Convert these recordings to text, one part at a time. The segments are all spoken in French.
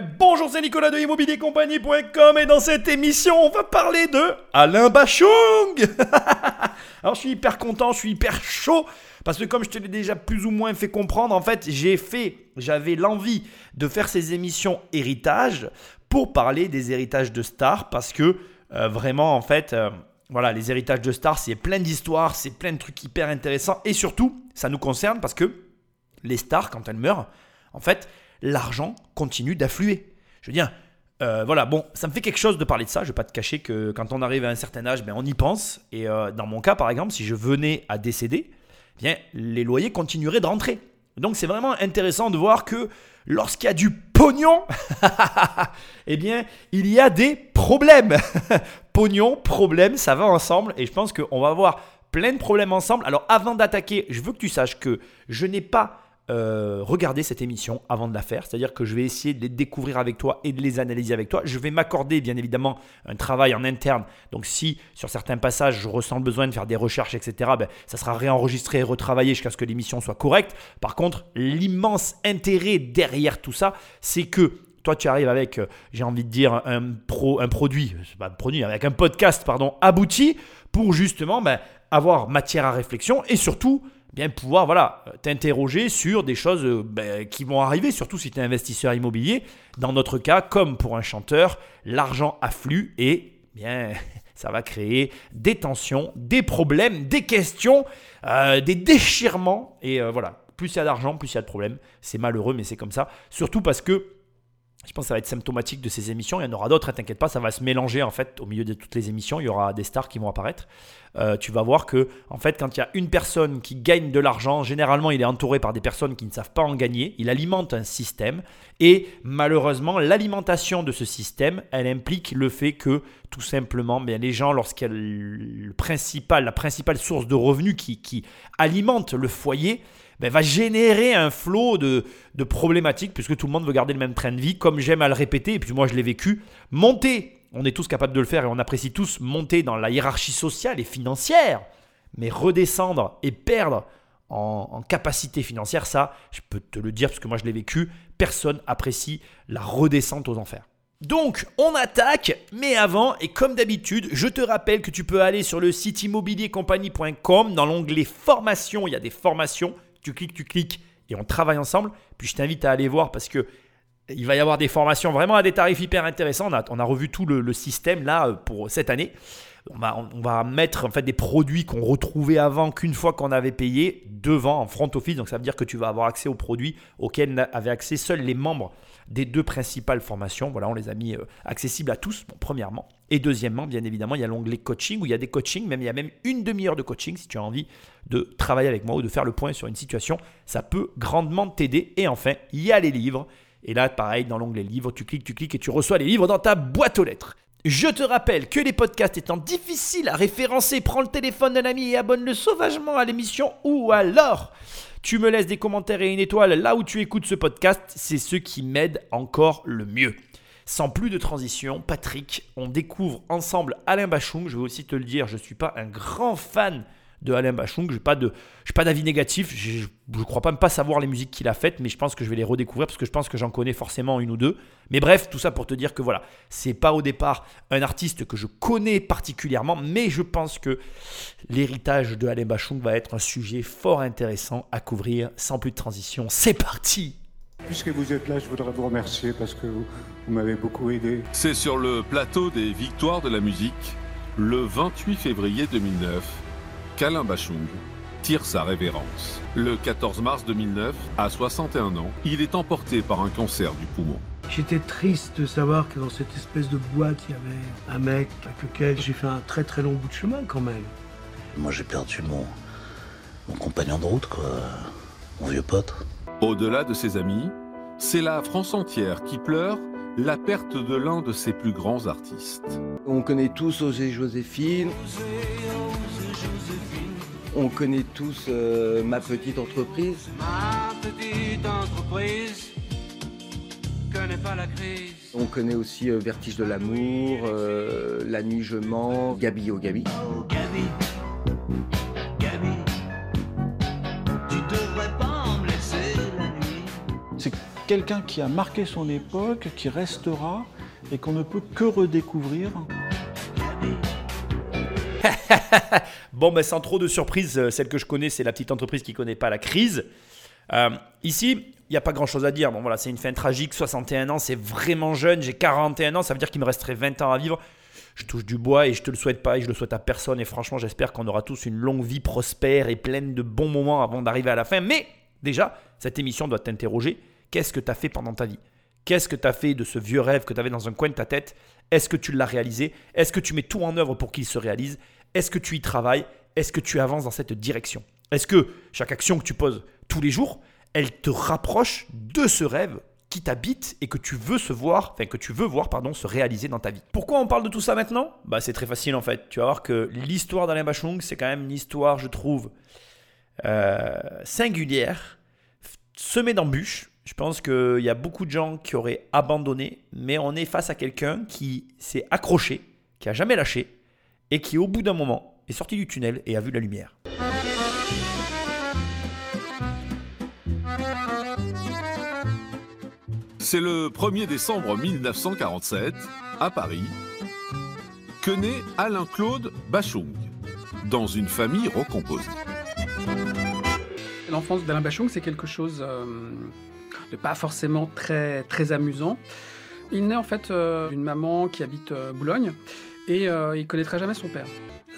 bonjour, c'est Nicolas de immobiliercompagnie.com et dans cette émission, on va parler de Alain Bachung. Alors, je suis hyper content, je suis hyper chaud parce que comme je te l'ai déjà plus ou moins fait comprendre, en fait, j'ai fait, j'avais l'envie de faire ces émissions héritage pour parler des héritages de stars parce que euh, vraiment, en fait, euh, voilà, les héritages de stars, c'est plein d'histoires, c'est plein de trucs hyper intéressants et surtout, ça nous concerne parce que les stars, quand elles meurent, en fait, l'argent continue d'affluer. Je veux dire, euh, voilà, bon, ça me fait quelque chose de parler de ça. Je vais pas te cacher que quand on arrive à un certain âge, ben, on y pense. Et euh, dans mon cas, par exemple, si je venais à décéder, eh bien, les loyers continueraient de rentrer. Donc c'est vraiment intéressant de voir que lorsqu'il y a du pognon, eh bien, il y a des problèmes. pognon, problème, ça va ensemble. Et je pense qu'on va avoir plein de problèmes ensemble. Alors avant d'attaquer, je veux que tu saches que je n'ai pas euh, regarder cette émission avant de la faire. C'est-à-dire que je vais essayer de les découvrir avec toi et de les analyser avec toi. Je vais m'accorder bien évidemment un travail en interne. Donc si sur certains passages je ressens le besoin de faire des recherches, etc., ben, ça sera réenregistré et retravaillé jusqu'à ce que l'émission soit correcte. Par contre, l'immense intérêt derrière tout ça, c'est que toi, tu arrives avec, euh, j'ai envie de dire, un, pro, un produit, un produit, avec un podcast, pardon, abouti pour justement ben, avoir matière à réflexion et surtout bien pouvoir voilà, t'interroger sur des choses euh, ben, qui vont arriver, surtout si tu es investisseur immobilier. Dans notre cas, comme pour un chanteur, l'argent afflue et bien ça va créer des tensions, des problèmes, des questions, euh, des déchirements. Et euh, voilà, plus il y a d'argent, plus il y a de problèmes. C'est malheureux, mais c'est comme ça. Surtout parce que je pense que ça va être symptomatique de ces émissions. Il y en aura d'autres, hein, t'inquiète pas, ça va se mélanger en fait au milieu de toutes les émissions. Il y aura des stars qui vont apparaître. Euh, tu vas voir que en fait, quand il y a une personne qui gagne de l'argent, généralement il est entouré par des personnes qui ne savent pas en gagner. Il alimente un système et malheureusement, l'alimentation de ce système, elle implique le fait que tout simplement, bien les gens, lorsqu'elle principal, la principale source de revenus qui alimente le foyer, ben, va générer un flot de, problématiques, puisque tout le monde veut garder le même train de vie, comme j'aime à le répéter, et puis moi je l'ai vécu. Monter, on est tous capables de le faire et on apprécie tous monter dans la hiérarchie sociale et financière, mais redescendre et perdre en, en, capacité financière, ça, je peux te le dire parce que moi je l'ai vécu, personne apprécie la redescente aux enfers. Donc, on attaque, mais avant, et comme d'habitude, je te rappelle que tu peux aller sur le site immobiliercompagnie.com. Dans l'onglet formation, il y a des formations tu cliques, tu cliques et on travaille ensemble. Puis je t'invite à aller voir parce que il va y avoir des formations vraiment à des tarifs hyper intéressants. On a, revu tout le, système là pour cette année. On va, mettre en fait des produits qu'on retrouvait avant qu'une fois qu'on avait payé devant en front office. Donc ça veut dire que tu vas avoir accès aux produits auxquels avaient accès seuls les membres des deux principales formations. Voilà, on les a mis euh, accessibles à tous, premièrement. Et deuxièmement, bien évidemment, il y a l'onglet coaching où il y a des coachings, même il y a même une demi-heure de coaching si tu as envie de travailler avec moi ou de faire le point sur une situation. Ça peut grandement t'aider. Et enfin, il y a les livres. Et là, pareil, dans l'onglet livres, tu cliques, tu cliques et tu reçois les livres dans ta boîte aux lettres. Je te rappelle que les podcasts étant difficiles à référencer, prends le téléphone d'un ami et abonne-le sauvagement à l'émission ou alors tu me laisses des commentaires et une étoile là où tu écoutes ce podcast, c'est ce qui m'aide encore le mieux. Sans plus de transition, Patrick, on découvre ensemble Alain Bachung. Je vais aussi te le dire, je ne suis pas un grand fan de Alain Bachung. Je n'ai pas d'avis négatif. Je ne crois pas même pas savoir les musiques qu'il a faites, mais je pense que je vais les redécouvrir parce que je pense que j'en connais forcément une ou deux. Mais bref, tout ça pour te dire que voilà, c'est pas au départ un artiste que je connais particulièrement, mais je pense que l'héritage de Alain Bachung va être un sujet fort intéressant à couvrir sans plus de transition. C'est parti Puisque vous êtes là, je voudrais vous remercier parce que vous, vous m'avez beaucoup aidé. C'est sur le plateau des Victoires de la musique, le 28 février 2009 Alain Bachung tire sa révérence. Le 14 mars 2009, à 61 ans, il est emporté par un cancer du poumon. J'étais triste de savoir que dans cette espèce de boîte, il y avait un mec avec lequel j'ai fait un très très long bout de chemin quand même. Moi j'ai perdu mon, mon compagnon de route, quoi. Mon vieux pote. Au-delà de ses amis, c'est la France entière qui pleure la perte de l'un de ses plus grands artistes. On connaît tous Osée Joséphine. On connaît tous euh, ma petite entreprise. Ma petite entreprise connaît pas la crise. On connaît aussi euh, Vertige de l'amour, euh, La nuit je mens, Gabi au Gabi. Oh, Gabi. Quelqu'un qui a marqué son époque, qui restera et qu'on ne peut que redécouvrir. bon, ben sans trop de surprise, euh, celle que je connais, c'est la petite entreprise qui connaît pas la crise. Euh, ici, il n'y a pas grand chose à dire. Bon, voilà, c'est une fin tragique, 61 ans, c'est vraiment jeune. J'ai 41 ans, ça veut dire qu'il me resterait 20 ans à vivre. Je touche du bois et je te le souhaite pas et je le souhaite à personne. Et franchement, j'espère qu'on aura tous une longue vie prospère et pleine de bons moments avant d'arriver à la fin. Mais déjà, cette émission doit t'interroger. Qu'est-ce que tu as fait pendant ta vie? Qu'est-ce que tu as fait de ce vieux rêve que tu avais dans un coin de ta tête? Est-ce que tu l'as réalisé? Est-ce que tu mets tout en œuvre pour qu'il se réalise? Est-ce que tu y travailles? Est-ce que tu avances dans cette direction? Est-ce que chaque action que tu poses tous les jours, elle te rapproche de ce rêve qui t'habite et que tu veux se voir, enfin que tu veux voir pardon, se réaliser dans ta vie? Pourquoi on parle de tout ça maintenant? Bah c'est très facile en fait. Tu vas voir que l'histoire d'Alain Bachung, c'est quand même une histoire, je trouve, euh, singulière, semée d'embûches. Je pense qu'il y a beaucoup de gens qui auraient abandonné, mais on est face à quelqu'un qui s'est accroché, qui a jamais lâché, et qui au bout d'un moment est sorti du tunnel et a vu la lumière. C'est le 1er décembre 1947, à Paris, que naît Alain-Claude Bachung, dans une famille recomposée. L'enfance d'Alain Bachung, c'est quelque chose euh, de pas forcément très, très amusant. Il naît en fait euh, d'une maman qui habite euh, Boulogne et il connaîtra jamais son père.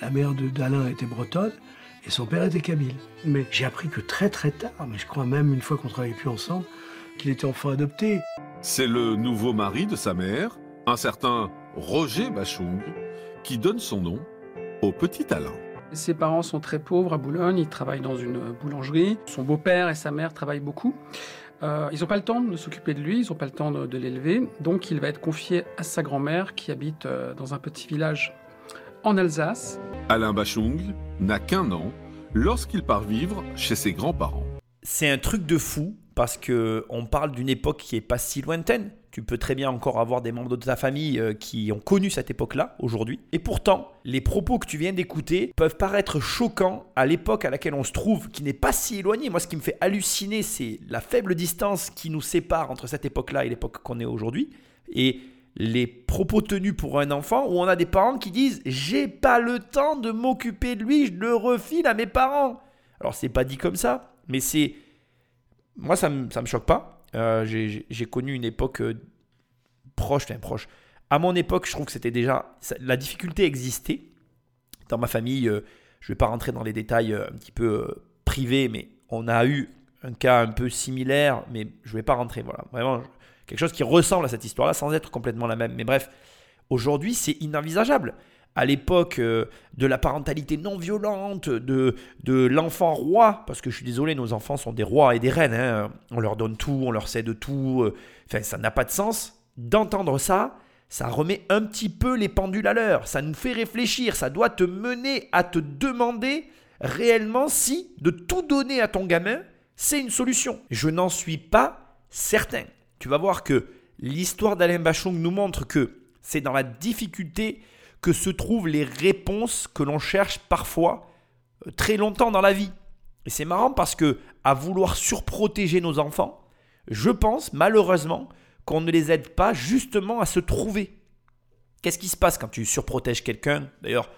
La mère d'Alain était bretonne et son père était kabyle. Mais j'ai appris que très très tard, mais je crois même une fois qu'on travaillait plus ensemble, qu'il était enfant adopté. C'est le nouveau mari de sa mère, un certain Roger Bachung, qui donne son nom au petit Alain. Ses parents sont très pauvres à Boulogne, ils travaillent dans une boulangerie. Son beau-père et sa mère travaillent beaucoup. Euh, ils n'ont pas le temps de s'occuper de lui, ils n'ont pas le temps de, de l'élever, donc il va être confié à sa grand-mère qui habite euh, dans un petit village en Alsace. Alain Bachung n'a qu'un an lorsqu'il part vivre chez ses grands-parents. C'est un truc de fou parce que on parle d'une époque qui est pas si lointaine. Tu peux très bien encore avoir des membres de ta famille euh, qui ont connu cette époque-là aujourd'hui. Et pourtant, les propos que tu viens d'écouter peuvent paraître choquants à l'époque à laquelle on se trouve, qui n'est pas si éloignée. Moi, ce qui me fait halluciner, c'est la faible distance qui nous sépare entre cette époque-là et l'époque qu'on est aujourd'hui. Et les propos tenus pour un enfant où on a des parents qui disent J'ai pas le temps de m'occuper de lui, je le refile à mes parents. Alors, c'est pas dit comme ça, mais c'est moi, ça me, me choque pas. Euh, j'ai connu une époque euh, proche, enfin proche. À mon époque, je trouve que c'était déjà. la difficulté existait. Dans ma famille, euh, je ne vais pas rentrer dans les détails un petit peu privés, mais on a eu un cas un peu similaire, mais je ne vais pas rentrer. Voilà, vraiment, quelque chose qui ressemble à cette histoire-là sans être complètement la même. Mais bref, aujourd'hui, c'est inenvisageable à l'époque euh, de la parentalité non violente, de, de l'enfant roi, parce que je suis désolé, nos enfants sont des rois et des reines, hein. on leur donne tout, on leur cède tout, euh, enfin ça n'a pas de sens. D'entendre ça, ça remet un petit peu les pendules à l'heure, ça nous fait réfléchir, ça doit te mener à te demander réellement si de tout donner à ton gamin, c'est une solution. Je n'en suis pas certain. Tu vas voir que l'histoire d'Alain Bachung nous montre que c'est dans la difficulté que se trouvent les réponses que l'on cherche parfois euh, très longtemps dans la vie. Et c'est marrant parce que à vouloir surprotéger nos enfants, je pense malheureusement qu'on ne les aide pas justement à se trouver. Qu'est-ce qui se passe quand tu surprotèges quelqu'un? D'ailleurs,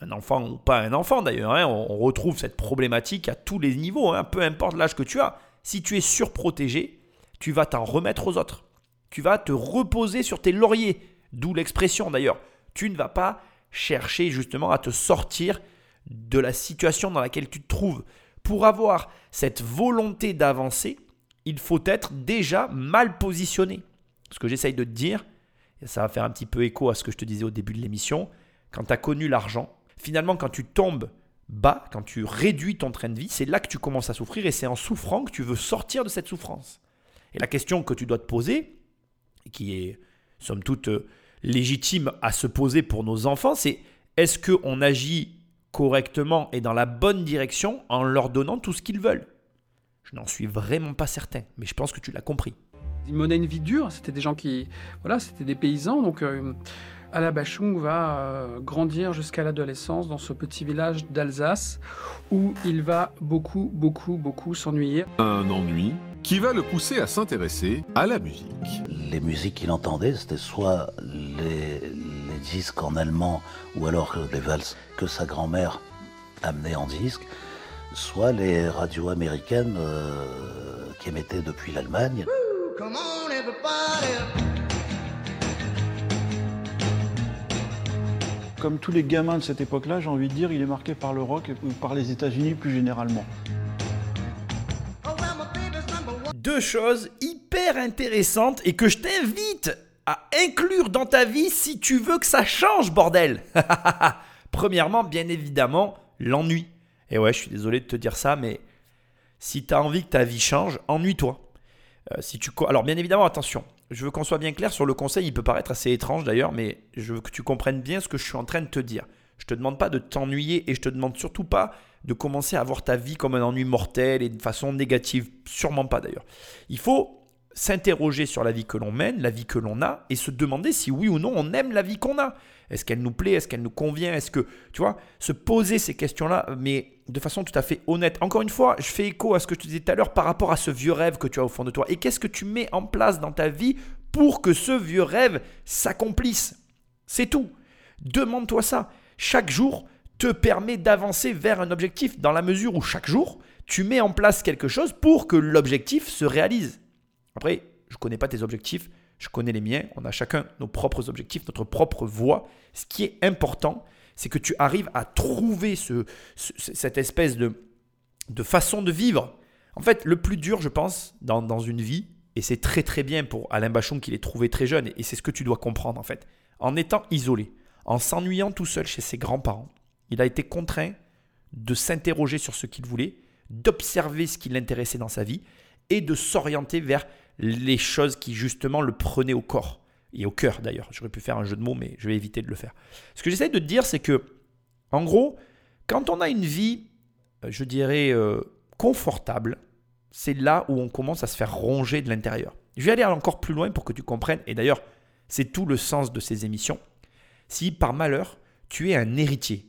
un enfant ou pas un enfant d'ailleurs, hein, on retrouve cette problématique à tous les niveaux, hein, peu importe l'âge que tu as. Si tu es surprotégé, tu vas t'en remettre aux autres. Tu vas te reposer sur tes lauriers, d'où l'expression d'ailleurs tu ne vas pas chercher justement à te sortir de la situation dans laquelle tu te trouves. Pour avoir cette volonté d'avancer, il faut être déjà mal positionné. Ce que j'essaye de te dire, ça va faire un petit peu écho à ce que je te disais au début de l'émission, quand tu as connu l'argent, finalement quand tu tombes bas, quand tu réduis ton train de vie, c'est là que tu commences à souffrir et c'est en souffrant que tu veux sortir de cette souffrance. Et la question que tu dois te poser, qui est somme toute euh, légitime à se poser pour nos enfants, c'est est-ce qu'on agit correctement et dans la bonne direction en leur donnant tout ce qu'ils veulent? Je n'en suis vraiment pas certain, mais je pense que tu l'as compris. Ils menaient une vie dure, c'était des gens qui... Voilà, c'était des paysans, donc... Euh, Ala Bachung va euh, grandir jusqu'à l'adolescence dans ce petit village d'Alsace où il va beaucoup, beaucoup, beaucoup s'ennuyer. Un ennui qui va le pousser à s'intéresser à la musique. Les musiques qu'il entendait, c'était soit les, les disques en allemand ou alors les valses que sa grand-mère amenait en disque, soit les radios américaines euh, qui émettaient depuis l'Allemagne. Comme tous les gamins de cette époque-là, j'ai envie de dire, il est marqué par le rock ou par les États-Unis plus généralement. Deux choses hyper intéressantes et que je t'invite à inclure dans ta vie si tu veux que ça change, bordel. Premièrement, bien évidemment, l'ennui. Et ouais, je suis désolé de te dire ça, mais si tu as envie que ta vie change, ennuie-toi. Euh, si tu... Alors, bien évidemment, attention, je veux qu'on soit bien clair sur le conseil, il peut paraître assez étrange d'ailleurs, mais je veux que tu comprennes bien ce que je suis en train de te dire. Je te demande pas de t'ennuyer et je te demande surtout pas de commencer à voir ta vie comme un ennui mortel et de façon négative. Sûrement pas d'ailleurs. Il faut s'interroger sur la vie que l'on mène, la vie que l'on a, et se demander si oui ou non on aime la vie qu'on a. Est-ce qu'elle nous plaît? Est-ce qu'elle nous convient? Est-ce que, tu vois, se poser ces questions-là, mais de façon tout à fait honnête. Encore une fois, je fais écho à ce que je te disais tout à l'heure par rapport à ce vieux rêve que tu as au fond de toi. Et qu'est-ce que tu mets en place dans ta vie pour que ce vieux rêve s'accomplisse? C'est tout. Demande-toi ça. Chaque jour te permet d'avancer vers un objectif dans la mesure où chaque jour, tu mets en place quelque chose pour que l'objectif se réalise. Après, je ne connais pas tes objectifs, je connais les miens, on a chacun nos propres objectifs, notre propre voie. Ce qui est important, c'est que tu arrives à trouver ce, cette espèce de, de façon de vivre. En fait, le plus dur, je pense, dans, dans une vie, et c'est très très bien pour Alain Bachon qu'il ait trouvé très jeune, et c'est ce que tu dois comprendre en fait, en étant isolé, en s'ennuyant tout seul chez ses grands-parents, il a été contraint de s'interroger sur ce qu'il voulait, d'observer ce qui l'intéressait dans sa vie, et de s'orienter vers les choses qui justement le prenaient au corps et au cœur d'ailleurs. J'aurais pu faire un jeu de mots, mais je vais éviter de le faire. Ce que j'essaie de te dire, c'est que, en gros, quand on a une vie, euh, je dirais, euh, confortable, c'est là où on commence à se faire ronger de l'intérieur. Je vais aller encore plus loin pour que tu comprennes, et d'ailleurs, c'est tout le sens de ces émissions. Si par malheur, tu es un héritier,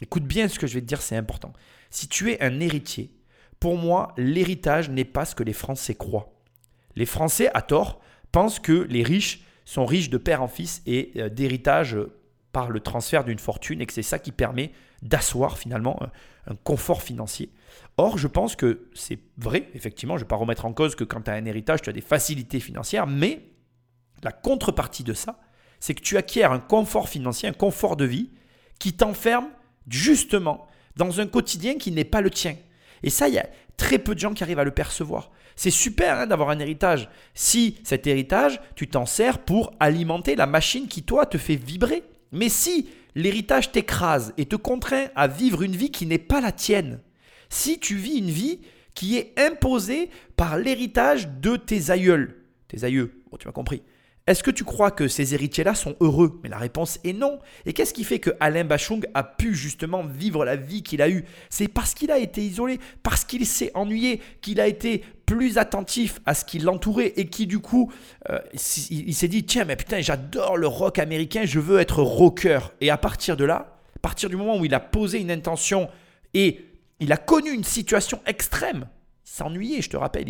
écoute bien ce que je vais te dire, c'est important. Si tu es un héritier, pour moi, l'héritage n'est pas ce que les Français croient. Les Français, à tort, pensent que les riches sont riches de père en fils et euh, d'héritage par le transfert d'une fortune et que c'est ça qui permet d'asseoir finalement un, confort financier. Or, je pense que c'est vrai, effectivement, je ne vais pas remettre en cause que quand tu as un héritage, tu as des facilités financières, mais la contrepartie de ça, c'est que tu acquiers un confort financier, un confort de vie qui t'enferme justement dans un quotidien qui n'est pas le tien. Et ça, il y a très peu de gens qui arrivent à le percevoir. C'est super hein, d'avoir un héritage. Si cet héritage, tu t'en sers pour alimenter la machine qui, toi, te fait vibrer. Mais si l'héritage t'écrase et te contraint à vivre une vie qui n'est pas la tienne, si tu vis une vie qui est imposée par l'héritage de tes aïeuls, tes aïeux, tu m'as compris, est-ce que tu crois que ces héritiers-là sont heureux? Mais la réponse est non. Et qu'est-ce qui fait que Alain Bachung a pu justement vivre la vie qu'il a eue? C'est parce qu'il a été isolé, parce qu'il s'est ennuyé, qu'il a été plus attentif à ce qui l'entourait et qui du coup, euh, il s'est dit, tiens, mais putain, j'adore le rock américain, je veux être rocker. Et à partir de là, à partir du moment où il a posé une intention et il a connu une situation extrême, s'ennuyer, je te rappelle.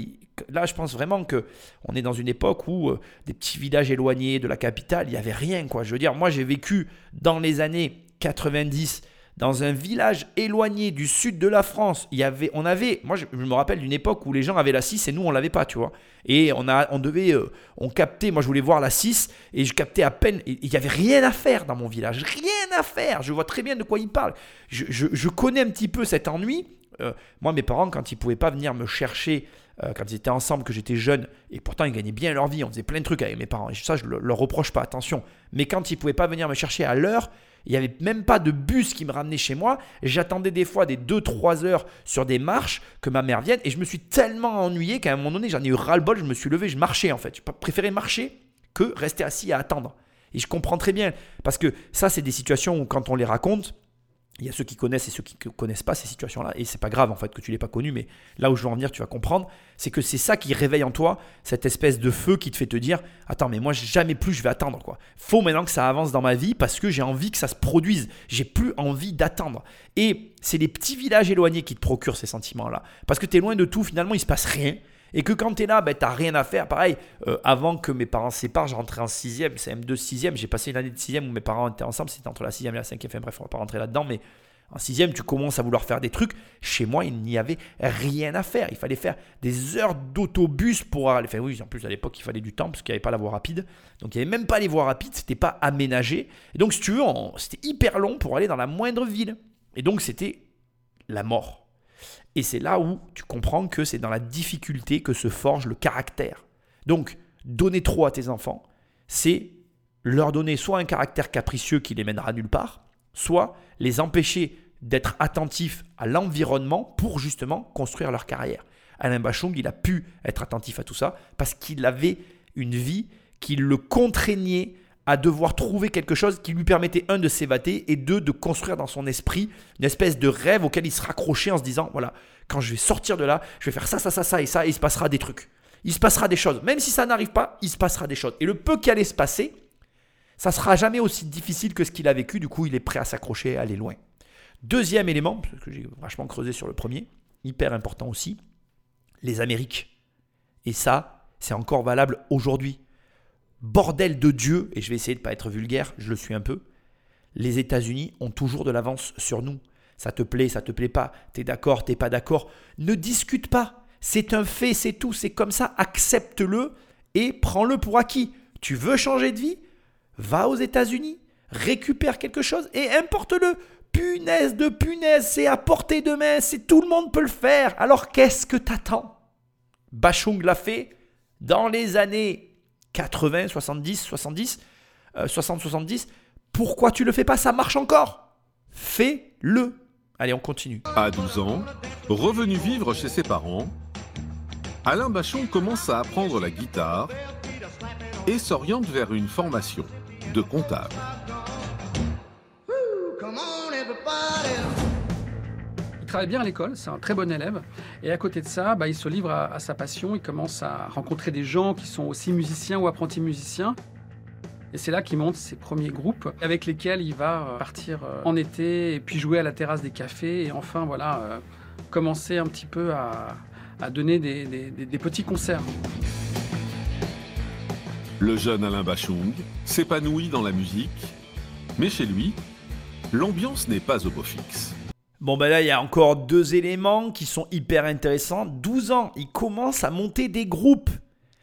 Là, je pense vraiment que on est dans une époque où euh, des petits villages éloignés de la capitale, il n'y avait rien, quoi. Je veux dire, moi, j'ai vécu dans les années 90 dans un village éloigné du sud de la France. Il y avait, on avait, moi, je, me rappelle d'une époque où les gens avaient la 6 et nous, on l'avait pas, tu vois. Et on a, on devait, euh, on captait. Moi, je voulais voir la 6 et je captais à peine. Il y avait rien à faire dans mon village, rien à faire. Je vois très bien de quoi il parle. Je, je connais un petit peu cet ennui. Euh, moi, mes parents, quand ils pouvaient pas venir me chercher, euh, quand ils étaient ensemble, que j'étais jeune, et pourtant ils gagnaient bien leur vie, on faisait plein de trucs avec mes parents, et ça, je ne leur reproche pas, attention. Mais quand ils pouvaient pas venir me chercher à l'heure, il n'y avait même pas de bus qui me ramenait chez moi. J'attendais des fois des 2-3 heures sur des marches que ma mère vienne, et je me suis tellement ennuyé qu'à un moment donné, j'en ai eu ras-le-bol, je me suis levé, je marchais en fait. Je préférais marcher que rester assis à attendre. Et je comprends très bien, parce que ça, c'est des situations où quand on les raconte, il y a ceux qui connaissent et ceux qui ne connaissent pas ces situations-là. Et c'est pas grave en fait que tu l'aies pas connu, mais là où je veux en venir, tu vas comprendre, c'est que c'est ça qui réveille en toi cette espèce de feu qui te fait te dire Attends, mais moi jamais plus je vais attendre quoi. Faut maintenant que ça avance dans ma vie parce que j'ai envie que ça se produise. J'ai plus envie d'attendre. Et c'est les petits villages éloignés qui te procurent ces sentiments-là. Parce que tu es loin de tout, finalement il se passe rien. Et que quand tu es là, ben, tu n'as rien à faire. Pareil, euh, avant que mes parents se séparent, je rentrais en 6ème, CM2, 6ème. J'ai passé une année de 6ème où mes parents étaient ensemble. C'était entre la 6ème et la 5ème. Enfin, bref, on va pas rentrer là-dedans. Mais en 6ème, tu commences à vouloir faire des trucs. Chez moi, il n'y avait rien à faire. Il fallait faire des heures d'autobus pour aller. Enfin, oui, en plus, à l'époque, il fallait du temps parce qu'il n'y avait pas la voie rapide. Donc, il n'y avait même pas les voies rapides. C'était pas aménagé. Et donc, si tu veux, c'était hyper long pour aller dans la moindre ville. Et donc, c'était la mort. Et c'est là où tu comprends que c'est dans la difficulté que se forge le caractère. Donc, donner trop à tes enfants, c'est leur donner soit un caractère capricieux qui les mènera nulle part, soit les empêcher d'être attentifs à l'environnement pour justement construire leur carrière. Alain Bachung, il a pu être attentif à tout ça parce qu'il avait une vie qui le contraignait à devoir trouver quelque chose qui lui permettait, un, de s'évader et deux, de construire dans son esprit une espèce de rêve auquel il se raccrochait en se disant, voilà, quand je vais sortir de là, je vais faire ça, ça, ça, ça et ça, et il se passera des trucs. Il se passera des choses. Même si ça n'arrive pas, il se passera des choses. Et le peu qui allait se passer, ça sera jamais aussi difficile que ce qu'il a vécu. Du coup, il est prêt à s'accrocher, aller loin. Deuxième élément, parce que j'ai vachement creusé sur le premier, hyper important aussi, les Amériques. Et ça, c'est encore valable aujourd'hui bordel de Dieu, et je vais essayer de ne pas être vulgaire, je le suis un peu, les États-Unis ont toujours de l'avance sur nous. Ça te plaît, ça te plaît pas, t'es d'accord, t'es pas d'accord, ne discute pas. C'est un fait, c'est tout, c'est comme ça, accepte-le et prends-le pour acquis. Tu veux changer de vie? Va aux États-Unis, récupère quelque chose et importe-le. Punaise de punaise, c'est à portée de main, c'est tout le monde peut le faire. Alors qu'est-ce que t'attends? Bachung l'a fait dans les années 80, 70, 70, 60, 70. Pourquoi tu le fais pas? Ça marche encore. Fais-le. Allez, on continue. À 12 ans, revenu vivre chez ses parents, Alain Bachon commence à apprendre la guitare et s'oriente vers une formation de comptable. Travaille bien à l'école, c'est un très bon élève. Et à côté de ça, bah, il se livre à, sa passion. Il commence à rencontrer des gens qui sont aussi musiciens ou apprentis musiciens. Et c'est là qu'il monte ses premiers groupes avec lesquels il va euh, partir euh, en été et puis jouer à la terrasse des cafés et enfin voilà euh, commencer un petit peu à, donner des, des, petits concerts. Le jeune Alain Bachung s'épanouit dans la musique, mais chez lui, l'ambiance n'est pas au beau fixe. Bon, ben là, il y a encore deux éléments qui sont hyper intéressants. 12 ans, il commence à monter des groupes.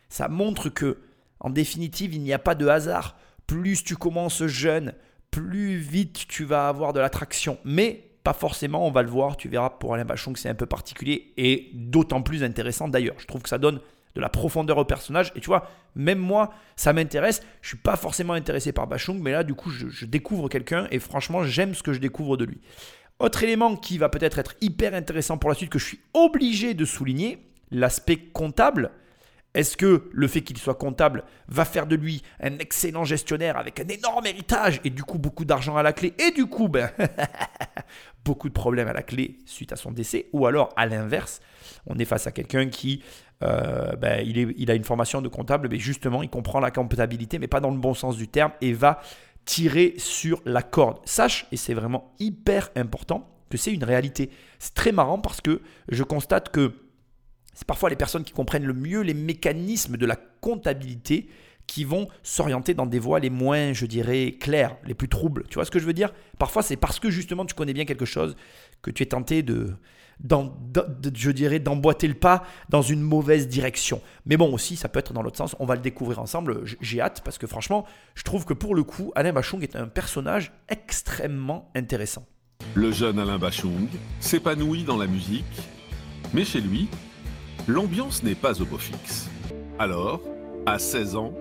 Ça montre que, en définitive, il n'y a pas de hasard. Plus tu commences jeune, plus vite tu vas avoir de l'attraction. Mais pas forcément, on va le voir, tu verras pour Alain Bachon que c'est un peu particulier et d'autant plus intéressant d'ailleurs. Je trouve que ça donne de la profondeur au personnage. Et tu vois, même moi, ça m'intéresse. Je suis pas forcément intéressé par Bachung, mais là, du coup, je, je découvre quelqu'un et franchement, j'aime ce que je découvre de lui. Autre élément qui va peut-être être hyper intéressant pour la suite, que je suis obligé de souligner, l'aspect comptable. Est-ce que le fait qu'il soit comptable va faire de lui un excellent gestionnaire avec un énorme héritage et du coup beaucoup d'argent à la clé et du coup ben, beaucoup de problèmes à la clé suite à son décès Ou alors à l'inverse, on est face à quelqu'un qui euh, ben, il, a une formation de comptable, mais justement il comprend la comptabilité mais pas dans le bon sens du terme et va tirer sur la corde. Sache, et c'est vraiment hyper important, que c'est une réalité. C'est très marrant parce que je constate que c'est parfois les personnes qui comprennent le mieux les mécanismes de la comptabilité qui vont s'orienter dans des voies les moins, je dirais, claires, les plus troubles. Tu vois ce que je veux dire? Parfois, c'est parce que justement tu connais bien quelque chose que tu es tenté de, je dirais, d'emboîter le pas dans une mauvaise direction. Mais bon, aussi, ça peut être dans l'autre sens. On va le découvrir ensemble. J'ai hâte parce que franchement, je trouve que pour le coup, Alain Bachung est un personnage extrêmement intéressant. Le jeune Alain Bachung s'épanouit dans la musique, mais chez lui, l'ambiance n'est pas au beau fixe. Alors, à 16 ans,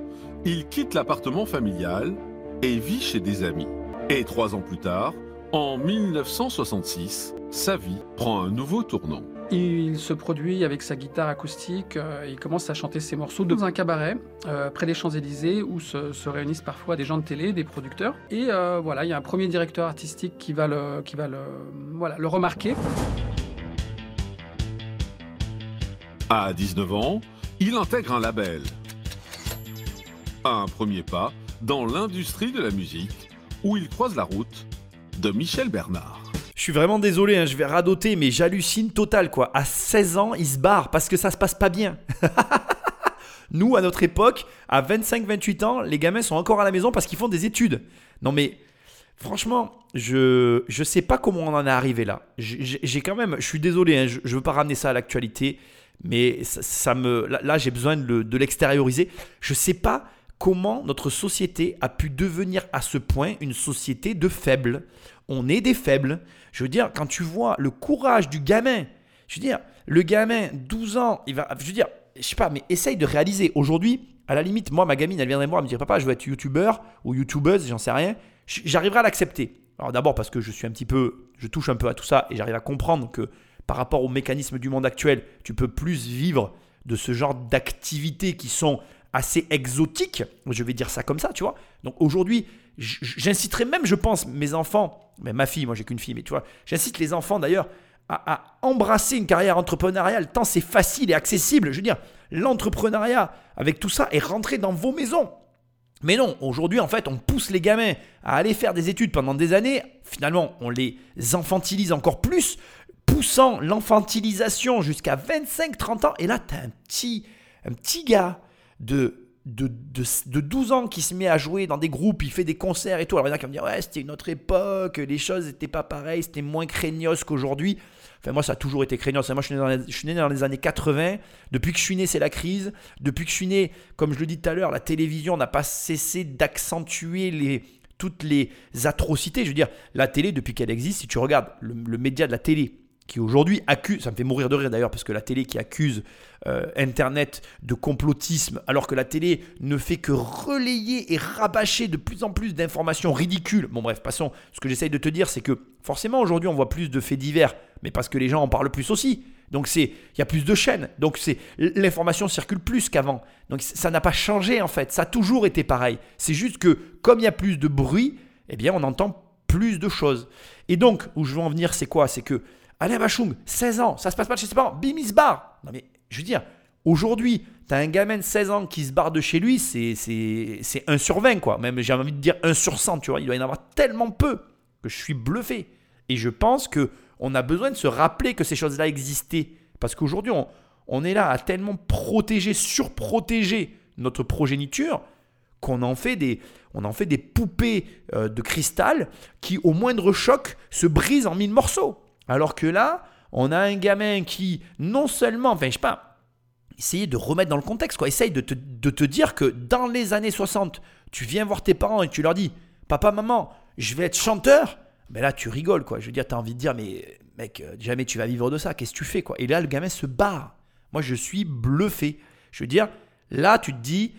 il quitte l'appartement familial et vit chez des amis. Et trois ans plus tard, en 1966, sa vie prend un nouveau tournant. Il se produit avec sa guitare acoustique, euh, il commence à chanter ses morceaux dans un cabaret euh, près des Champs-Élysées où se, réunissent parfois des gens de télé, des producteurs. Et euh, voilà, il y a un premier directeur artistique qui va le, qui va le, voilà, le remarquer. À 19 ans, il intègre un label. Un premier pas dans l'industrie de la musique où il croise la route de Michel Bernard. Je suis vraiment désolé, hein, je vais radoter, mais j'hallucine total quoi. À 16 ans, il se barre parce que ça se passe pas bien. Nous, à notre époque, à 25-28 ans, les gamins sont encore à la maison parce qu'ils font des études. Non mais franchement, je je sais pas comment on en est arrivé là. J'ai quand même, je suis désolé, hein, je, ne veux pas ramener ça à l'actualité, mais ça, me là, j'ai besoin de, l'extérioriser. Je sais pas comment notre société a pu devenir à ce point une société de faibles. On est des faibles. Je veux dire, quand tu vois le courage du gamin, je veux dire, le gamin, 12 ans, il va, je veux dire, je sais pas, mais essaye de réaliser. Aujourd'hui, à la limite, moi, ma gamine, elle viendrait me voir, elle me dirait, papa, je veux être youtubeur ou youtubeuse, j'en sais rien. J'arriverai à l'accepter. Alors d'abord parce que je suis un petit peu, je touche un peu à tout ça et j'arrive à comprendre que par rapport aux mécanismes du monde actuel, tu peux plus vivre de ce genre d'activités qui sont assez exotiques. Je vais dire ça comme ça, tu vois. Donc aujourd'hui, j'inciterai même, je pense, mes enfants, mais ma fille, moi j'ai qu'une fille, mais tu vois, j'incite les enfants d'ailleurs à, embrasser une carrière entrepreneuriale tant c'est facile et accessible. Je veux dire, l'entrepreneuriat avec tout ça est rentré dans vos maisons. Mais non, aujourd'hui, en fait, on pousse les gamins à aller faire des études pendant des années. Finalement, on les infantilise encore plus, poussant l'enfantilisation jusqu'à 25-30 ans. Et là, tu as un petit, un petit gars de de, de, 12 ans qui se met à jouer dans des groupes, il fait des concerts et tout. Alors il y en a qui vont dire Ouais, c'était une autre époque, les choses n'étaient pas pareilles, c'était moins craignos qu'aujourd'hui. Enfin, moi, ça a toujours été craignos. Moi, je suis, né dans les, je suis né dans les années 80. Depuis que je suis né, c'est la crise. Depuis que je suis né, comme je le dis tout à l'heure, la télévision n'a pas cessé d'accentuer les, toutes les atrocités. Je veux dire, la télé, depuis qu'elle existe, si tu regardes le média de la télé, qui aujourd'hui accuse, ça me fait mourir de rire d'ailleurs, parce que la télé qui accuse euh, Internet de complotisme, alors que la télé ne fait que relayer et rabâcher de plus en plus d'informations ridicules. Bon bref, passons. Ce que j'essaye de te dire, c'est que forcément aujourd'hui on voit plus de faits divers, mais parce que les gens en parlent plus aussi. Donc c'est, il y a plus de chaînes, donc c'est l'information circule plus qu'avant. Donc ça n'a pas changé en fait, ça a toujours été pareil. C'est juste que comme il y a plus de bruit, eh bien on entend plus de choses. Et donc où je veux en venir, c'est quoi? C'est que Alain Bachung, 16 ans, ça se passe pas chez ses parents, bim, il se barre. Non mais, je veux dire, aujourd'hui, tu as un gamin de 16 ans qui se barre de chez lui, c'est 1 sur 20, quoi. Même, j'ai envie de dire 1 sur 100, tu vois. Il doit y en avoir tellement peu que je suis bluffé. Et je pense que on a besoin de se rappeler que ces choses-là existaient. Parce qu'aujourd'hui, on, on est là à tellement protéger, surprotéger notre progéniture qu'on en fait des, on en fait des poupées euh, de cristal qui, au moindre choc, se brisent en mille morceaux. Alors que là, on a un gamin qui, non seulement, enfin, je sais pas, essayer de remettre dans le contexte, quoi. Essaye de te, dire que dans les années 60, tu viens voir tes parents et tu leur dis, papa, maman, je vais être chanteur. Mais là, tu rigoles, quoi. Je veux dire, tu as envie de dire, mais mec, euh, jamais tu vas vivre de ça. Qu'est-ce que tu fais, quoi? Et là, le gamin se barre. Moi, je suis bluffé. Je veux dire, là, tu te dis,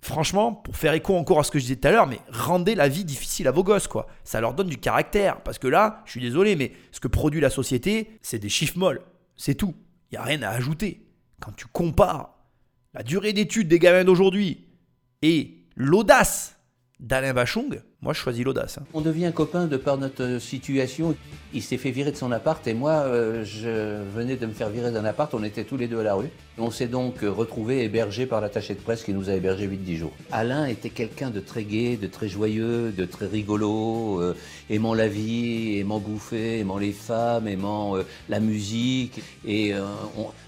franchement, pour faire écho encore à ce que je disais tout à l'heure, mais rendez la vie difficile à vos gosses, quoi. Ça leur donne du caractère. Parce que là, je suis désolé, mais ce que produit la société, c'est des chiffres molles. C'est tout. Il n'y a rien à ajouter. Quand tu compares la durée d'études des gamins d'aujourd'hui et l'audace d'Alain Bachung, moi, je choisis l'audace. Hein. On devient copain de par notre situation. Il s'est fait virer de son appart et moi, euh, je venais de me faire virer d'un appart. On était tous les deux à la rue. On s'est donc retrouvés hébergés par l'attaché de presse qui nous a hébergés 8-10 jours. Alain était quelqu'un de très gai, de très joyeux, de très rigolo, euh, aimant la vie, aimant bouffer, aimant les femmes, aimant euh, la musique. Et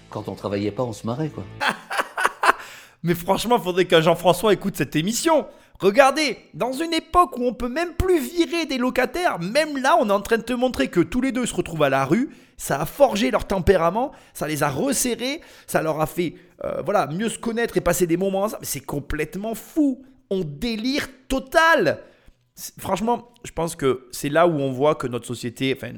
quand on travaillait pas, on se marrait, quoi. Mais franchement, il faudrait que Jean-François écoute cette émission. Regardez, dans une époque où on peut même plus virer des locataires, même là, on est en train de te montrer que tous les deux se retrouvent à la rue. Ça a forgé leur tempérament, ça les a resserrés, ça leur a fait euh, voilà mieux se connaître et passer des moments ensemble. C'est complètement fou. On délire total. Franchement, je pense que c'est là où on voit que notre société, enfin,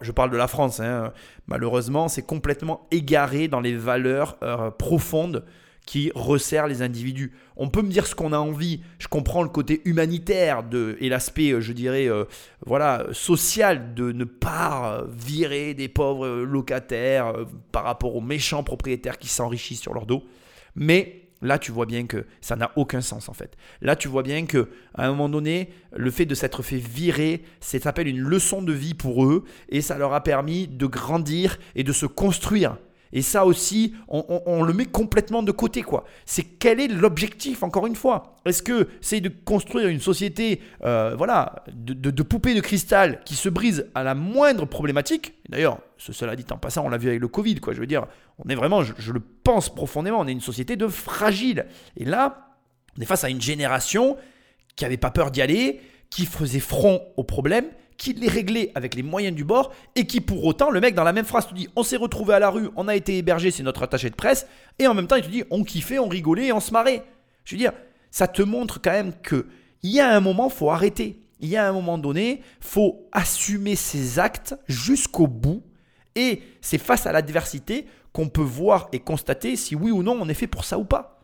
je parle, de la France, hein, malheureusement, c'est complètement égaré dans les valeurs euh, profondes qui resserre les individus. On peut me dire ce qu'on a envie, je comprends le côté humanitaire de, et l'aspect, euh, je dirais, euh, voilà, social de ne pas virer des pauvres locataires euh, par rapport aux méchants propriétaires qui s'enrichissent sur leur dos. Mais là, tu vois bien que ça n'a aucun sens en fait. Là, tu vois bien que à un moment donné, le fait de s'être fait virer, ça s'appelle une leçon de vie pour eux et ça leur a permis de grandir et de se construire Et ça aussi, on, le met complètement de côté, quoi. C'est quel est l'objectif, encore une fois? Est-ce que c'est de construire une société, euh, voilà, de, poupées de cristal qui se brise à la moindre problématique? D'ailleurs, cela dit en passant, on l'a vu avec le Covid, quoi. Je veux dire, on est vraiment, je, je le pense profondément, on est une société de fragile. Et là, on est face à une génération qui n'avait pas peur d'y aller, qui faisait front aux problèmes qui les réglait avec les moyens du bord et qui pour autant, le mec dans la même phrase te dit on s'est retrouvé à la rue, on a été hébergé, c'est notre attaché de presse, et en même temps il te dit on kiffait, on rigolait on se marrait. Je veux dire, ça te montre quand même que il y a un moment, faut arrêter. Il y a un moment donné, faut assumer ses actes jusqu'au bout. Et c'est face à l'adversité qu'on peut voir et constater si oui ou non on est fait pour ça ou pas.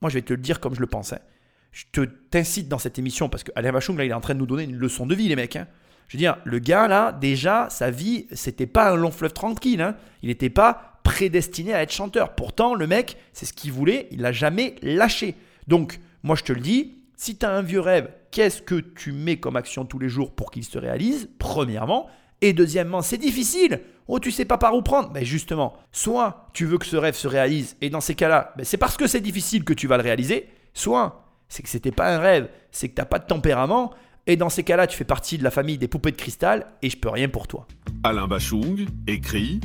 Moi, je vais te le dire comme je le pensais. Hein je te t'incite dans cette émission parce que Alain Bachung, là, il est en train de nous donner une leçon de vie, les mecs. Hein. Je veux dire, le gars, là, déjà, sa vie, c'était pas un long fleuve tranquille. Hein. Il n'était pas prédestiné à être chanteur. Pourtant, le mec, c'est ce qu'il voulait, il l'a jamais lâché. Donc, moi, je te le dis, si tu as un vieux rêve, qu'est-ce que tu mets comme action tous les jours pour qu'il se réalise Premièrement? Et deuxièmement, c'est difficile. Oh, tu sais pas par où prendre. Mais justement, soit tu veux que ce rêve se réalise, et dans ces cas-là, ben, c'est parce que c'est difficile que tu vas le réaliser, soit c'est que c'était pas un rêve, c'est que t'as pas de tempérament, et dans ces cas-là, tu fais partie de la famille des poupées de cristal, et je peux rien pour toi. Alain Bachung écrit,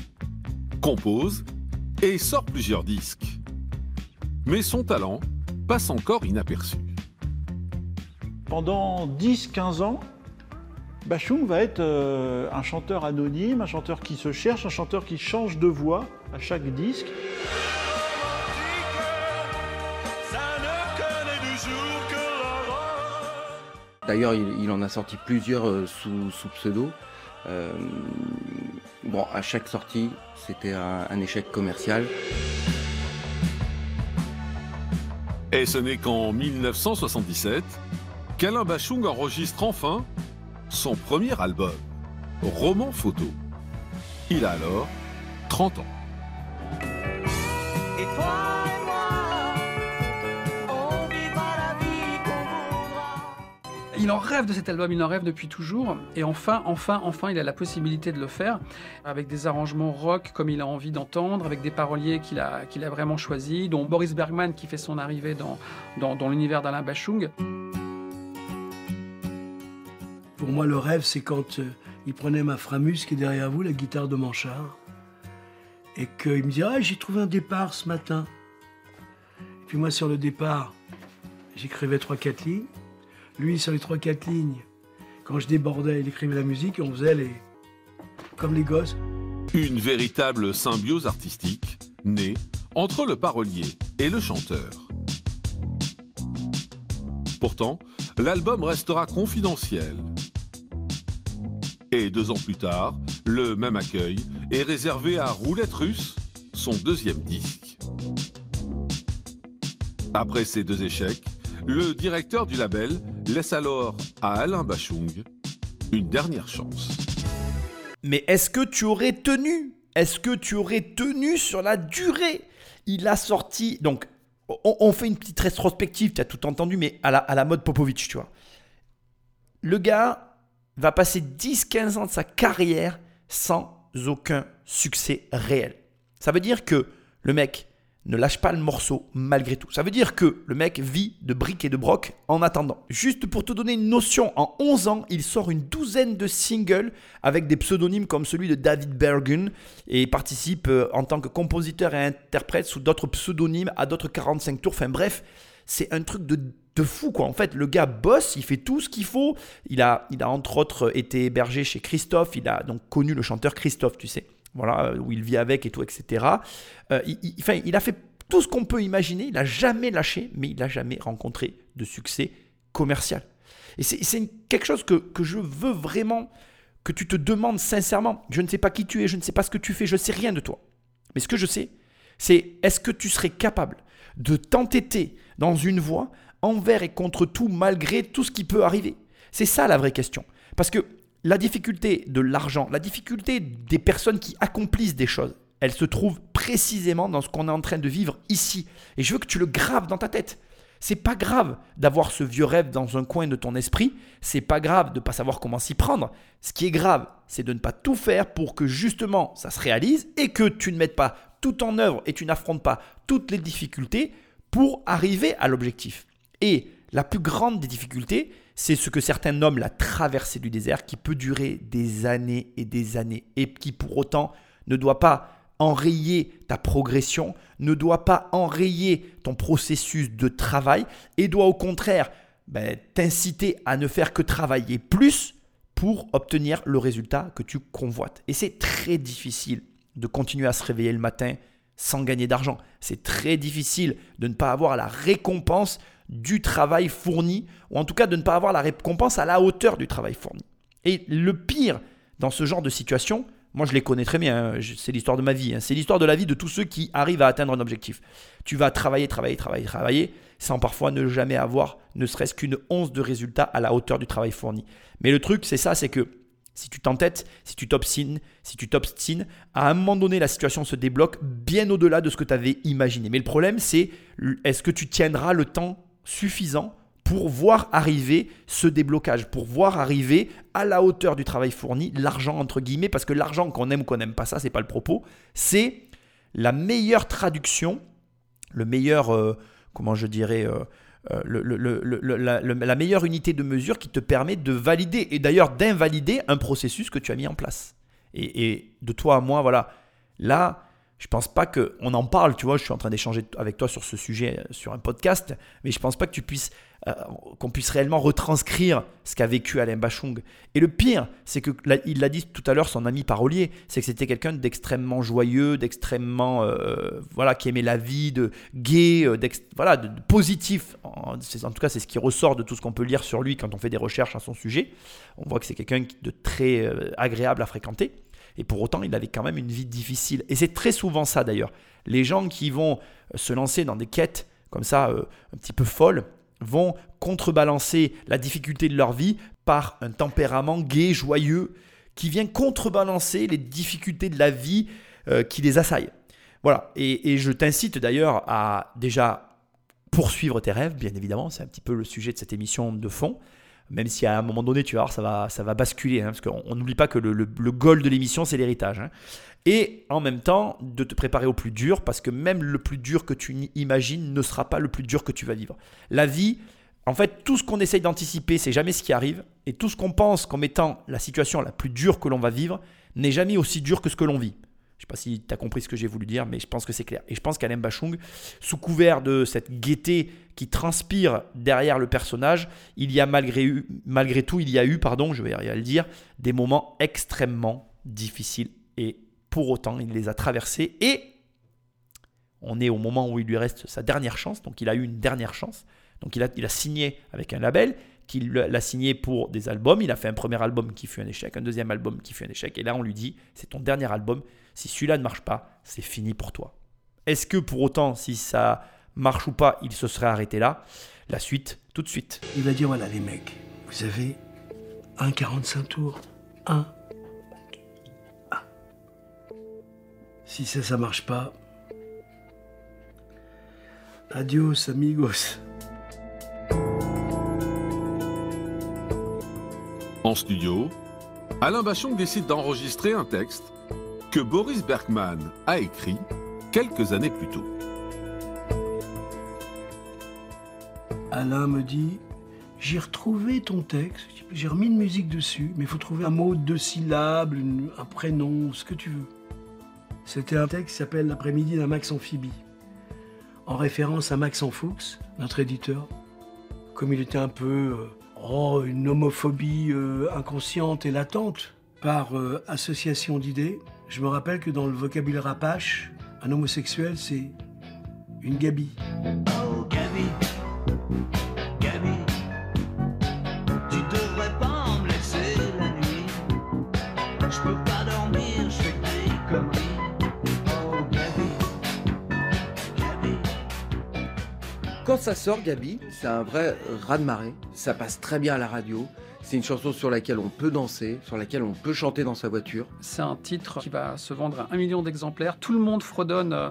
compose et sort plusieurs disques. Mais son talent passe encore inaperçu. Pendant 10-15 ans, Bachung va être euh, un chanteur anonyme, un chanteur qui se cherche, un chanteur qui change de voix à chaque disque. D'ailleurs, il, en a sorti plusieurs euh, sous, pseudo. Euh, bon, à chaque sortie, c'était un, échec commercial. Et ce n'est qu'en 1977 qu'Alain Bachung enregistre enfin son premier album, Roman Photo. Il a alors 30 ans. Il en rêve de cet album, il en rêve depuis toujours. Et enfin, enfin, enfin, il a la possibilité de le faire avec des arrangements rock comme il a envie d'entendre, avec des paroliers qu'il a, vraiment choisis, dont Boris Bergman qui fait son arrivée dans, dans, l'univers d'Alain Bachung. Pour moi, le rêve, c'est quand euh, il prenait ma Framus qui est derrière vous, la guitare de Manchard, et qu'il me disait Ah, j'ai trouvé un départ ce matin. Et puis moi, sur le départ, j'écrivais trois, quatre lignes. Lui, sur les trois, quatre lignes, quand je débordais, il écrivait la musique et on faisait les. comme les gosses. Une véritable symbiose artistique née entre le parolier et le chanteur. Pourtant, l'album restera confidentiel. Et deux ans plus tard, le même accueil est réservé à Roulette Russe, son deuxième disque. Après ces deux échecs, le directeur du label laisse alors à Alain Bachung une dernière chance. Mais est-ce que tu aurais tenu? Est-ce que tu aurais tenu sur la durée? Il a sorti. Donc, on, fait une petite rétrospective, tu as tout entendu, mais à la, à la mode Popovic, tu vois. Le gars va passer 10-15 ans de sa carrière sans aucun succès réel. Ça veut dire que le mec, ne lâche pas le morceau malgré tout. Ça veut dire que le mec vit de briques et de broc en attendant. Juste pour te donner une notion, en 11 ans, il sort une douzaine de singles avec des pseudonymes comme celui de David Bergen et participe euh, en tant que compositeur et interprète sous d'autres pseudonymes à d'autres 45 tours. Enfin bref, c'est un truc de, de, fou quoi. En fait, le gars bosse, il fait tout ce qu'il faut. Il a, il a entre autres été hébergé chez Christophe, il a donc connu le chanteur Christophe, tu sais voilà, où il vit avec et tout, etc. Euh, il a fait tout ce qu'on peut imaginer, il n'a jamais lâché, mais il n'a jamais rencontré de succès commercial. Et c'est quelque chose que, que, je veux vraiment que tu te demandes sincèrement. Je ne sais pas qui tu es, je ne sais pas ce que tu fais, je ne sais rien de toi. Mais ce que je sais, c'est est-ce que tu serais capable de t'entêter dans une voie envers et contre tout, malgré tout ce qui peut arriver? C'est ça la vraie question. Parce que la difficulté de l'argent, la difficulté des personnes qui accomplissent des choses, elle se trouve précisément dans ce qu'on est en train de vivre ici. Et je veux que tu le graves dans ta tête. C'est pas grave d'avoir ce vieux rêve dans un coin de ton esprit, c'est pas grave de ne pas savoir comment s'y prendre. Ce qui est grave, c'est de ne pas tout faire pour que justement ça se réalise et que tu ne mettes pas tout en œuvre et tu n'affrontes pas toutes les difficultés pour arriver à l'objectif. Et la plus grande des difficultés, c'est ce que certains nomment la traversée du désert qui peut durer des années et des années et qui pour autant ne doit pas enrayer ta progression, ne doit pas enrayer ton processus de travail et doit au contraire ben, t'inciter à ne faire que travailler plus pour obtenir le résultat que tu convoites. Et c'est très difficile de continuer à se réveiller le matin sans gagner d'argent. C'est très difficile de ne pas avoir la récompense du travail fourni, ou en tout cas de ne pas avoir la récompense à la hauteur du travail fourni. Et le pire dans ce genre de situation, moi, je les connais très bien. Hein. C'est l'histoire de ma vie. Hein. C'est l'histoire de la vie de tous ceux qui arrivent à atteindre un objectif. Tu vas travailler, travailler, travailler, travailler, sans parfois ne jamais avoir ne serait-ce qu'une once de résultat à la hauteur du travail fourni. Mais le truc, c'est ça, c'est que si tu t'entêtes, si tu t'obstines, si tu t'obstines, à un moment donné, la situation se débloque bien au-delà de ce que tu avais imaginé. Mais le problème, c'est est-ce que tu tiendras le temps suffisant pour voir arriver ce déblocage, pour voir arriver à la hauteur du travail fourni, l'argent entre guillemets, parce que l'argent qu'on aime ou qu'on n'aime pas, ça c'est pas le propos, c'est la meilleure traduction, le meilleur, euh, comment je dirais, euh, euh, la, meilleure unité de mesure qui te permet de valider et d'ailleurs d'invalider un processus que tu as mis en place. Et, et de toi à moi, voilà, là, je pense pas que on en parle, tu vois, je suis en train d'échanger avec toi sur ce sujet euh, sur un podcast, mais je pense pas que tu puisses euh, qu'on puisse réellement retranscrire ce qu'a vécu Alain Bachung. Et le pire, c'est que il l'a dit tout à l'heure son ami parolier, c'est que c'était quelqu'un d'extrêmement joyeux, d'extrêmement euh, voilà, qui aimait la vie, de gay, voilà, de, positif. En, en, tout cas, c'est ce qui ressort de tout ce qu'on peut lire sur lui quand on fait des recherches à son sujet. On voit que c'est quelqu'un de très agréable à fréquenter. Et pour autant, il avait quand même une vie difficile. Et c'est très souvent ça d'ailleurs. Les gens qui vont euh, se lancer dans des quêtes comme ça, euh, un petit peu folles, vont contrebalancer la difficulté de leur vie par un tempérament gai, joyeux, qui vient contrebalancer les difficultés de la vie euh, qui les assaillent. Voilà, et, et je t'incite d'ailleurs à déjà poursuivre tes rêves, bien évidemment, c'est un petit peu le sujet de cette émission de fond, même si à un moment donné, tu vas voir, ça va, basculer, hein, parce qu'on n'oublie pas que le, le, goal de l'émission, c'est l'héritage. Hein. Et en même temps, de te préparer au plus dur, parce que même le plus dur que tu imagines ne sera pas le plus dur que tu vas vivre. La vie, en fait, tout ce qu'on essaye d'anticiper, c'est jamais ce qui arrive, et tout ce qu'on pense comme étant la situation la plus dure que l'on va vivre, n'est jamais aussi dur que ce que l'on vit. Je ne sais pas si tu as compris ce que j'ai voulu dire, mais je pense que c'est clair. Et je pense qu'Alain Bachung, sous couvert de cette gaieté qui transpire derrière le personnage, il y a malgré, tout, il y a eu, pardon, je vais le dire, des moments extrêmement difficiles. Et pour autant, il les a traversés. Et on est au moment où il lui reste sa dernière chance. Donc il a eu une dernière chance. Donc il a signé avec un label qu'il l'a signé pour des albums. Il a fait un premier album qui fut un échec, un deuxième album qui fut un échec. Et là, on lui dit, c'est ton dernier album. Si celui-là ne marche pas, c'est fini pour toi. Est-ce que pour autant, si ça marche ou pas, il se serait arrêté là? La suite, tout de suite. Il va dire voilà les mecs, vous avez un 45 tours. Un. Si ça, ça marche pas. Adios, amigos. En studio, Alain Bachon décide d'enregistrer un texte que Boris Bergman a écrit quelques années plus tôt. Alain me dit J'ai retrouvé ton texte, j'ai remis une musique dessus, mais il faut trouver un mot, deux syllabes, un prénom, ce que tu veux. C'était un texte qui s'appelle L'après-midi d'un Max Amphibie, en référence à Max Fuchs, notre éditeur. Comme il était un peu. Euh, oh, une homophobie euh, inconsciente et latente par euh, association d'idées, je me rappelle que dans le vocabulaire apache, un homosexuel, c'est une gabi. Oh, gabi. Quand ça sort, Gabi, c'est un vrai raz-de-marée. Ça passe très bien à la radio. C'est une chanson sur laquelle on peut danser, sur laquelle on peut chanter dans sa voiture. C'est un titre qui va se vendre à un million d'exemplaires. Tout le monde fredonne euh,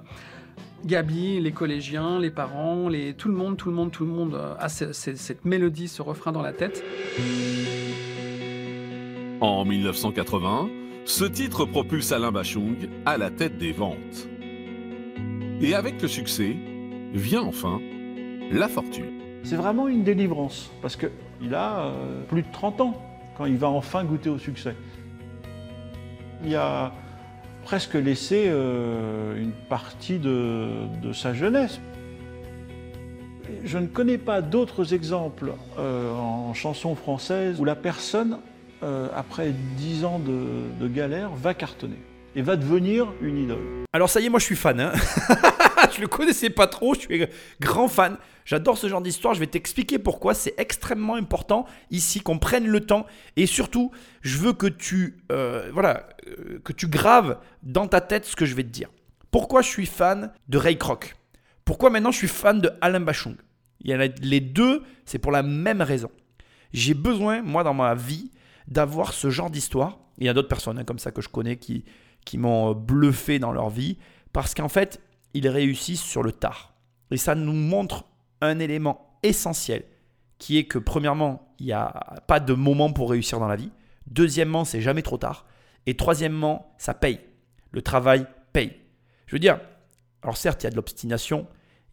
Gabi, les collégiens, les parents, les, tout le monde, tout le monde, tout le monde euh, a ce- ce- cette mélodie, ce refrain dans la tête. En 1980, ce titre propulse Alain Bachung à la tête des ventes. Et avec le succès, vient enfin la fortune. C'est vraiment une délivrance, parce qu'il a euh, plus de 30 ans quand il va enfin goûter au succès. Il a presque laissé euh, une partie de, sa jeunesse. Je ne connais pas d'autres exemples euh, en chanson française où la personne, après 10 ans de, de galère, va cartonner et va devenir une idole. Alors ça y est, moi je suis fan. Hein. je le connaissais pas trop, je suis grand fan. J'adore ce genre d'histoire, je vais t'expliquer pourquoi. C'est extrêmement important ici qu'on prenne le temps et surtout, je veux que tu, euh, voilà, euh, que tu graves dans ta tête ce que je vais te dire. Pourquoi je suis fan de Ray Kroc? Pourquoi maintenant je suis fan de Alain Bachung? Il y en a les deux, c'est pour la même raison. J'ai besoin, moi, dans ma vie, d'avoir ce genre d'histoire. Il y a d'autres personnes hein, comme ça que je connais qui, qui m'ont bluffé dans leur vie parce qu'en fait, ils réussissent sur le tard. Et ça nous montre un élément essentiel qui est que premièrement, il n'y a pas de moment pour réussir dans la vie. Deuxièmement, c'est jamais trop tard. Et troisièmement, ça paye. Le travail paye. Je veux dire, alors certes, il y a de l'obstination,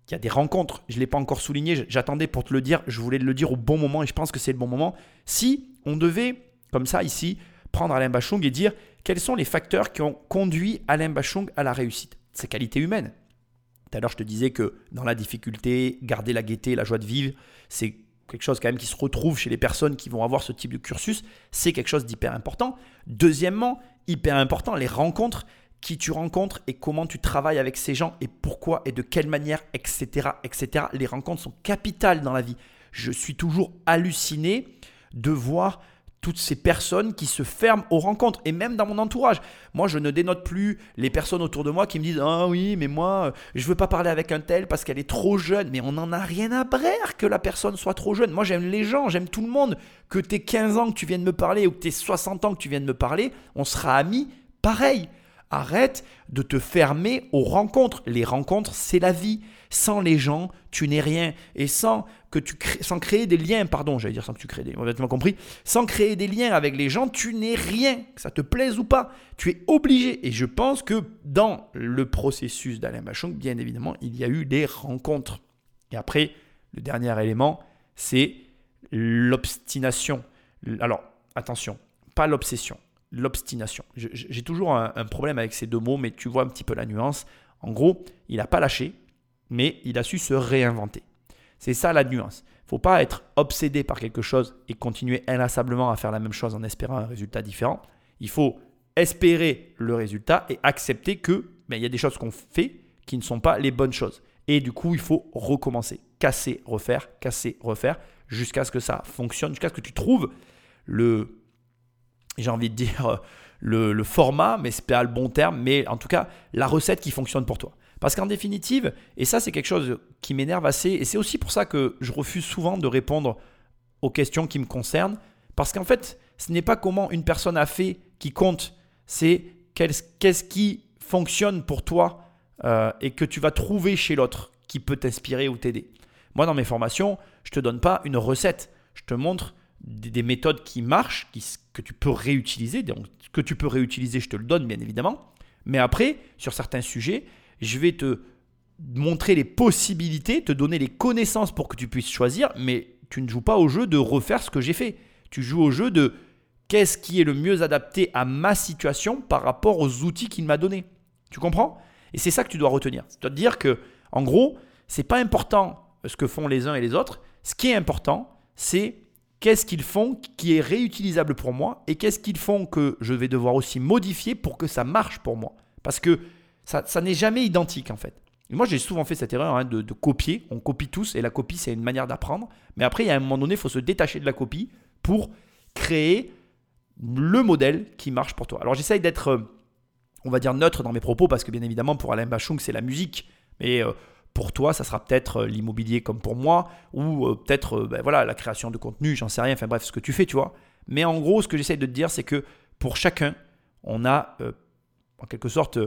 il y a des rencontres. Je ne l'ai pas encore souligné, j'attendais pour te le dire, je voulais le dire au bon moment et je pense que c'est le bon moment. Si on devait, comme ça ici, prendre Alain Bachung et dire quels sont les facteurs qui ont conduit Alain Bachung à la réussite? Ses qualités humaines. L'heure, je te disais que dans la difficulté, garder la gaieté, la joie de vivre, c'est quelque chose quand même qui se retrouve chez les personnes qui vont avoir ce type de cursus. C'est quelque chose d'hyper important. Deuxièmement, hyper important, les rencontres qui tu rencontres et comment tu travailles avec ces gens et pourquoi et de quelle manière, etc. etc. Les rencontres sont capitales dans la vie. Je suis toujours halluciné de voir toutes ces personnes qui se ferment aux rencontres et même dans mon entourage. Moi, je ne dénote plus les personnes autour de moi qui me disent "Ah oui, mais moi, je veux pas parler avec un tel parce qu'elle est trop jeune." Mais on n'en a rien à brère que la personne soit trop jeune. Moi, j'aime les gens, j'aime tout le monde. Que tu 15 ans que tu viennes me parler ou que tu 60 ans que tu viennes me parler, on sera amis pareil. Arrête de te fermer aux rencontres. Les rencontres, c'est la vie. Sans les gens, tu n'es rien. Et sans que tu crées, sans créer des liens, pardon, j'allais dire sans que tu crées des, honnêtement compris, sans créer des liens avec les gens, tu n'es rien. Que ça te plaise ou pas, tu es obligé. Et je pense que dans le processus d'Alain Bachung, bien évidemment, il y a eu des rencontres. Et après, le dernier élément, c'est l'obstination. Alors, attention, pas l'obsession l'obstination. J'ai toujours un, un, problème avec ces deux mots, mais tu vois un petit peu la nuance. En gros, il n'a pas lâché, mais il a su se réinventer. C'est ça la nuance. Il ne faut pas être obsédé par quelque chose et continuer inlassablement à faire la même chose en espérant un résultat différent. Il faut espérer le résultat et accepter que ben, il y a des choses qu'on fait qui ne sont pas les bonnes choses. Et du coup, il faut recommencer, casser, refaire, casser, refaire, jusqu'à ce que ça fonctionne, jusqu'à ce que tu trouves le, j'ai envie de dire, le, le format, mais c'est pas le bon terme, mais en tout cas, la recette qui fonctionne pour toi. Parce qu'en définitive, et ça c'est quelque chose qui m'énerve assez, et c'est aussi pour ça que je refuse souvent de répondre aux questions qui me concernent, parce qu'en fait, ce n'est pas comment une personne a fait qui compte, c'est qu'est-ce qui fonctionne pour toi euh, et que tu vas trouver chez l'autre qui peut t'inspirer ou t'aider. Moi, dans mes formations, je ne te donne pas une recette, je te montre des, des méthodes qui marchent, qui, que tu peux réutiliser. Donc, que tu peux réutiliser, je te le donne, bien évidemment. Mais après, sur certains sujets, je vais te montrer les possibilités, te donner les connaissances pour que tu puisses choisir, mais tu ne joues pas au jeu de refaire ce que j'ai fait. Tu joues au jeu de qu'est-ce qui est le mieux adapté à ma situation par rapport aux outils qu'il m'a donnés. Tu comprends? Et c'est ça que tu dois retenir. Tu dois te dire que, en gros, c'est pas important ce que font les uns et les autres. Ce qui est important, c'est qu'est-ce qu'ils font qui est réutilisable pour moi et qu'est-ce qu'ils font que je vais devoir aussi modifier pour que ça marche pour moi. Parce que ça, n'est jamais identique en fait. Moi j'ai souvent fait cette erreur hein, de, copier, on copie tous et la copie c'est une manière d'apprendre. Mais après il y a un moment donné, il faut se détacher de la copie pour créer le modèle qui marche pour toi. Alors j'essaye d'être, on va dire, neutre dans mes propos parce que bien évidemment pour Alain Bachung c'est la musique. Mais euh, pour toi, ça sera peut-être l'immobilier comme pour moi, ou euh, peut-être euh, ben voilà, la création de contenu, j'en sais rien, enfin bref, ce que tu fais, tu vois. Mais en gros, ce que j'essaie de te dire, c'est que pour chacun, on a euh, en quelque sorte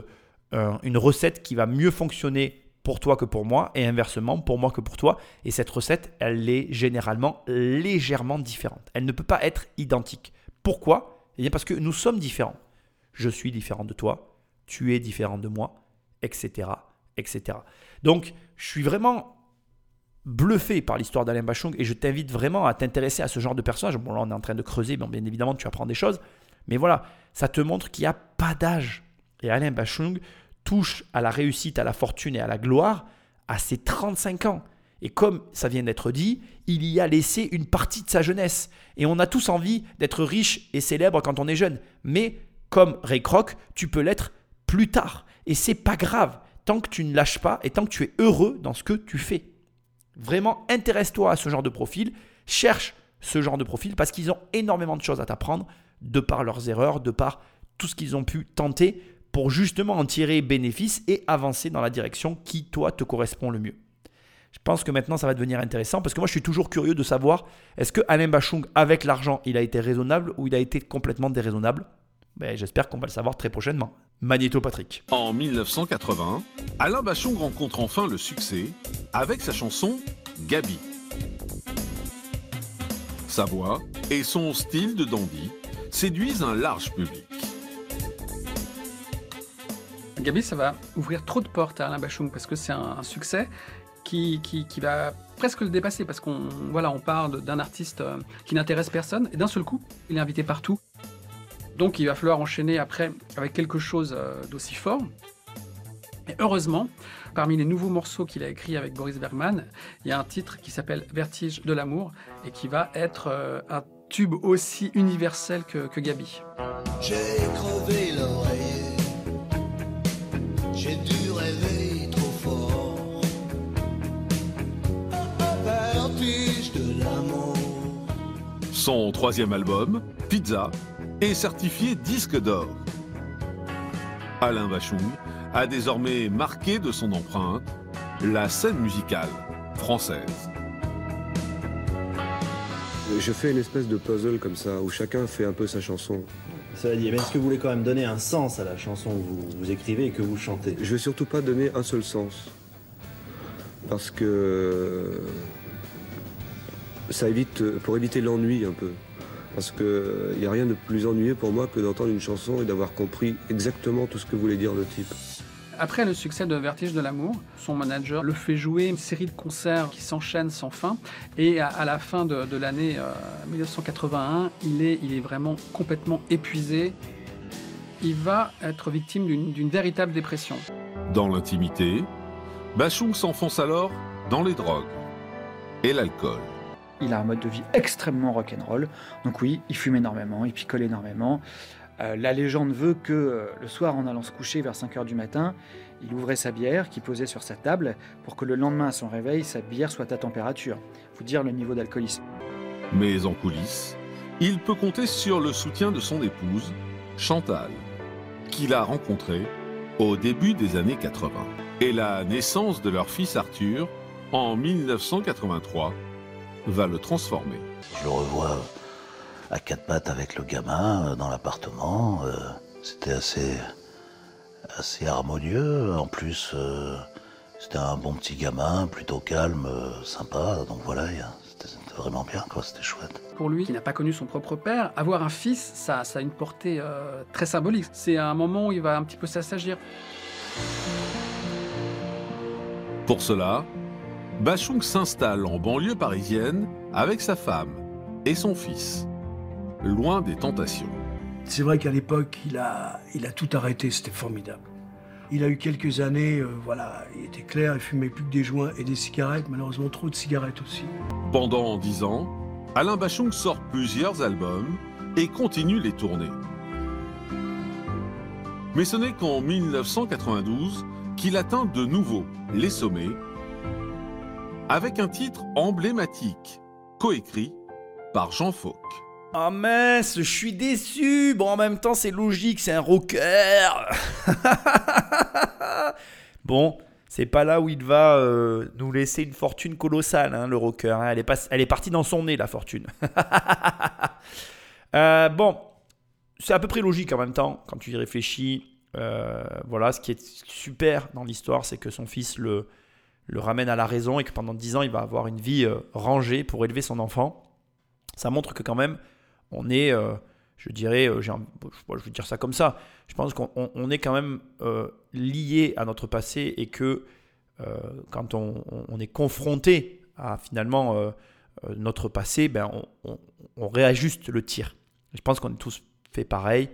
une recette qui va mieux fonctionner pour toi que pour moi, et inversement, pour moi que pour toi. Et cette recette, elle est généralement légèrement différente. Elle ne peut pas être identique. Pourquoi? Eh bien parce que nous sommes différents. Je suis différent de toi, tu es différent de moi, etc. etc. Donc, je suis vraiment bluffé par l'histoire d'Alain Bachung et je t'invite vraiment à t'intéresser à ce genre de personnage. Bon, là, on est en train de creuser, bien évidemment, tu apprends des choses. Mais voilà, ça te montre qu'il n'y a pas d'âge. Et Alain Bachung touche à la réussite, à la fortune et à la gloire à ses 35 ans. Et comme ça vient d'être dit, il y a laissé une partie de sa jeunesse. Et on a tous envie d'être riche et célèbre quand on est jeune. Mais comme Ray Kroc, tu peux l'être plus tard. Et c'est pas grave, tant que tu ne lâches pas et tant que tu es heureux dans ce que tu fais. Vraiment, intéresse-toi à ce genre de profil, cherche ce genre de profil parce qu'ils ont énormément de choses à t'apprendre de par leurs erreurs, de par tout ce qu'ils ont pu tenter pour justement en tirer bénéfice et avancer dans la direction qui, toi, te correspond le mieux. Je pense que maintenant, ça va devenir intéressant parce que moi, je suis toujours curieux de savoir est-ce que Alain Bachung, avec l'argent, il a été raisonnable ou il a été complètement déraisonnable? Ben, J'espère qu'on va le savoir très prochainement. Magnéto Patrick. En 1980, Alain Bachung rencontre enfin le succès avec sa chanson Gabi. Sa voix et son style de dandy séduisent un large public. Gabi, ça va ouvrir trop de portes à Alain Bachung parce que c'est un, succès qui, qui, va presque le dépasser parce qu'on voilà, on parle d'un artiste euh, qui n'intéresse personne et d'un seul coup, il est invité partout. Donc il va falloir enchaîner après avec quelque chose euh, d'aussi fort. Et heureusement, parmi les nouveaux morceaux qu'il a écrits avec Boris Bergman, il y a un titre qui s'appelle Vertige de l'amour et qui va être euh, un tube aussi universel que, que Gabi. J'ai dû rêver trop fort. Vertige de l'amour. Son troisième album, Pizza, est certifié disque d'or. Alain Bachung a désormais marqué de son empreinte la scène musicale française. Je fais une espèce de puzzle comme ça, où chacun fait un peu sa chanson. Veut dire, mais est-ce que vous voulez quand même donner un sens à la chanson que vous, écrivez et que vous chantez? Je vais surtout pas donner un seul sens. Parce que ça évite, pour éviter l'ennui un peu. Parce qu'il n'y a rien de plus ennuyeux pour moi que d'entendre une chanson et d'avoir compris exactement tout ce que voulait dire le type. Après le succès de Vertige de l'amour, son manager le fait jouer une série de concerts qui s'enchaînent sans fin. Et à, la fin de, l'année 1981, euh, il est, il est vraiment complètement épuisé. Il va être victime d'une véritable dépression. Dans l'intimité, Bachung s'enfonce alors dans les drogues et l'alcool. Il a un mode de vie extrêmement rock'n'roll. Donc oui, il fume énormément, il picole énormément. Euh, la légende veut que euh, le soir, en allant se coucher vers 5 heures du matin, il ouvrait sa bière qui posait sur sa table pour que le lendemain à son réveil, sa bière soit à température. Vous dire le niveau d'alcoolisme. Mais en coulisses, il peut compter sur le soutien de son épouse, Chantal, qu'il a rencontrée au début des années 80. Et la naissance de leur fils Arthur, en 1983, va le transformer. Je le revois à quatre pattes avec le gamin euh, dans l'appartement. Euh, c'était assez, assez harmonieux. En plus, euh, c'était un bon petit gamin, plutôt calme, sympa. Donc voilà, c'était vraiment bien, quoi. C'était chouette. Pour lui, qui n'a pas connu son propre père, avoir un fils, ça, ça a une portée très symbolique. C'est un moment où il va un petit peu s'assagir. Pour cela, Bachung s'installe en banlieue parisienne avec sa femme et son fils loin des tentations. C'est vrai qu'à l'époque, il a, il a tout arrêté, c'était formidable. Il a eu quelques années, euh, voilà, il était clair, il fumait plus que des joints et des cigarettes, malheureusement trop de cigarettes aussi. Pendant dix ans, Alain Bachung sort plusieurs albums et continue les tournées. Mais ce n'est qu'en 1992 qu'il atteint de nouveau les sommets avec un titre emblématique, coécrit par Jean Fauque. Ah mince, je suis déçu. Bon, en même temps, c'est logique, c'est un rocker. bon, c'est pas là où il va euh, nous laisser une fortune colossale, hein, le rocker. Hein. Elle, est elle est partie dans son nez, la fortune. Euh, bon, c'est à peu près logique en même temps, quand tu y réfléchis. Euh, voilà, ce qui est super dans l'histoire, c'est que son fils le, le ramène à la raison et que pendant 10 ans, il va avoir une vie rangée pour élever son enfant. Ça montre que quand même, on est, euh, je dirais, euh, je vais dire ça comme ça, je pense qu'on est quand même lié à notre passé et que quand on, est confronté à finalement notre passé, ben on, on, réajuste le tir. Je pense qu'on est tous fait pareil.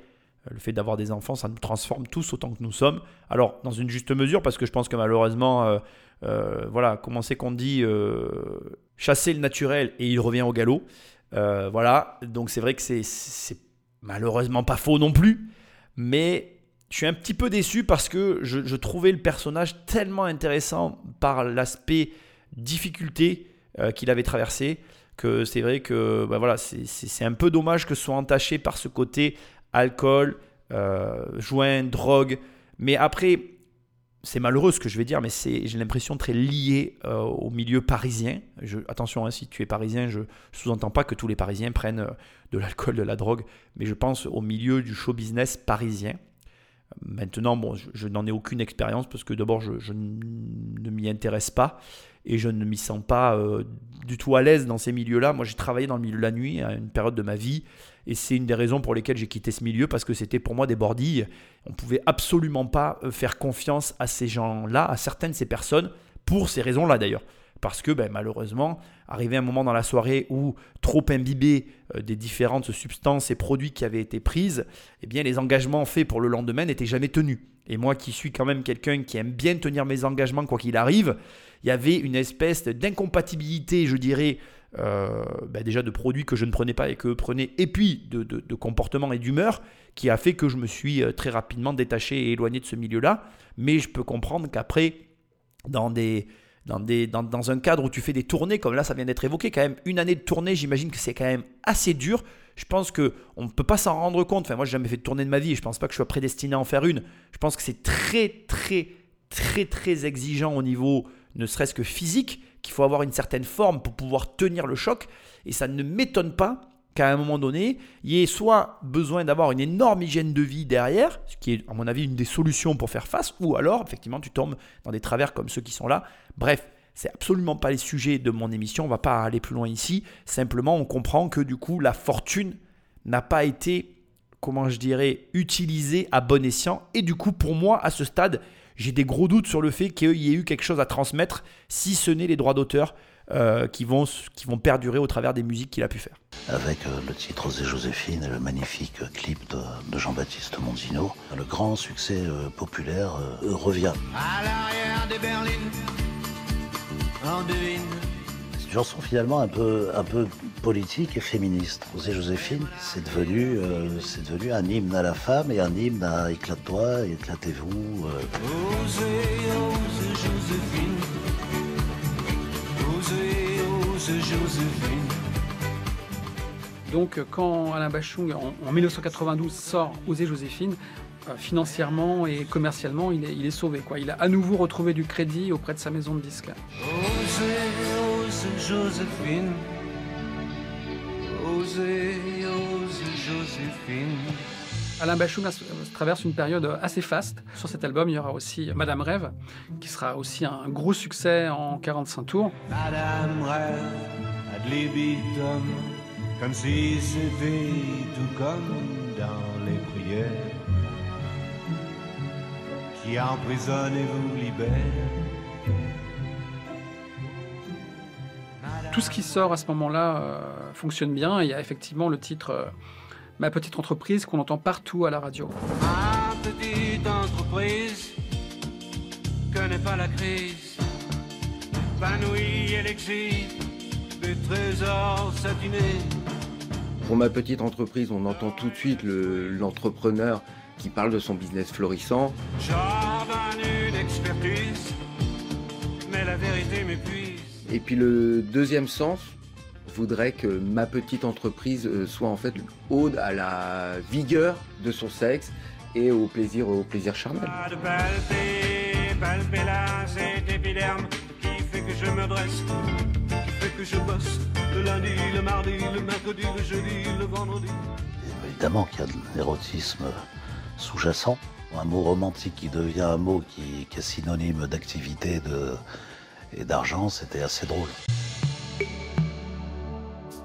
Le fait d'avoir des enfants, ça nous transforme tous autant que nous sommes. Alors, dans une juste mesure, parce que je pense que malheureusement, euh, voilà, comment c'est qu'on dit euh, chasser le naturel et il revient au galop. Euh, voilà, donc c'est vrai que c'est malheureusement pas faux non plus, mais je suis un petit peu déçu parce que je, trouvais le personnage tellement intéressant par l'aspect difficulté qu'il avait traversé que c'est vrai que bah voilà, c'est un peu dommage que ce soit entaché par ce côté alcool, joint, drogue. Mais après, c'est malheureux ce que je vais dire, mais j'ai l'impression très lié euh, au milieu parisien. Attention, hein, si tu es parisien, je sous-entends pas que tous les Parisiens prennent euh, de l'alcool, de la drogue, mais je pense au milieu du show business parisien. Maintenant, bon, je, n'en ai aucune expérience parce que d'abord, je, ne m'y intéresse pas et je ne m'y sens pas euh, du tout à l'aise dans ces milieux-là. Moi, j'ai travaillé dans le milieu de la nuit à une période de ma vie et c'est une des raisons pour lesquelles j'ai quitté ce milieu parce que c'était pour moi des bordilles. On ne pouvait absolument pas euh, faire confiance à ces gens-là, à certaines de ces personnes, pour ces raisons-là d'ailleurs. Parce que ben, malheureusement, arrivé un moment dans la soirée où trop imbibé euh, des différentes substances et produits qui avaient été prises, eh bien les engagements faits pour le lendemain n'étaient jamais tenus. Et moi qui suis quand même quelqu'un qui aime bien tenir mes engagements quoi qu'il arrive, il y avait une espèce d'incompatibilité, je dirais, euh, bah, déjà de produits que je ne prenais pas et que prenais, et puis de, de, comportement et d'humeur, qui a fait que je me suis euh, très rapidement détaché et éloigné de ce milieu-là. Mais je peux comprendre qu'après, dans des, dans, des, dans, dans, un cadre où tu fais des tournées, comme là ça vient d'être évoqué, quand même une année de tournée, j'imagine que c'est quand même assez dur. Je pense qu'on ne peut pas s'en rendre compte. Enfin, moi, j'ai jamais fait de tournée de ma vie et je pense pas que je sois prédestiné à en faire une. Je pense que c'est très, très, très, très exigeant au niveau ne serait-ce que physique qu'il faut avoir une certaine forme pour pouvoir tenir le choc. Et ça ne m'étonne pas qu'à un moment donné, il y ait soit besoin d'avoir une énorme hygiène de vie derrière, ce qui est à mon avis une des solutions pour faire face, ou alors effectivement tu tombes dans des travers comme ceux qui sont là. Bref, c'est absolument pas les sujets de mon émission, on va pas aller plus loin ici. Simplement, on comprend que du coup, la fortune n'a pas été, comment je dirais, utilisée à bon escient. Et du coup, pour moi, à ce stade, j'ai des gros doutes sur le fait qu'il y ait eu quelque chose à transmettre, si ce n'est les droits d'auteur euh, qui, vont, qui vont perdurer au travers des musiques qu'il a pu faire. Avec euh, le titre et Joséphine et le magnifique clip de, Jean-Baptiste Mondino, le grand succès euh, populaire revient. À l'arrière des berlines, en devine chanson finalement un peu, un peu politique et féministe. Osez Joséphine, c'est devenu, euh, c'est devenu un hymne à la femme et un hymne à éclate-toi, éclatez-vous. Euh. Osez, osez Joséphine. Osez, osez Joséphine. Donc quand Alain Bachung en, 1992 sort Osez Joséphine, euh, financièrement et commercialement, il est, il est, sauvé. Quoi. Il a à nouveau retrouvé du crédit auprès de sa maison de disques. Joséphine. Joséphine. Alain Bachung traverse une période assez faste. Sur cet album, il y aura aussi Madame Rêve, qui sera aussi un gros succès en 45 tours. Madame Rêve, comme si c'était tout comme dans les prières, qui emprisonne et vous libère. Tout ce qui sort à ce moment-là euh, fonctionne bien. Il y a effectivement le titre euh, Ma petite entreprise qu'on entend partout à la radio. Ma petite entreprise connaît pas la crise, et des trésors satinés. Pour ma petite entreprise, on entend tout de suite l'entrepreneur qui parle de son business florissant. une expertise, mais la vérité m'épuise. Et puis le deuxième sens voudrait que ma petite entreprise euh, soit en fait ode à la vigueur de son sexe et au plaisir, au plaisir charnel. qui fait que je me dresse, qui fait que je bosse le lundi, le mardi, le mercredi, le jeudi, le vendredi. Évidemment qu'il y a de l'érotisme sous-jacent, un mot romantique qui devient un mot qui, qui est synonyme d'activité, de, et d'argent, c'était assez drôle.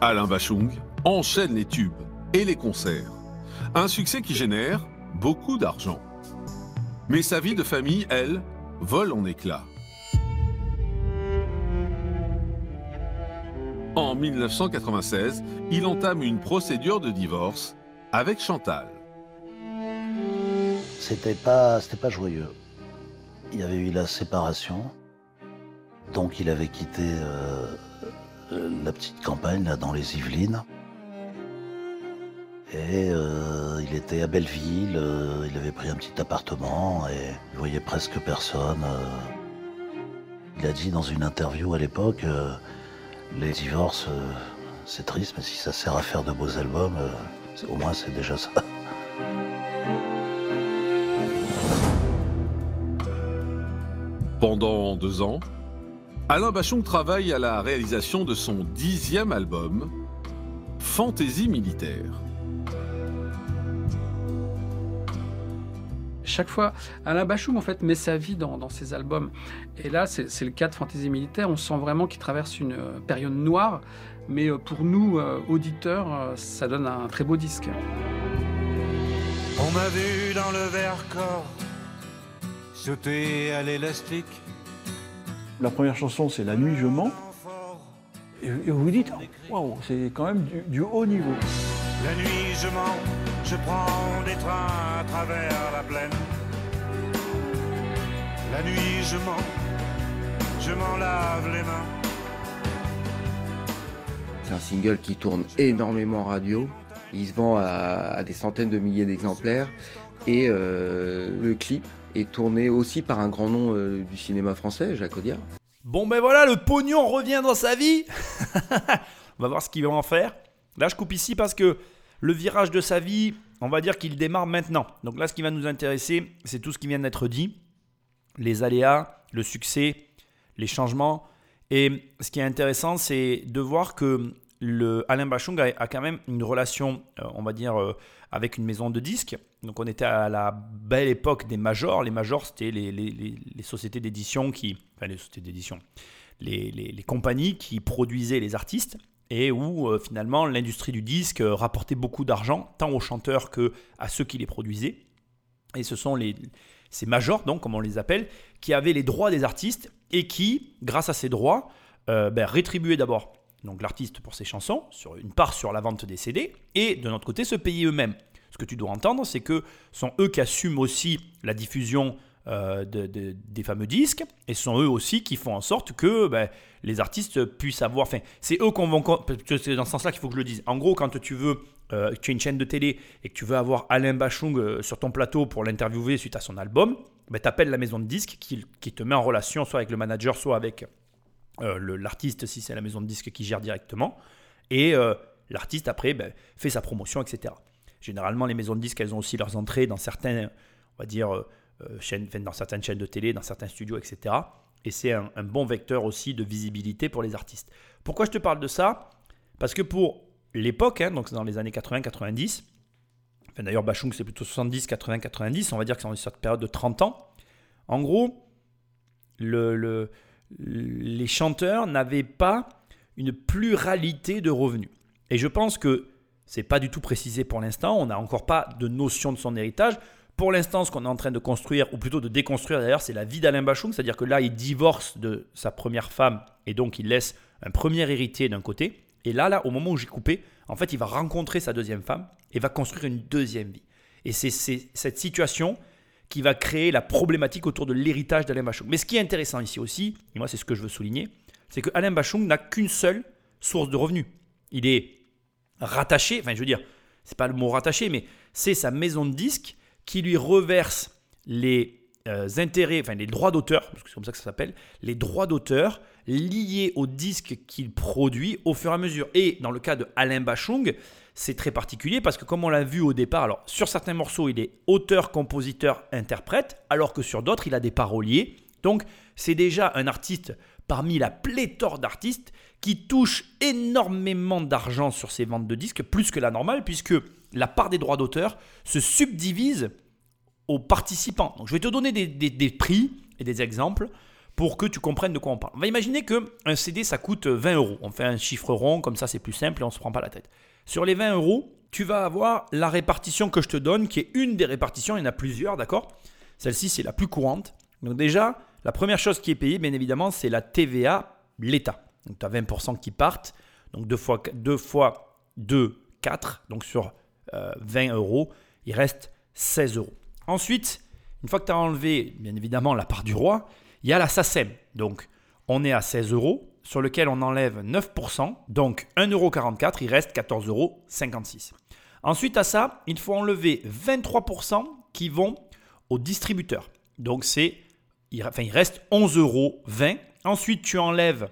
Alain Bachung enchaîne les tubes et les concerts. Un succès qui génère beaucoup d'argent. Mais sa vie de famille, elle, vole en éclats. En 1996, il entame une procédure de divorce avec Chantal. C'était pas, c'était pas joyeux. Il y avait eu la séparation, donc il avait quitté euh, la petite campagne dans les Yvelines. Et euh, il était à Belleville, euh, il avait pris un petit appartement et il voyait presque personne. euh. Il a dit dans une interview à l'époque, euh, les divorces, euh, c'est triste, mais si ça sert à faire de beaux albums, euh, au moins c'est déjà ça. Pendant deux ans, Alain Bachung travaille à la réalisation de son dixième album, Fantaisie militaire. Chaque fois, Alain Bachung en fait met sa vie dans, dans ses albums. Et là, c'est c'est le cas de Fantaisie militaire. On sent vraiment qu'il traverse une euh, période noire, mais euh, pour nous euh, auditeurs, ça donne un très beau disque. On m'a vu dans le Vercors sauter à l'élastique. La première chanson, c'est La nuit, je mens. Et vous vous dites, waouh, c'est quand même du, du haut niveau. La nuit, je mens, je prends des trains à travers la plaine. La nuit, je mens, je m'en lave les mains. C'est un single qui tourne énormément en radio. Il se vend à, à des centaines de milliers d'exemplaires. Et euh, le clip est tourné aussi par un grand nom euh, du cinéma français, Jacques Audiard. Bon ben voilà, le pognon revient dans sa vie. on va voir ce qu'il va en faire. Là, je coupe ici parce que le virage de sa vie, on va dire qu'il démarre maintenant. Donc là, ce qui va nous intéresser, c'est tout ce qui vient d'être dit. Les aléas, le succès, les changements. Et ce qui est intéressant, c'est de voir que Alain Bachung a, quand même une relation, euh, on va dire, euh, avec une maison de disques. Donc on était à la belle époque des majors. Les majors, c'était les, sociétés d'édition qui... Enfin, les sociétés d'édition. Les, compagnies qui produisaient les artistes et où euh, finalement l'industrie du disque rapportait beaucoup d'argent, tant aux chanteurs que à ceux qui les produisaient. Et ce sont ces majors, donc, comme on les appelle, qui avaient les droits des artistes et qui, grâce à ces droits, ben, rétribuaient d'abord donc l'artiste pour ses chansons, sur une part sur la vente des CD, et de notre côté se payer eux-mêmes. Ce que tu dois entendre, c'est que ce sont eux qui assument aussi la diffusion euh, de- de- des fameux disques, et ce sont eux aussi qui font en sorte que ben, les artistes puissent avoir. Enfin, c'est eux qu'on que C'est dans ce sens-là qu'il faut que je le dise. En gros, quand tu veux, euh, tu as une chaîne de télé et que tu veux avoir Alain Bachung euh, sur ton plateau pour l'interviewer suite à son album, ben, tu appelles la maison de disques qui, te met en relation soit avec le manager, soit avec l'artiste si c'est la maison de disques qui gère directement. Et euh, l'artiste, après, ben, fait sa promotion, etc. Généralement, les maisons de disques, elles ont aussi leurs entrées dans certains, on va dire, euh, euh, chaînes, dans certaines chaînes de télé, dans certains studios, etc. Et c'est un, bon vecteur aussi de visibilité pour les artistes. Pourquoi je te parle de ça? Parce que pour l'époque, hein, donc dans les années 80-90, enfin, d'ailleurs Bachung c'est plutôt 70, 80, 90, on va dire que c'est dans cette période de 30 ans. En gros, le- les chanteurs n'avaient pas une pluralité de revenus. Et je pense que c'est pas du tout précisé pour l'instant. On n'a encore pas de notion de son héritage. Pour l'instant, ce qu'on est en train de construire, ou plutôt de déconstruire d'ailleurs, c'est la vie d'Alain Bachung. C'est-à-dire que là, il divorce de sa première femme et donc il laisse un premier héritier d'un côté. Et là, là, au moment où j'ai coupé, en fait, il va rencontrer sa deuxième femme et va construire une deuxième vie. Et c'est c'est cette situation qui va créer la problématique autour de l'héritage d'Alain Bachung. Mais ce qui est intéressant ici aussi, et moi c'est ce que je veux souligner, c'est que Alain Bachung n'a qu'une seule source de revenus. Il est rattaché, enfin je veux dire, c'est pas le mot rattaché, mais c'est sa maison de disques qui lui reverse les euh, intérêts, enfin les droits d'auteur, parce que c'est comme ça que ça s'appelle, les droits d'auteur liés aux disques qu'il produit au fur et à mesure. Et dans le cas de Alain Bachung, c'est très particulier parce que comme on l'a vu au départ, alors sur certains morceaux, il est auteur, compositeur, interprète, alors que sur d'autres, il a des paroliers. Donc c'est déjà un artiste parmi la pléthore d'artistes qui touche énormément d'argent sur ses ventes de disques, plus que la normale, puisque la part des droits d'auteur se subdivise aux participants. Donc je vais te donner des, des- prix et des exemples. pour que tu comprennes de quoi on parle. On va imaginer qu'un CD, ça coûte 20 euros. On fait un chiffre rond, comme ça c'est plus simple et on ne se prend pas la tête. Sur les 20 euros, tu vas avoir la répartition que je te donne, qui est une des répartitions, il y en a plusieurs, d'accord? Celle-ci, c'est la plus courante. Donc déjà, la première chose qui est payée, bien évidemment, c'est la TVA, l'État. Donc tu as 20% qui partent. Donc 2 fois 2, fois 2 4. Donc sur 20 euros, il reste 16 euros. Ensuite, une fois que tu as enlevé, bien évidemment, la part du roi, il y a la SACEM. Donc on est à 16 euros, sur lequel on enlève 9%. Donc 1,44 euros, il reste 14,56 euros. Ensuite à ça, il faut enlever 23% qui vont au distributeur. Donc c'est, enfin, il reste 11,20 euros. Ensuite, tu enlèves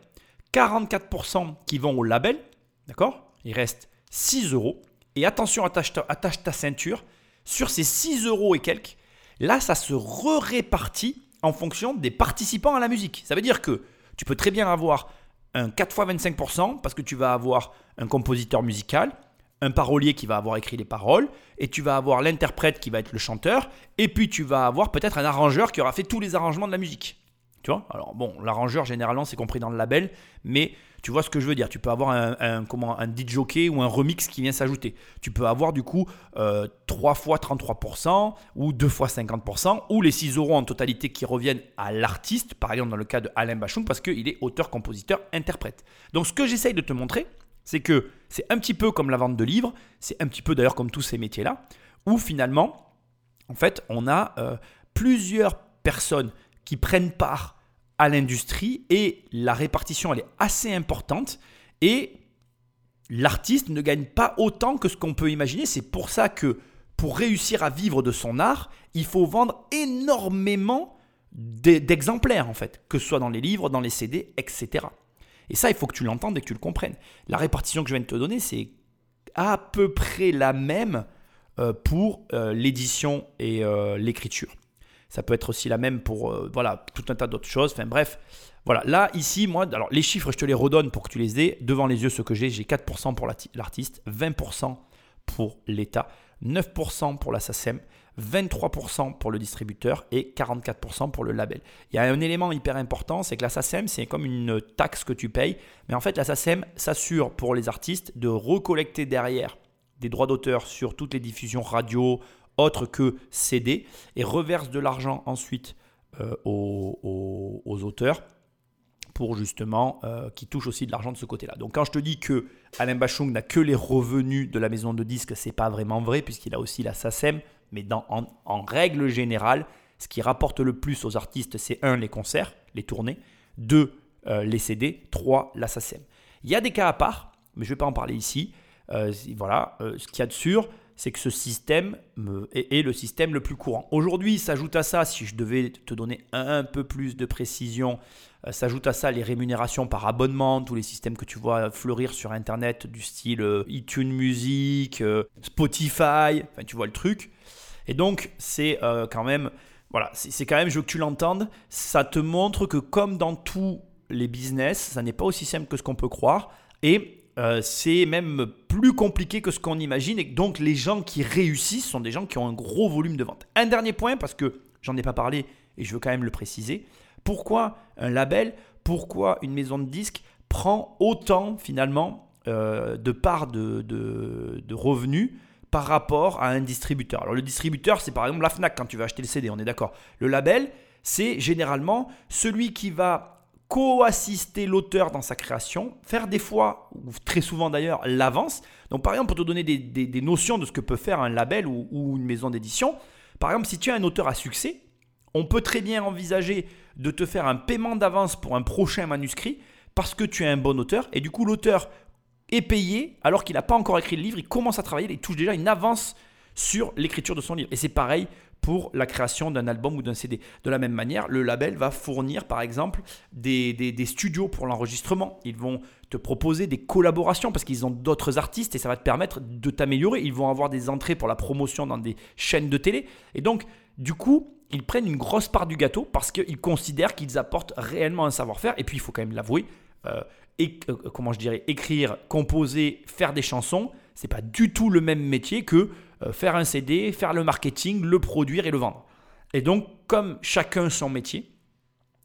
44% qui vont au label. D'accord? Il reste 6 euros. Et attention, attache ta, attache ta ceinture. Sur ces 6 euros et quelques, là, ça se répartit en fonction des participants à la musique. Ça veut dire que tu peux très bien avoir un 4 fois 25% parce que tu vas avoir un compositeur musical, un parolier qui va avoir écrit les paroles, et tu vas avoir l'interprète qui va être le chanteur, et puis tu vas avoir peut-être un arrangeur qui aura fait tous les arrangements de la musique. Tu vois Alors bon, l'arrangeur généralement c'est compris dans le label, mais tu vois ce que je veux dire. Tu peux avoir un, comment, un DJ ou un remix qui vient s'ajouter. Tu peux avoir du coup 3 euh, fois 33% ou 2 fois 50% ou les 6 euros en totalité qui reviennent à l'artiste, par exemple dans le cas de Alain Bachung, parce qu'il est auteur, compositeur, interprète. Donc ce que j'essaye de te montrer, c'est que c'est un petit peu comme la vente de livres, c'est un petit peu d'ailleurs comme tous ces métiers-là, où finalement, en fait, on a euh, plusieurs personnes qui prennent part à l'industrie et la répartition elle est assez importante et l'artiste ne gagne pas autant que ce qu'on peut imaginer. C'est pour ça que pour réussir à vivre de son art, il faut vendre énormément d'exemplaires en fait, que ce soit dans les livres, dans les CD, etc. Et ça, il faut que tu l'entendes et que tu le comprennes. La répartition que je viens de te donner, c'est à peu près la même euh, pour euh, l'édition et euh, l'écriture. Ça peut être aussi la même pour euh, voilà, tout un tas d'autres choses. Enfin bref, voilà. Là, ici, moi, alors les chiffres, je te les redonne pour que tu les aies devant les yeux. Ce que j'ai, j'ai 4% pour l'artiste, 20% pour l'État, 9% pour la SACEM, 23% pour le distributeur et 44% pour le label. Il y a un élément hyper important, c'est que la SACEM, c'est comme une taxe que tu payes, mais en fait la SACEM s'assure pour les artistes de recollecter derrière des droits d'auteur sur toutes les diffusions radio, autre que CD et reverse de l'argent ensuite euh, aux, auteurs pour justement euh, qui touchent aussi de l'argent de ce côté-là. Donc quand je te dis que Alain Bachung n'a que les revenus de la maison de disques, c'est pas vraiment vrai puisqu'il a aussi la SACEM, mais en, règle générale, ce qui rapporte le plus aux artistes, c'est un les concerts, les tournées, deux euh, les CD, trois la SACEM. Il y a des cas à part, mais je ne vais pas en parler ici. voilà, ce qu'il y a de sûr, c'est que ce système est, le système le plus courant. Aujourd'hui, s'ajoute à ça, si je devais te donner un peu plus de précision, euh, s'ajoute à ça les rémunérations par abonnement, tous les systèmes que tu vois fleurir sur Internet du style euh, iTunes Music, euh, Spotify, enfin tu vois le truc. Et donc c'est quand même, voilà, c'est quand même, je veux que tu l'entendes, ça te montre que comme dans tous les business, ça n'est pas aussi simple que ce qu'on peut croire. Et euh, c'est même plus compliqué que ce qu'on imagine. Et donc, les gens qui réussissent sont des gens qui ont un gros volume de vente. Un dernier point, parce que j'en ai pas parlé et je veux quand même le préciser. Pourquoi un label, pourquoi une maison de disques prend autant finalement euh, de parts de, de, revenus par rapport à un distributeur? Alors, le distributeur, c'est par exemple la Fnac quand tu vas acheter le CD, on est d'accord. Le label, c'est généralement celui qui va co-assister l'auteur dans sa création, faire des fois, ou très souvent d'ailleurs, l'avance. Donc par exemple, pour te donner des, notions de ce que peut faire un label ou, une maison d'édition, par exemple, si tu es un auteur à succès, on peut très bien envisager de te faire un paiement d'avance pour un prochain manuscrit parce que tu es un bon auteur et du coup l'auteur est payé alors qu'il n'a pas encore écrit le livre, il commence à travailler, il touche déjà une avance sur l'écriture de son livre. Et c'est pareil pour la création d'un album ou d'un CD. De la même manière, le label va fournir par exemple des, studios pour l'enregistrement. Ils vont te proposer des collaborations parce qu'ils ont d'autres artistes et ça va te permettre de t'améliorer. Ils vont avoir des entrées pour la promotion dans des chaînes de télé. Et donc, du coup, ils prennent une grosse part du gâteau parce qu'ils considèrent qu'ils apportent réellement un savoir-faire. Et puis, il faut quand même l'avouer, euh, euh, comment je dirais, écrire, composer, faire des chansons, c'est pas du tout le même métier que euh, faire un CD, faire le marketing, le produire et le vendre. Et donc, comme chacun son métier,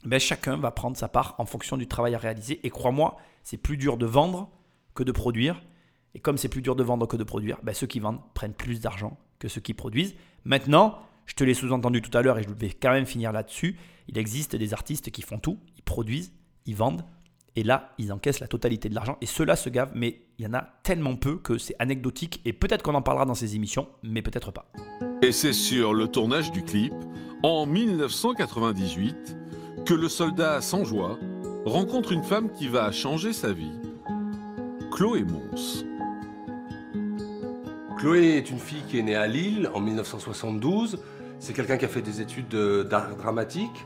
ben, chacun va prendre sa part en fonction du travail à réaliser. Et crois-moi, c'est plus dur de vendre que de produire. Et comme c'est plus dur de vendre que de produire, ben, ceux qui vendent prennent plus d'argent que ceux qui produisent. Maintenant, je te l'ai sous-entendu tout à l'heure et je vais quand même finir là-dessus. Il existe des artistes qui font tout, ils produisent, ils vendent, et là, ils encaissent la totalité de l'argent. Et ceux-là se gavent, mais il y en a tellement peu que c'est anecdotique. Et peut-être qu'on en parlera dans ces émissions, mais peut-être pas. Et c'est sur le tournage du clip, en 1998, que le soldat sans joie rencontre une femme qui va changer sa vie. Chloé Mons. Chloé est une fille qui est née à Lille en 1972. C'est quelqu'un qui a fait des études d'art dramatique,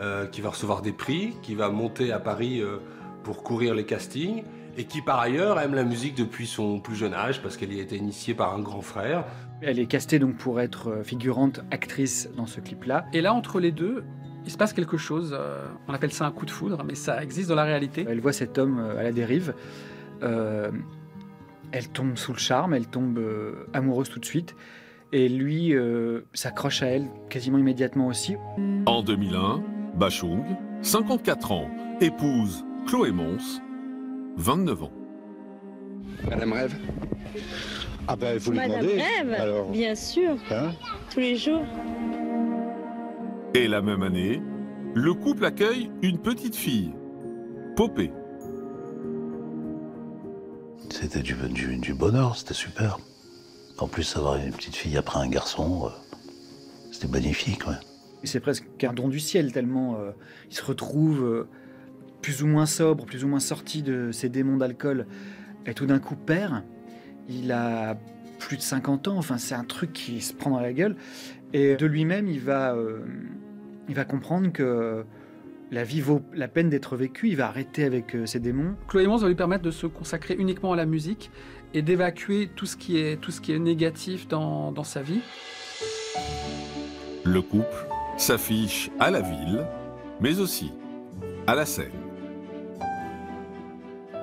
euh, qui va recevoir des prix, qui va monter à Paris euh, pour courir les castings et qui par ailleurs aime la musique depuis son plus jeune âge parce qu'elle y a été initiée par un grand frère. Elle est castée donc pour être euh, figurante, actrice dans ce clip-là. Et là, entre les deux, il se passe quelque chose. on appelle ça un coup de foudre, mais ça existe dans la réalité. Elle voit cet homme à la dérive. elle tombe sous le charme, elle tombe amoureuse tout de suite. Et lui s'accroche à elle quasiment immédiatement aussi. En 2001, Bachung, 54 ans, épouse Chloé Mons, 29 ans. Madame Rêve Ah ben, vous lui Madame demandez. Rêve, alors. bien sûr. Hein Tous les jours. Et la même année, le couple accueille une petite fille, Popée. C'était du, du- du bonheur, c'était super. En plus, avoir une petite fille après un garçon, euh, c'était magnifique. Ouais. C'est presque un don du ciel, tellement euh, il se retrouve euh, plus ou moins sobre, plus ou moins sorti de ses démons d'alcool, et tout d'un coup père. Il a plus de 50 ans, enfin c'est un truc qui se prend dans la gueule. Et de lui-même, il va, euh, il va comprendre que la vie vaut la peine d'être vécue, il va arrêter avec euh, ses démons. Chloé Mons va lui permettre de se consacrer uniquement à la musique et d'évacuer tout ce qui est tout ce qui est négatif dans, dans sa vie. Le couple s'affiche à la ville, mais aussi à la scène.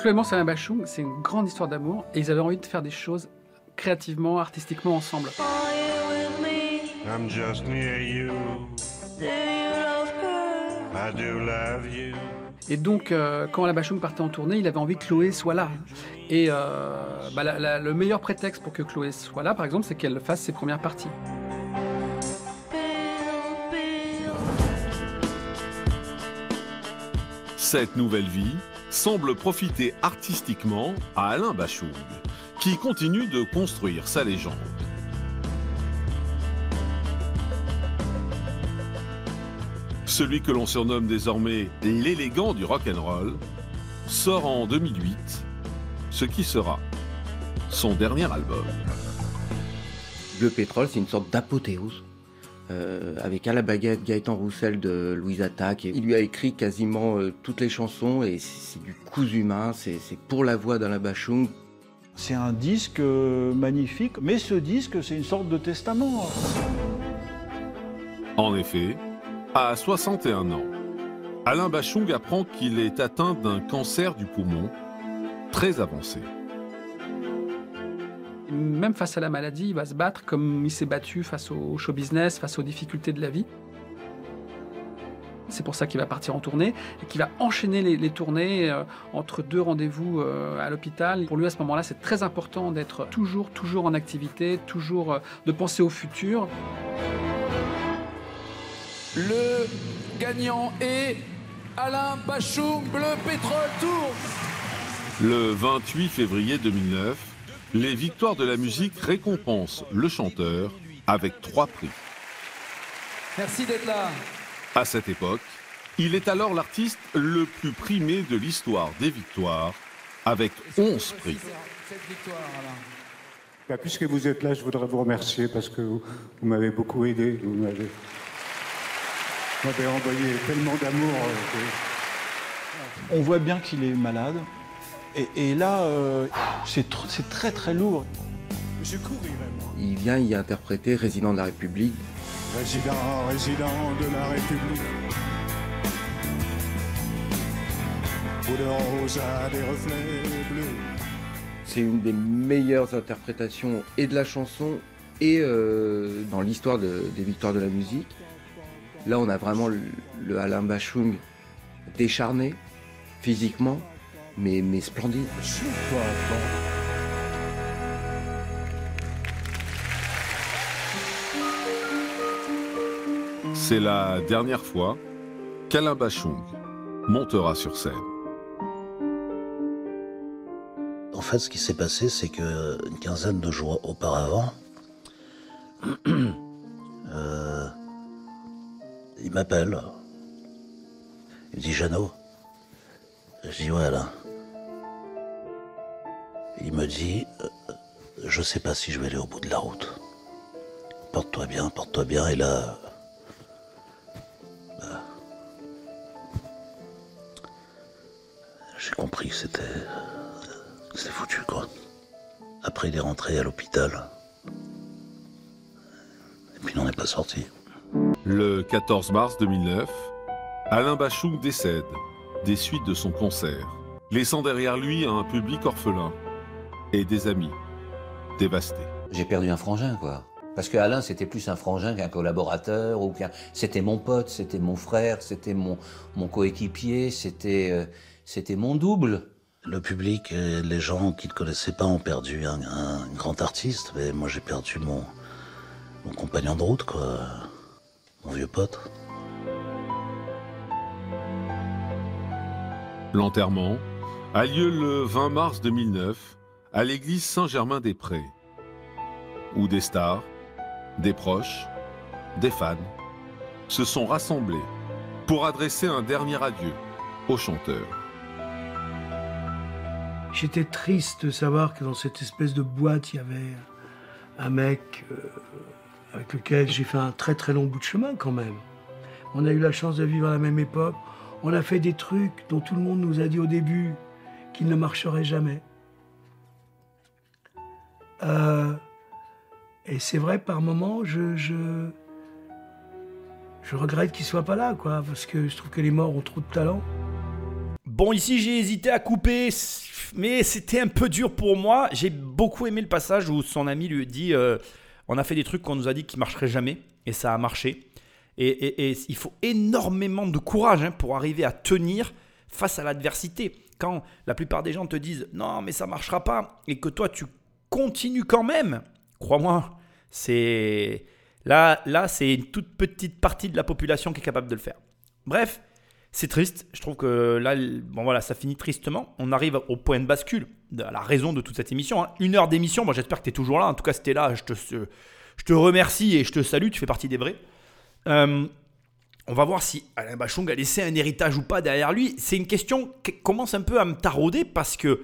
Chloé Mons et Alain Bachung, c'est une grande histoire d'amour et ils avaient envie de faire des choses créativement, artistiquement ensemble. I'm just near you. I do love you. Et donc, euh, quand Alain Bachung partait en tournée, il avait envie que Chloé soit là. Et euh, bah, la- la- le meilleur prétexte pour que Chloé soit là, par exemple, c'est qu'elle fasse ses premières parties. Cette nouvelle vie semble profiter artistiquement à Alain Bachung, qui continue de construire sa légende. Celui que l'on surnomme désormais l'élégant du rock'n'roll sort en 2008, ce qui sera son dernier album. Bleu pétrole, c'est une sorte d'apothéose. Euh, avec à la baguette Gaëtan Roussel de Louise Attaque. Et il lui a écrit quasiment euh, toutes les chansons et c'est c'est du cousu humain, c'est c'est pour la voix d'Alain Bachung. C'est un disque euh, magnifique, mais ce disque, c'est une sorte de testament. En effet, à 61 ans, Alain Bachung apprend qu'il est atteint d'un cancer du poumon très avancé. Même face à la maladie, il va se battre comme il s'est battu face au show business, face aux difficultés de la vie. C'est pour ça qu'il va partir en tournée et qu'il va enchaîner les, les tournées euh, entre deux rendez-vous euh, à l'hôpital. Pour lui, à ce moment-là, c'est très important d'être toujours, toujours en activité, toujours euh, de penser au futur. Le gagnant est Alain Bachung, Bleu Pétrole Tour. Le 28 février 2009, les Victoires de la musique récompensent le chanteur avec trois prix. Merci d'être là. À cette époque, il est alors l'artiste le plus primé de l'histoire des Victoires, avec 11 prix. Cette victoire, Alain. Bah, puisque vous êtes là, je voudrais vous remercier parce que vous, vous m'avez beaucoup aidé. Vous m'avez vous m'avez envoyé tellement d'amour. euh, que- On voit bien qu'il est malade. Et, et là, euh, c'est tr- c'est très très lourd. Je courirai, moi. Il vient y interpréter Résident de la République. Résident, résident de la République. Où le rose a des reflets bleus. C'est une des meilleures interprétations et de la chanson et euh, dans l'histoire de- des Victoires de la musique. Là, on a vraiment le, le Alain Bachung décharné, physiquement, mais, mais splendide. C'est la dernière fois qu'Alain Bachung montera sur scène. En fait, ce qui s'est passé, c'est que une quinzaine de jours auparavant, euh, il m'appelle. Il me dit Jeannot. Je dis ouais Alain. Il me dit euh, je sais pas si je vais aller au bout de la route. Porte-toi bien, porte-toi bien. Et là, bah, j'ai compris que c'était c'était foutu quoi. Après, il est rentré à l'hôpital. Et puis, il n'en est pas sorti. Le 14 mars 2009, Alain Bachung décède des suites de son concert, laissant derrière lui un public orphelin et des amis dévastés. J'ai perdu un frangin, quoi. Parce que Alain, c'était plus un frangin qu'un collaborateur, ou qu'un... C'était mon pote, c'était mon frère, c'était mon, mon coéquipier, c'était, euh, c'était mon double. Le public et les gens qui ne connaissaient pas ont perdu un, un grand artiste, mais moi j'ai perdu mon, mon compagnon de route, quoi. Mon vieux pote. L'enterrement a lieu le 20 mars 2009 à l'église Saint-Germain-des-Prés, où des stars, des proches, des fans se sont rassemblés pour adresser un dernier adieu au chanteur. J'étais triste de savoir que dans cette espèce de boîte, il y avait un mec euh, avec lequel j'ai fait un très très long bout de chemin quand même. On a eu la chance de vivre à la même époque. On a fait des trucs dont tout le monde nous a dit au début qu'ils ne marcheraient jamais. Euh, et c'est vrai, par moments, je, je, regrette qu'il soit pas là, quoi, parce que je trouve que les morts ont trop de talent. Bon, ici j'ai hésité à couper, mais c'était un peu dur pour moi. J'ai beaucoup aimé le passage où son ami lui dit euh, On a fait des trucs qu'on nous a dit qui marcheraient jamais, et ça a marché. Et il faut énormément de courage hein, pour arriver à tenir face à l'adversité. Quand la plupart des gens te disent Non, mais ça marchera pas, et que toi tu continues quand même, crois-moi, c'est. Là, là c'est une toute petite partie de la population qui est capable de le faire. Bref, c'est triste. Je trouve que là, bon voilà, ça finit tristement. On arrive au point de bascule, à la raison de toute cette émission. hein. Une heure d'émission. Moi, j'espère que tu es toujours là. En tout cas, si t'es là, je te, je te remercie et je te salue. Tu fais partie des vrais. Euh, on va voir si Alain Bachung a laissé un héritage ou pas derrière lui. C'est une question qui commence un peu à me tarauder parce que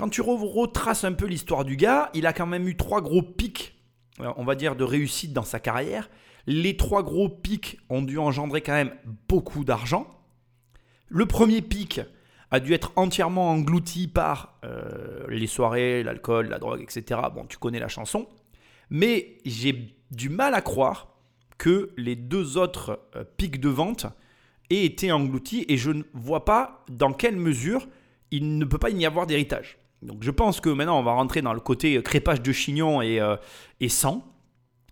quand tu re- retraces un peu l'histoire du gars, il a quand même eu trois gros pics, euh, on va dire, de réussite dans sa carrière. Les trois gros pics ont dû engendrer quand même beaucoup d'argent. Le premier pic a dû être entièrement englouti par euh, les soirées, l'alcool, la drogue, etc. Bon, tu connais la chanson. Mais j'ai du mal à croire que les deux autres euh, pics de vente aient été engloutis et je ne vois pas dans quelle mesure il ne peut pas y avoir d'héritage. Donc je pense que maintenant on va rentrer dans le côté euh, crépage de chignon et, euh, et sang,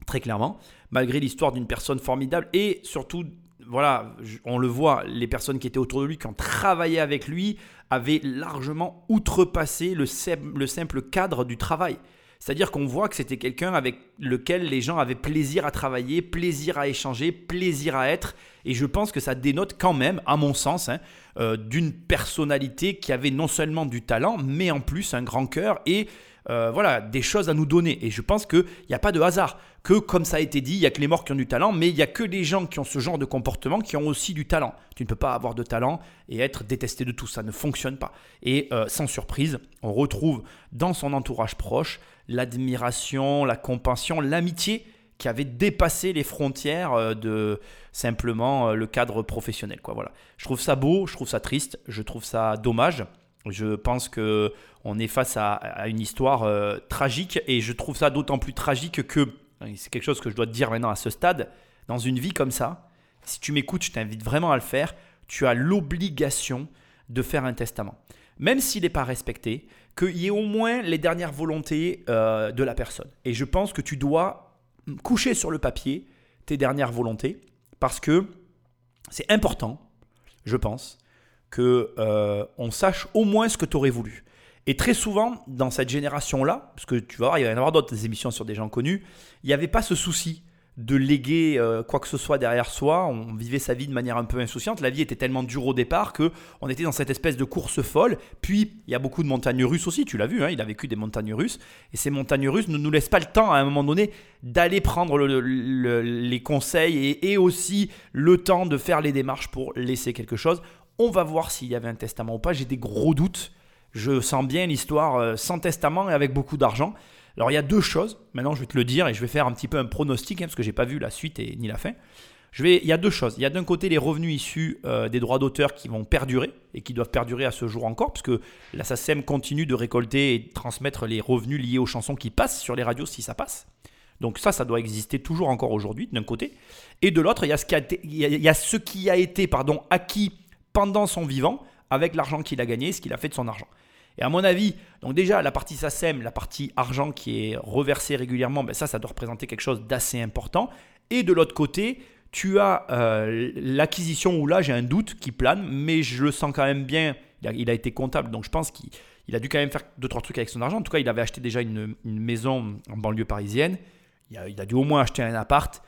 très clairement, malgré l'histoire d'une personne formidable et surtout, voilà, on le voit, les personnes qui étaient autour de lui, qui ont travaillé avec lui, avaient largement outrepassé le simple cadre du travail. C'est-à-dire qu'on voit que c'était quelqu'un avec lequel les gens avaient plaisir à travailler, plaisir à échanger, plaisir à être. Et je pense que ça dénote quand même, à mon sens, hein, euh, d'une personnalité qui avait non seulement du talent, mais en plus un grand cœur et euh, voilà, des choses à nous donner. Et je pense qu'il n'y a pas de hasard. Que, comme ça a été dit, il n'y a que les morts qui ont du talent, mais il n'y a que les gens qui ont ce genre de comportement qui ont aussi du talent. Tu ne peux pas avoir de talent et être détesté de tout. Ça ne fonctionne pas. Et euh, sans surprise, on retrouve dans son entourage proche l'admiration, la compassion, l'amitié qui avait dépassé les frontières euh, de simplement euh, le cadre professionnel. Quoi. Voilà. Je trouve ça beau, je trouve ça triste, je trouve ça dommage. Je pense que on est face à, une histoire euh, tragique et je trouve ça d'autant plus tragique que et c'est quelque chose que je dois te dire maintenant à ce stade. Dans une vie comme ça, si tu m'écoutes, je t'invite vraiment à le faire. Tu as l'obligation de faire un testament, même s'il n'est pas respecté, qu'il y ait au moins les dernières volontés euh, de la personne. Et je pense que tu dois coucher sur le papier tes dernières volontés parce que c'est important, je pense, que euh, on sache au moins ce que tu aurais voulu. Et très souvent, dans cette génération-là, parce que tu vas voir, il va y en avoir d'autres émissions sur des gens connus, il n'y avait pas ce souci de léguer euh, quoi que ce soit derrière soi. On vivait sa vie de manière un peu insouciante. La vie était tellement dure au départ que on était dans cette espèce de course folle. Puis il y a beaucoup de montagnes russes aussi. Tu l'as vu, hein, il a vécu des montagnes russes. Et ces montagnes russes ne nous laissent pas le temps à un moment donné d'aller prendre le- le- les conseils et, et aussi le temps de faire les démarches pour laisser quelque chose. On va voir s'il y avait un testament ou pas. J'ai des gros doutes. Je sens bien l'histoire euh, sans testament et avec beaucoup d'argent. Alors il y a deux choses, maintenant je vais te le dire et je vais faire un petit peu un pronostic hein, parce que j'ai pas vu la suite et ni la fin. Je il y a deux choses. Il y a d'un côté les revenus issus euh, des droits d'auteur qui vont perdurer et qui doivent perdurer à ce jour encore, parce que la SACEM continue de récolter et de transmettre les revenus liés aux chansons qui passent sur les radios si ça passe. Donc ça, ça doit exister toujours encore aujourd'hui d'un côté. Et de l'autre, il y a ce qui a été, il y a- il y a ce qui a été pardon, acquis pendant son vivant avec l'argent qu'il a gagné, ce qu'il a fait de son argent. Et à mon avis, donc déjà la partie SACEM, la partie argent qui est reversée régulièrement, ben ça, ça doit représenter quelque chose d'assez important. Et de l'autre côté, tu as euh, l'acquisition où là j'ai un doute qui plane, mais je le sens quand même bien. Il a, été comptable, donc je pense qu'il il a dû quand même faire deux trois trucs avec son argent. En tout cas, il avait acheté déjà une, une maison en banlieue parisienne. Il a, il a dû au moins acheter un appart.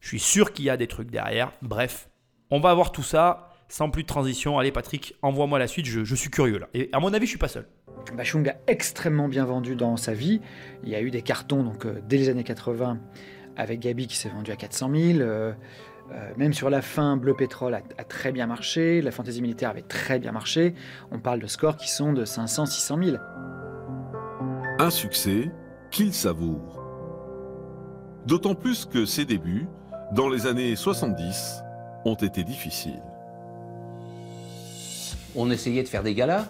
Je suis sûr qu'il y a des trucs derrière. Bref, on va voir tout ça sans plus de transition. Allez Patrick, envoie-moi la suite. Je, je suis curieux là. Et à mon avis, je suis pas seul. Bachung a extrêmement bien vendu dans sa vie. Il y a eu des cartons donc euh, dès les années 80 avec Gabi qui s'est vendu à 400 000. euh, euh, même sur la fin, Bleu Pétrole a, a très bien marché. La fantaisie militaire avait très bien marché. On parle de scores qui sont de 500, 600 000. Un succès qu'il savoure. D'autant plus que ses débuts, dans les années 70, ont été difficiles. On essayait de faire des galas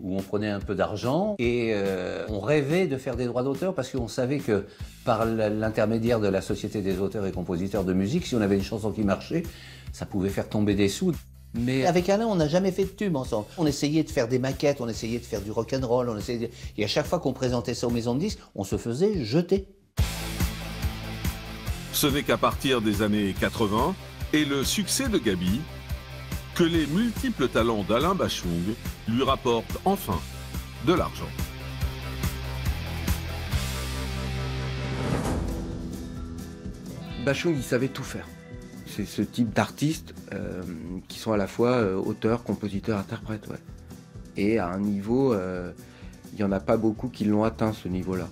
où on prenait un peu d'argent et euh, on rêvait de faire des droits d'auteur parce qu'on savait que par l'intermédiaire de la Société des auteurs et compositeurs de musique, si on avait une chanson qui marchait, ça pouvait faire tomber des sous. Mais avec Alain, on n'a jamais fait de tube ensemble. On essayait de faire des maquettes, on essayait de faire du rock'n'roll, on essayait de- et à chaque fois qu'on présentait ça aux maisons de disques, on se faisait jeter. Ce n'est qu'à partir des années 80 et le succès de Gabi que les multiples talents d'Alain Bachung lui rapportent enfin de l'argent. Bachung, il savait tout faire. C'est ce type d'artistes euh, qui sont à la fois euh, auteurs, compositeurs, interprètes. Ouais. Et à un niveau, euh, il n'y en a pas beaucoup qui l'ont atteint, ce niveau-là.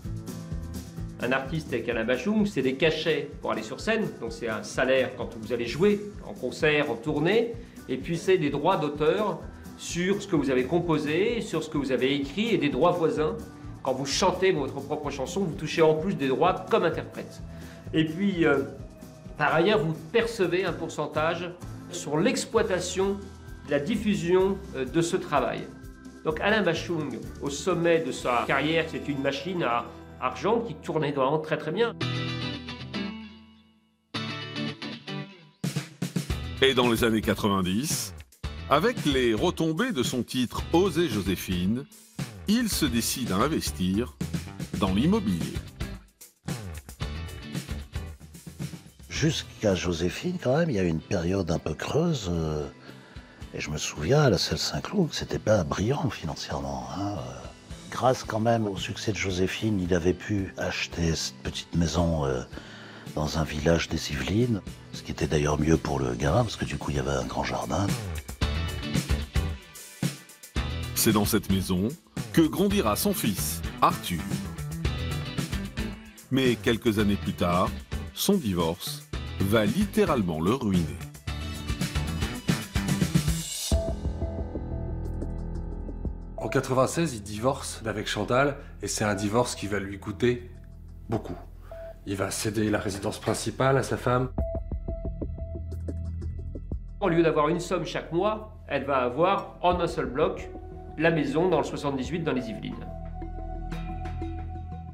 Un artiste avec Alain Bachung, c'est des cachets pour aller sur scène, donc c'est un salaire quand vous allez jouer en concert, en tournée, et puis c'est des droits d'auteur sur ce que vous avez composé, sur ce que vous avez écrit, et des droits voisins. Quand vous chantez votre propre chanson, vous touchez en plus des droits comme interprète. Et puis, euh, par ailleurs, vous percevez un pourcentage sur l'exploitation, la diffusion euh, de ce travail. Donc Alain Bachung, au sommet de sa carrière, c'est une machine à argent qui tournait vraiment très très bien. Et dans les années 90, avec les retombées de son titre Oser Joséphine, il se décide à investir dans l'immobilier. Jusqu'à Joséphine, quand même, il y a eu une période un peu creuse. euh, et je me souviens, à la Selle Saint-Cloud, c'était pas brillant financièrement. hein, euh. Grâce quand même au succès de Joséphine, il avait pu acheter cette petite maison euh, dans un village des Yvelines, ce qui était d'ailleurs mieux pour le gamin, parce que du coup, il y avait un grand jardin. C'est dans cette maison que grandira son fils, Arthur. Mais quelques années plus tard, son divorce va littéralement le ruiner. En 96, il divorce avec Chantal et c'est un divorce qui va lui coûter beaucoup. Il va céder la résidence principale à sa femme. Au lieu d'avoir une somme chaque mois, elle va avoir en un seul bloc la maison dans le 78 dans les Yvelines.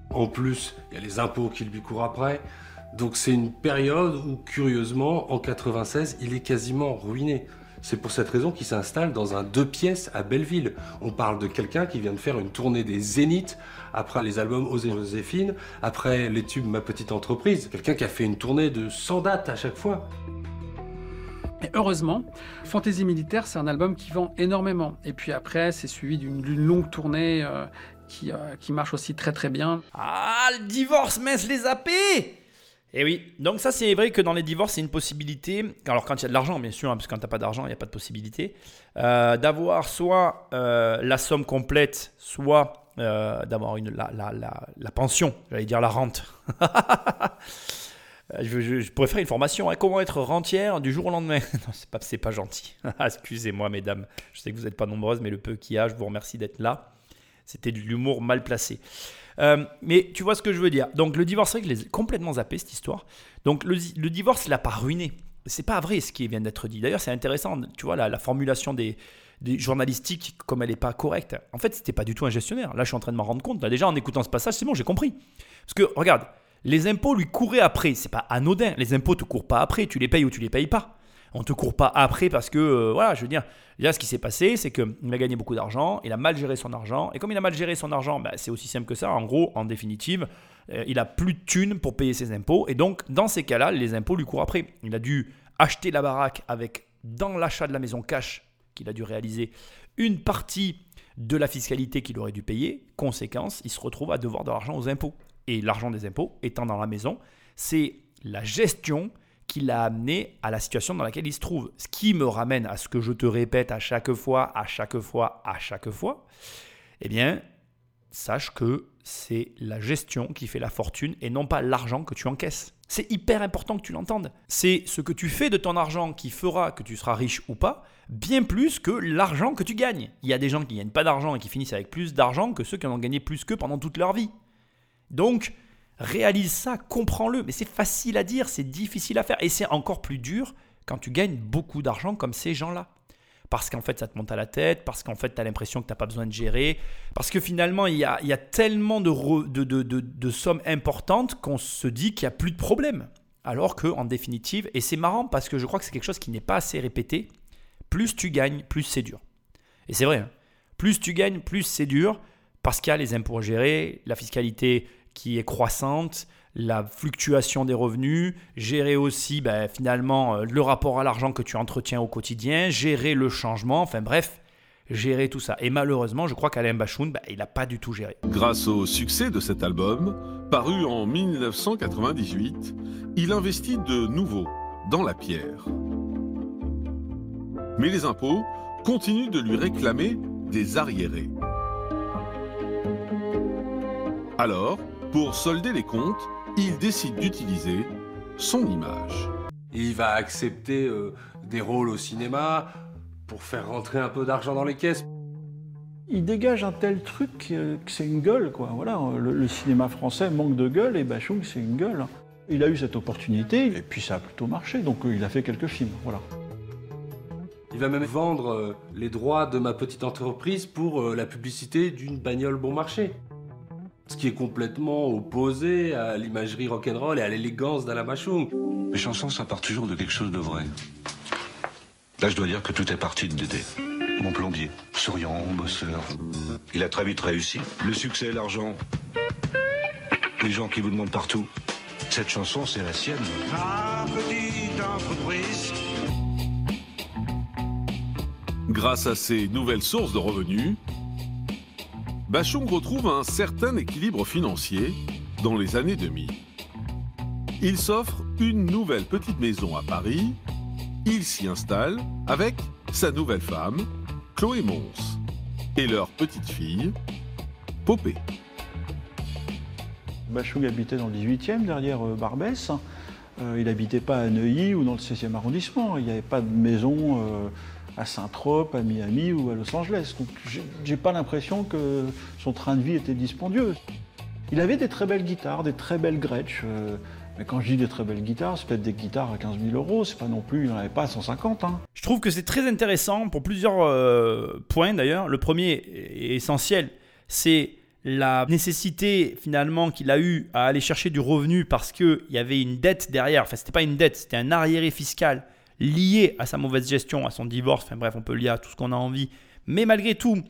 En plus, il y a les impôts qui lui courent après. Donc c'est une période où, curieusement, en 96, il est quasiment ruiné. C'est pour cette raison qu'il s'installe dans un deux pièces à Belleville. On parle de quelqu'un qui vient de faire une tournée des Zéniths, après les albums Osée Joséphine, après les tubes Ma Petite Entreprise. Quelqu'un qui a fait une tournée de 100 dates à chaque fois. Et heureusement, Fantaisie militaire, c'est un album qui vend énormément. Et puis après, c'est suivi d'une longue tournée euh, qui, euh, qui marche aussi très très bien. Ah, le divorce, mais les AP Eh oui, donc ça c'est vrai que dans les divorces c'est une possibilité, alors quand il y a de l'argent bien sûr, hein, parce que quand t'as pas d'argent il n'y a pas de possibilité, euh, d'avoir soit la somme complète, soit d'avoir la, la, la, la pension, j'allais dire la rente. je, je- je pourrais faire une formation, hein, comment être rentière du jour au lendemain? non, c'est pas, pas gentil. Excusez-moi mesdames, je sais que vous n'êtes pas nombreuses, mais le peu qu'il y a, je vous remercie d'être là. C'était de l'humour mal placé. Euh, mais tu vois ce que je veux dire. Donc le divorce, c'est vrai que je l'ai complètement zappé cette histoire. Donc le, divorce, il n'a pas ruiné. C'est pas vrai ce qui vient d'être dit. D'ailleurs, c'est intéressant. Tu vois la, la formulation des, des journalistiques comme elle n'est pas correcte. En fait, c'était pas du tout un gestionnaire. Là, je suis en train de m'en rendre compte. Là, déjà en écoutant ce passage, c'est bon, j'ai compris. Parce que regarde, les impôts lui couraient après. C'est pas anodin. Les impôts te courent pas après. Tu les payes ou tu les payes pas. On te court pas après parce que, euh, voilà, je veux dire, là, ce qui s'est passé, c'est qu'il a gagné beaucoup d'argent, il a mal géré son argent, et comme il a mal géré son argent, bah, c'est aussi simple que ça. En gros, en définitive, euh, il a plus de thunes pour payer ses impôts, et donc, dans ces cas-là, les impôts lui courent après. Il a dû acheter la baraque avec, dans l'achat de la maison cash qu'il a dû réaliser, une partie de la fiscalité qu'il aurait dû payer. Conséquence, il se retrouve à devoir de l'argent aux impôts. Et l'argent des impôts étant dans la maison, c'est la gestion qui l'a amené à la situation dans laquelle il se trouve. Ce qui me ramène à ce que je te répète à chaque fois, à chaque fois, à chaque fois. Eh bien, sache que c'est la gestion qui fait la fortune et non pas l'argent que tu encaisses. C'est hyper important que tu l'entendes. C'est ce que tu fais de ton argent qui fera que tu seras riche ou pas, bien plus que l'argent que tu gagnes. Il y a des gens qui ne gagnent pas d'argent et qui finissent avec plus d'argent que ceux qui en ont gagné plus qu'eux pendant toute leur vie. Donc, réalise ça, comprends-le. Mais c'est facile à dire, c'est difficile à faire. Et c'est encore plus dur quand tu gagnes beaucoup d'argent comme ces gens-là. Parce qu'en fait, ça te monte à la tête, parce qu'en fait, tu as l'impression que tu n'as pas besoin de gérer, parce que finalement, il y a, il y a tellement de, de- de sommes importantes qu'on se dit qu'il n'y a plus de problème. Alors que, en définitive, et c'est marrant parce que je crois que c'est quelque chose qui n'est pas assez répété, plus tu gagnes, plus c'est dur. Et c'est vrai, hein. plus tu gagnes, plus c'est dur, parce qu'il y a les impôts à gérer, la fiscalité qui est croissante, la fluctuation des revenus, gérer aussi ben, finalement euh, le rapport à l'argent que tu entretiens au quotidien, gérer le changement, enfin bref, gérer tout ça. Et malheureusement, je crois qu'Alain Bachoun, ben, il n'a pas du tout géré. Grâce au succès de cet album, paru en 1998, il investit de nouveau dans la pierre. Mais les impôts continuent de lui réclamer des arriérés. Alors, pour solder les comptes, il décide d'utiliser son image. Il va accepter euh, des rôles au cinéma pour faire rentrer un peu d'argent dans les caisses. Il dégage un tel truc euh, que c'est une gueule, quoi. Voilà, le, le cinéma français manque de gueule et Bachung, c'est une gueule. Il a eu cette opportunité et puis ça a plutôt marché, donc euh, il a fait quelques films, voilà. Il va même vendre euh, les droits de ma petite entreprise pour euh, la publicité d'une bagnole bon marché. Ce qui est complètement opposé à l'imagerie rock'n'roll et à l'élégance d'Alain. Mes chansons, ça part toujours de quelque chose de vrai. Là, je dois dire que tout est parti de Dédé. Mon plombier, souriant, bosseur. Il a très vite réussi. Le succès, l'argent. Les gens qui vous demandent partout. Cette chanson, c'est la sienne. Ma petite entreprise. Grâce à ces nouvelles sources de revenus, Bachung retrouve un certain équilibre financier dans les années 2000. Il s'offre une nouvelle petite maison à Paris. Il s'y installe avec sa nouvelle femme, Chloé Mons, et leur petite fille, Popée. Bachung habitait dans le 18e, derrière euh, Barbès. Euh, il n'habitait pas à Neuilly ou dans le 16e arrondissement. Il n'y avait pas de maison euh, à Saint-Trope, à Miami ou à Los Angeles. Donc j'ai- pas l'impression que son train de vie était dispendieux. Il avait des très belles guitares, des très belles Gretsch. euh, mais quand je dis des très belles guitares, c'est peut-être des guitares à 15 000 euros. C'est pas non plus, il n'en avait pas à 150. Hein. Je trouve que c'est très intéressant pour plusieurs euh, points d'ailleurs. Le premier est essentiel, c'est la nécessité finalement qu'il a eu à aller chercher du revenu parce qu'il y avait une dette derrière. Enfin, c'était pas une dette, c'était un arriéré fiscal lié à sa mauvaise gestion, à son divorce. Enfin bref, on peut lier à tout ce qu'on a envie. Mais malgré tout,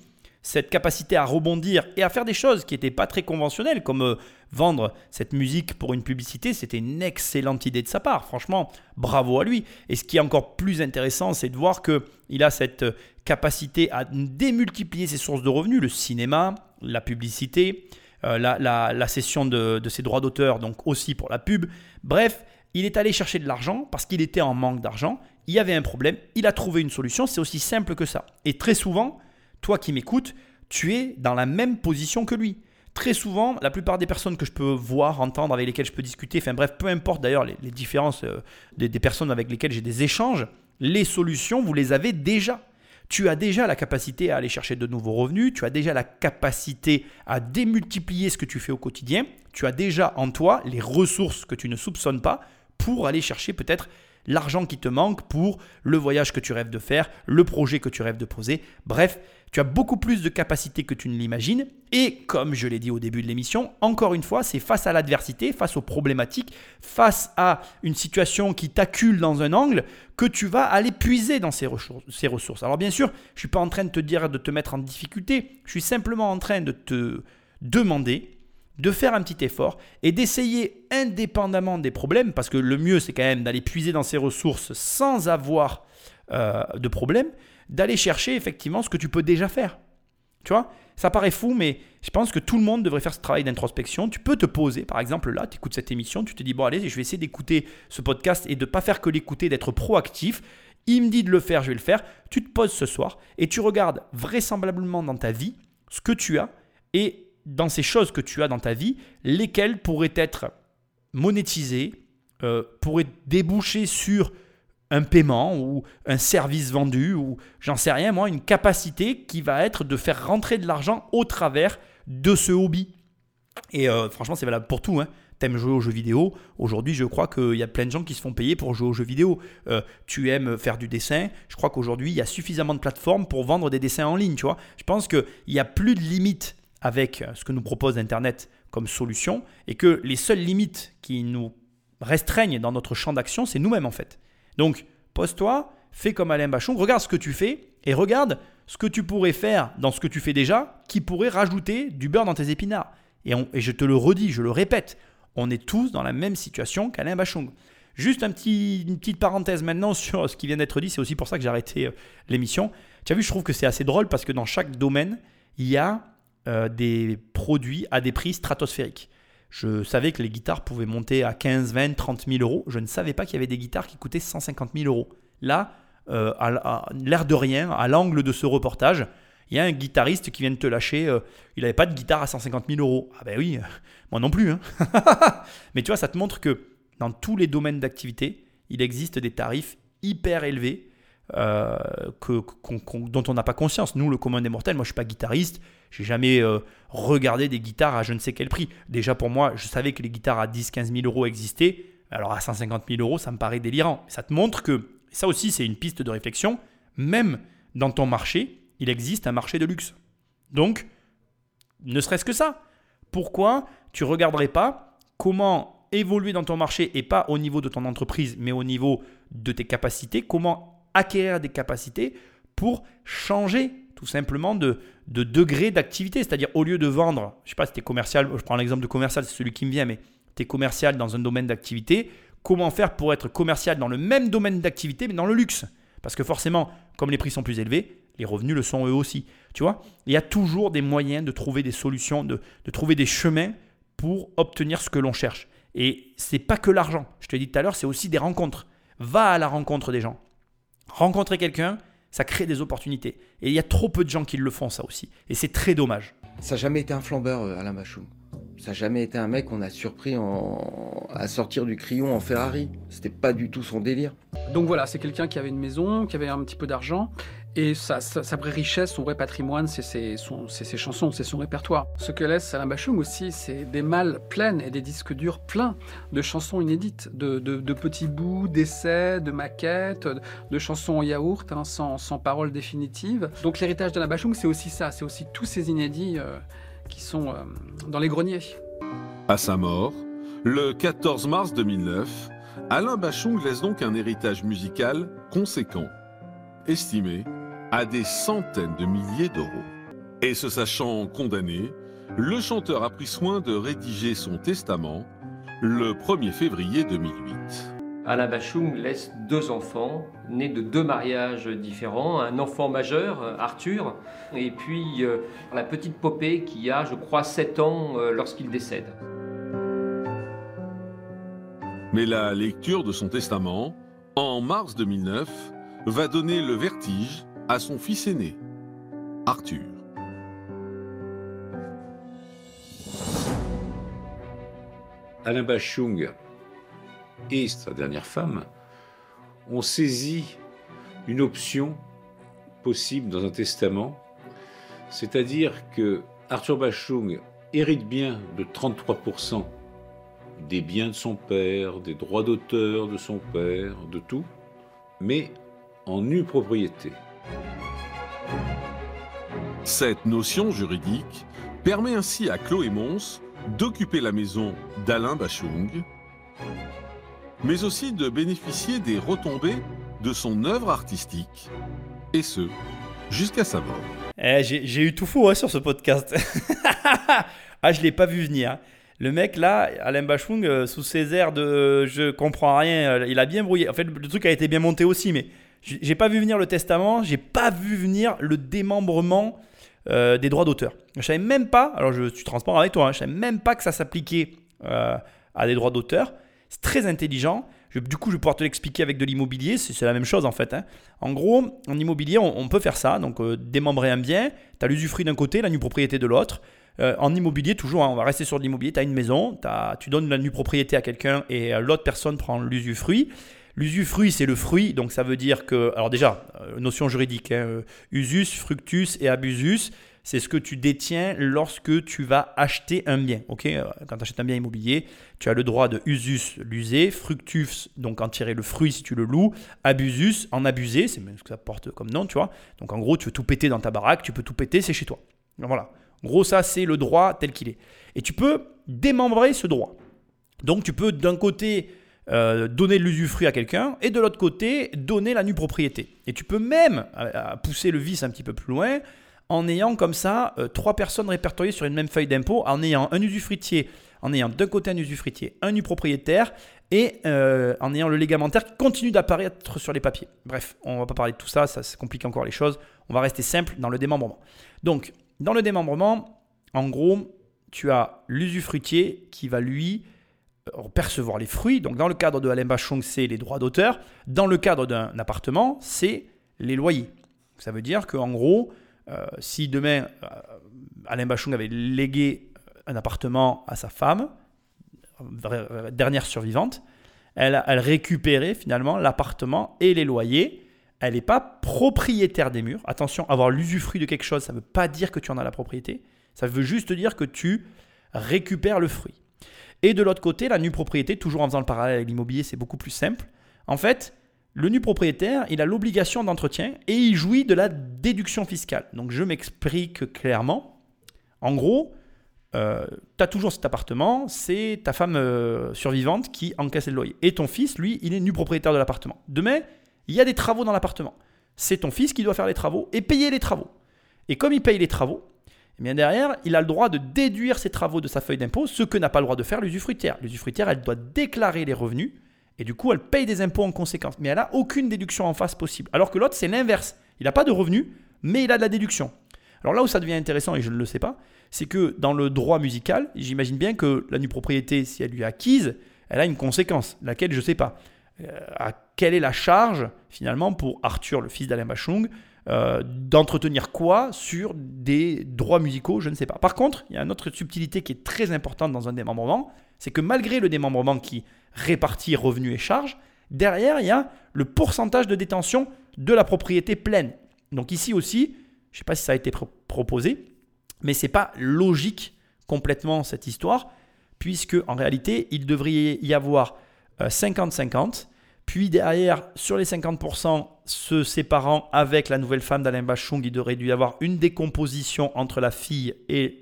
cette capacité à rebondir et à faire des choses qui n'étaient pas très conventionnelles, comme euh, vendre cette musique pour une publicité, c'était une excellente idée de sa part. Franchement, bravo à lui. Et ce qui est encore plus intéressant, c'est de voir qu'il a cette euh, capacité à démultiplier ses sources de revenus, le cinéma, la publicité, euh, la, la, cession de, de ses droits d'auteur, donc aussi pour la pub. Bref, il est allé chercher de l'argent parce qu'il était en manque d'argent. Il y avait un problème, il a trouvé une solution, c'est aussi simple que ça. Et très souvent, toi qui m'écoutes, tu es dans la même position que lui. Très souvent, la plupart des personnes que je peux voir, entendre, avec lesquelles je peux discuter, enfin bref, peu importe d'ailleurs les, différences euh, des, des personnes avec lesquelles j'ai des échanges, les solutions, vous les avez déjà. Tu as déjà la capacité à aller chercher de nouveaux revenus, tu as déjà la capacité à démultiplier ce que tu fais au quotidien, tu as déjà en toi les ressources que tu ne soupçonnes pas pour aller chercher peut-être l'argent qui te manque pour le voyage que tu rêves de faire, le projet que tu rêves de poser. Bref, tu as beaucoup plus de capacités que tu ne l'imagines. Et comme je l'ai dit au début de l'émission, encore une fois, c'est face à l'adversité, face aux problématiques, face à une situation qui t'accule dans un angle, que tu vas aller puiser dans ces ressources. Alors bien sûr, je ne suis pas en train de te dire de te mettre en difficulté, je suis simplement en train de te demander de faire un petit effort et d'essayer indépendamment des problèmes, parce que le mieux c'est quand même d'aller puiser dans ces ressources sans avoir euh, de problème, d'aller chercher effectivement ce que tu peux déjà faire. Tu vois? Ça paraît fou, mais je pense que tout le monde devrait faire ce travail d'introspection. Tu peux te poser, par exemple, là, tu écoutes cette émission, tu te dis, bon, allez, je vais essayer d'écouter ce podcast et de ne pas faire que l'écouter, d'être proactif. Il me dit de le faire, je vais le faire. Tu te poses ce soir et tu regardes vraisemblablement dans ta vie ce que tu as et dans ces choses que tu as dans ta vie, lesquelles pourraient être monétisées, euh, pourraient déboucher sur un paiement ou un service vendu ou j'en sais rien moi, une capacité qui va être de faire rentrer de l'argent au travers de ce hobby. Et euh, franchement, c'est valable pour tout. Hein. T'aimes jouer aux jeux vidéo. Aujourd'hui, je crois qu'il y a plein de gens qui se font payer pour jouer aux jeux vidéo. Euh, tu aimes faire du dessin. Je crois qu'aujourd'hui, il y a suffisamment de plateformes pour vendre des dessins en ligne. Tu vois je pense qu'il n'y a plus de limites avec ce que nous propose Internet comme solution et que les seules limites qui nous restreignent dans notre champ d'action, c'est nous-mêmes en fait. Donc, pose-toi, fais comme Alain Bachon, regarde ce que tu fais et regarde ce que tu pourrais faire dans ce que tu fais déjà qui pourrait rajouter du beurre dans tes épinards. Et, je te le redis, je le répète, on est tous dans la même situation qu'Alain Bachung. Juste une petite parenthèse maintenant sur ce qui vient d'être dit, c'est aussi pour ça que j'ai arrêté euh, l'émission. Tu as vu, je trouve que c'est assez drôle parce que dans chaque domaine, il y a euh, des produits à des prix stratosphériques. Je savais que les guitares pouvaient monter à 15, 20, 30 000 euros. Je ne savais pas qu'il y avait des guitares qui coûtaient 150 000 euros. Là, euh, à, l'air de rien, à l'angle de ce reportage, il y a un guitariste qui vient de te lâcher. Euh, il n'avait pas de guitare à 150 000 euros. Ah ben oui, moi non plus. Hein. Mais tu vois, ça te montre que dans tous les domaines d'activité, il existe des tarifs hyper élevés dont on n'a pas conscience. Nous, le commun des mortels, moi je suis pas guitariste, j'ai jamais euh, regardé des guitares à je ne sais quel prix. Déjà pour moi, je savais que les guitares à 10-15 000 euros existaient, alors à 150 000 euros, ça me paraît délirant. Ça te montre que, ça aussi c'est une piste de réflexion, même dans ton marché, il existe un marché de luxe. Donc, ne serait-ce que ça, pourquoi tu regarderais pas comment évoluer dans ton marché et pas au niveau de ton entreprise, mais au niveau de tes capacités, comment acquérir des capacités pour changer tout simplement de, de degré d'activité. C'est-à-dire, au lieu de vendre, je sais pas si tu es commercial, je prends l'exemple de commercial, c'est celui qui me vient, mais tu es commercial dans un domaine d'activité, comment faire pour être commercial dans le même domaine d'activité, mais dans le luxe? Parce que forcément, comme les prix sont plus élevés, les revenus le sont eux aussi. Tu vois? Il y a toujours des moyens de trouver des solutions, de, de trouver des chemins pour obtenir ce que l'on cherche. Et c'est pas que l'argent. Je te l'ai dit tout à l'heure, c'est aussi des rencontres. Va à la rencontre des gens. Rencontrer quelqu'un, ça crée des opportunités. Et il y a trop peu de gens qui le font, ça aussi. Et c'est très dommage. Ça n'a jamais été un flambeur, euh, Alain Bachung. Ça n'a jamais été un mec qu'on a surpris à sortir du crayon en Ferrari. C'était pas du tout son délire. Donc voilà, c'est quelqu'un qui avait une maison, qui avait un petit peu d'argent et sa, vraie richesse, son vrai patrimoine, c'est ses, chansons, c'est son répertoire. Ce que laisse Alain Bachung aussi, c'est des malles pleines et des disques durs pleins de chansons inédites, de, petits bouts, d'essais, de maquettes, de, chansons en yaourt, hein, sans, paroles définitives. Donc l'héritage d'Alain Bachung, c'est aussi ça, c'est aussi tous ces inédits euh, qui sont euh, dans les greniers. À sa mort, le 14 mars 2009, Alain Bachung laisse donc un héritage musical conséquent, estimé à des centaines de milliers d'euros. Et se sachant condamné, le chanteur a pris soin de rédiger son testament le 1er février 2008. Alain Bachung laisse deux enfants, nés de deux mariages différents. Un enfant majeur, Arthur, et puis euh, la petite Popée qui a, je crois, 7 ans euh, lorsqu'il décède. Mais la lecture de son testament, en mars 2009, va donner le vertige à son fils aîné, Arthur. Alain Bachung et sa dernière femme ont saisi une option possible dans un testament, c'est-à-dire que Arthur Bachung hérite bien de 33% des biens de son père, des droits d'auteur de son père, de tout, mais en nue propriété. Cette notion juridique permet ainsi à Chloé Mons d'occuper la maison d'Alain Bachung, mais aussi de bénéficier des retombées de son œuvre artistique, et ce, jusqu'à sa mort. Eh, j'ai eu tout faux hein, sur ce podcast. ah, je l'ai pas vu venir. Le mec là, Alain Bachung, euh, sous ses airs de euh, je comprends rien, euh, il a bien brouillé. En fait, le truc a été bien monté aussi, mais j'ai pas vu venir le testament, j'ai pas vu venir le démembrement des droits d'auteur. Je savais même pas, alors je suis transparent avec toi, hein, je savais même pas que ça s'appliquait à des droits d'auteur. C'est très intelligent. du coup, je vais pouvoir te l'expliquer avec de l'immobilier. C'est la même chose en fait. Hein. En gros, en immobilier, on, peut faire ça. Donc, démembrer un bien, tu as l'usufruit d'un côté, la nue propriété de l'autre. Euh, en immobilier, toujours, hein, on va rester sur l'immobilier, tu as une maison, tu donnes la nue propriété à quelqu'un et euh, l'autre personne prend l'usufruit. L'usufruit, c'est le fruit, donc ça veut dire que, alors déjà, euh, notion juridique, hein, usus, fructus et abusus, c'est ce que tu détiens lorsque tu vas acheter un bien. ok? Quand tu achètes un bien immobilier, tu as le droit de usus, l'user, fructus, donc en tirer le fruit si tu le loues, abusus, en abuser, c'est ce que ça porte comme nom, tu vois. Donc en gros, tu veux tout péter dans ta baraque, tu peux tout péter, c'est chez toi. Voilà. Gros, ça, c'est le droit tel qu'il est. Et tu peux démembrer ce droit. Donc, tu peux d'un côté euh, donner l'usufruit à quelqu'un et de l'autre côté donner la nue propriété. Et tu peux même euh, pousser le vice un petit peu plus loin en ayant comme ça euh, trois personnes répertoriées sur une même feuille d'impôt, en ayant un usufruitier, en ayant d'un côté un usufruitier, un nu propriétaire et en ayant le légamentaire qui continue d'apparaître sur les papiers. Bref, on va pas parler de tout ça, ça complique encore les choses. On va rester simple dans le démembrement. Donc, dans le démembrement, en gros, tu as l'usufruitier qui va lui euh, percevoir les fruits. Donc dans le cadre de Alain Bachung, c'est les droits d'auteur. Dans le cadre d'un appartement, c'est les loyers. Ça veut dire qu'en gros, euh, si demain euh, Alain Bachung avait légué un appartement à sa femme, dernière survivante, elle, elle récupérait finalement l'appartement et les loyers elle n'est pas propriétaire des murs. Attention, avoir l'usufruit de quelque chose, ça ne veut pas dire que tu en as la propriété. Ça veut juste dire que tu récupères le fruit. Et de l'autre côté, la nue propriété, toujours en faisant le parallèle avec l'immobilier, c'est beaucoup plus simple. En fait, le nu propriétaire, il a l'obligation d'entretien et il jouit de la déduction fiscale. Donc je m'explique clairement. En gros, euh, tu as toujours cet appartement, c'est ta femme euh, survivante qui encaisse le loyer. Et ton fils, lui, il est nu propriétaire de l'appartement. Demain, il y a des travaux dans l'appartement. C'est ton fils qui doit faire les travaux et payer les travaux. Et comme il paye les travaux, eh bien derrière, il a le droit de déduire ses travaux de sa feuille d'impôt, ce que n'a pas le droit de faire l'usufruitière. L'usufruitière, elle doit déclarer les revenus et du coup, elle paye des impôts en conséquence. Mais elle n'a aucune déduction en face possible. Alors que l'autre, c'est l'inverse. Il n'a pas de revenus, mais il a de la déduction. Alors là où ça devient intéressant, et je ne le sais pas, c'est que dans le droit musical, j'imagine bien que la nue propriété, si elle lui est acquise, elle a une conséquence, laquelle je ne sais pas. Euh, à quelle est la charge finalement pour Arthur, le fils d'Alain Bachung, euh, d'entretenir quoi sur des droits musicaux, je ne sais pas. Par contre, il y a une autre subtilité qui est très importante dans un démembrement, c'est que malgré le démembrement qui répartit revenus et charges, derrière, il y a le pourcentage de détention de la propriété pleine. Donc ici aussi, je ne sais pas si ça a été proposé, mais ce n'est pas logique complètement cette histoire, puisque en réalité, il devrait y avoir 50-50. Puis derrière, sur les 50%, se séparant avec la nouvelle femme d'Alain Bachung, il devrait y avoir une décomposition entre la fille et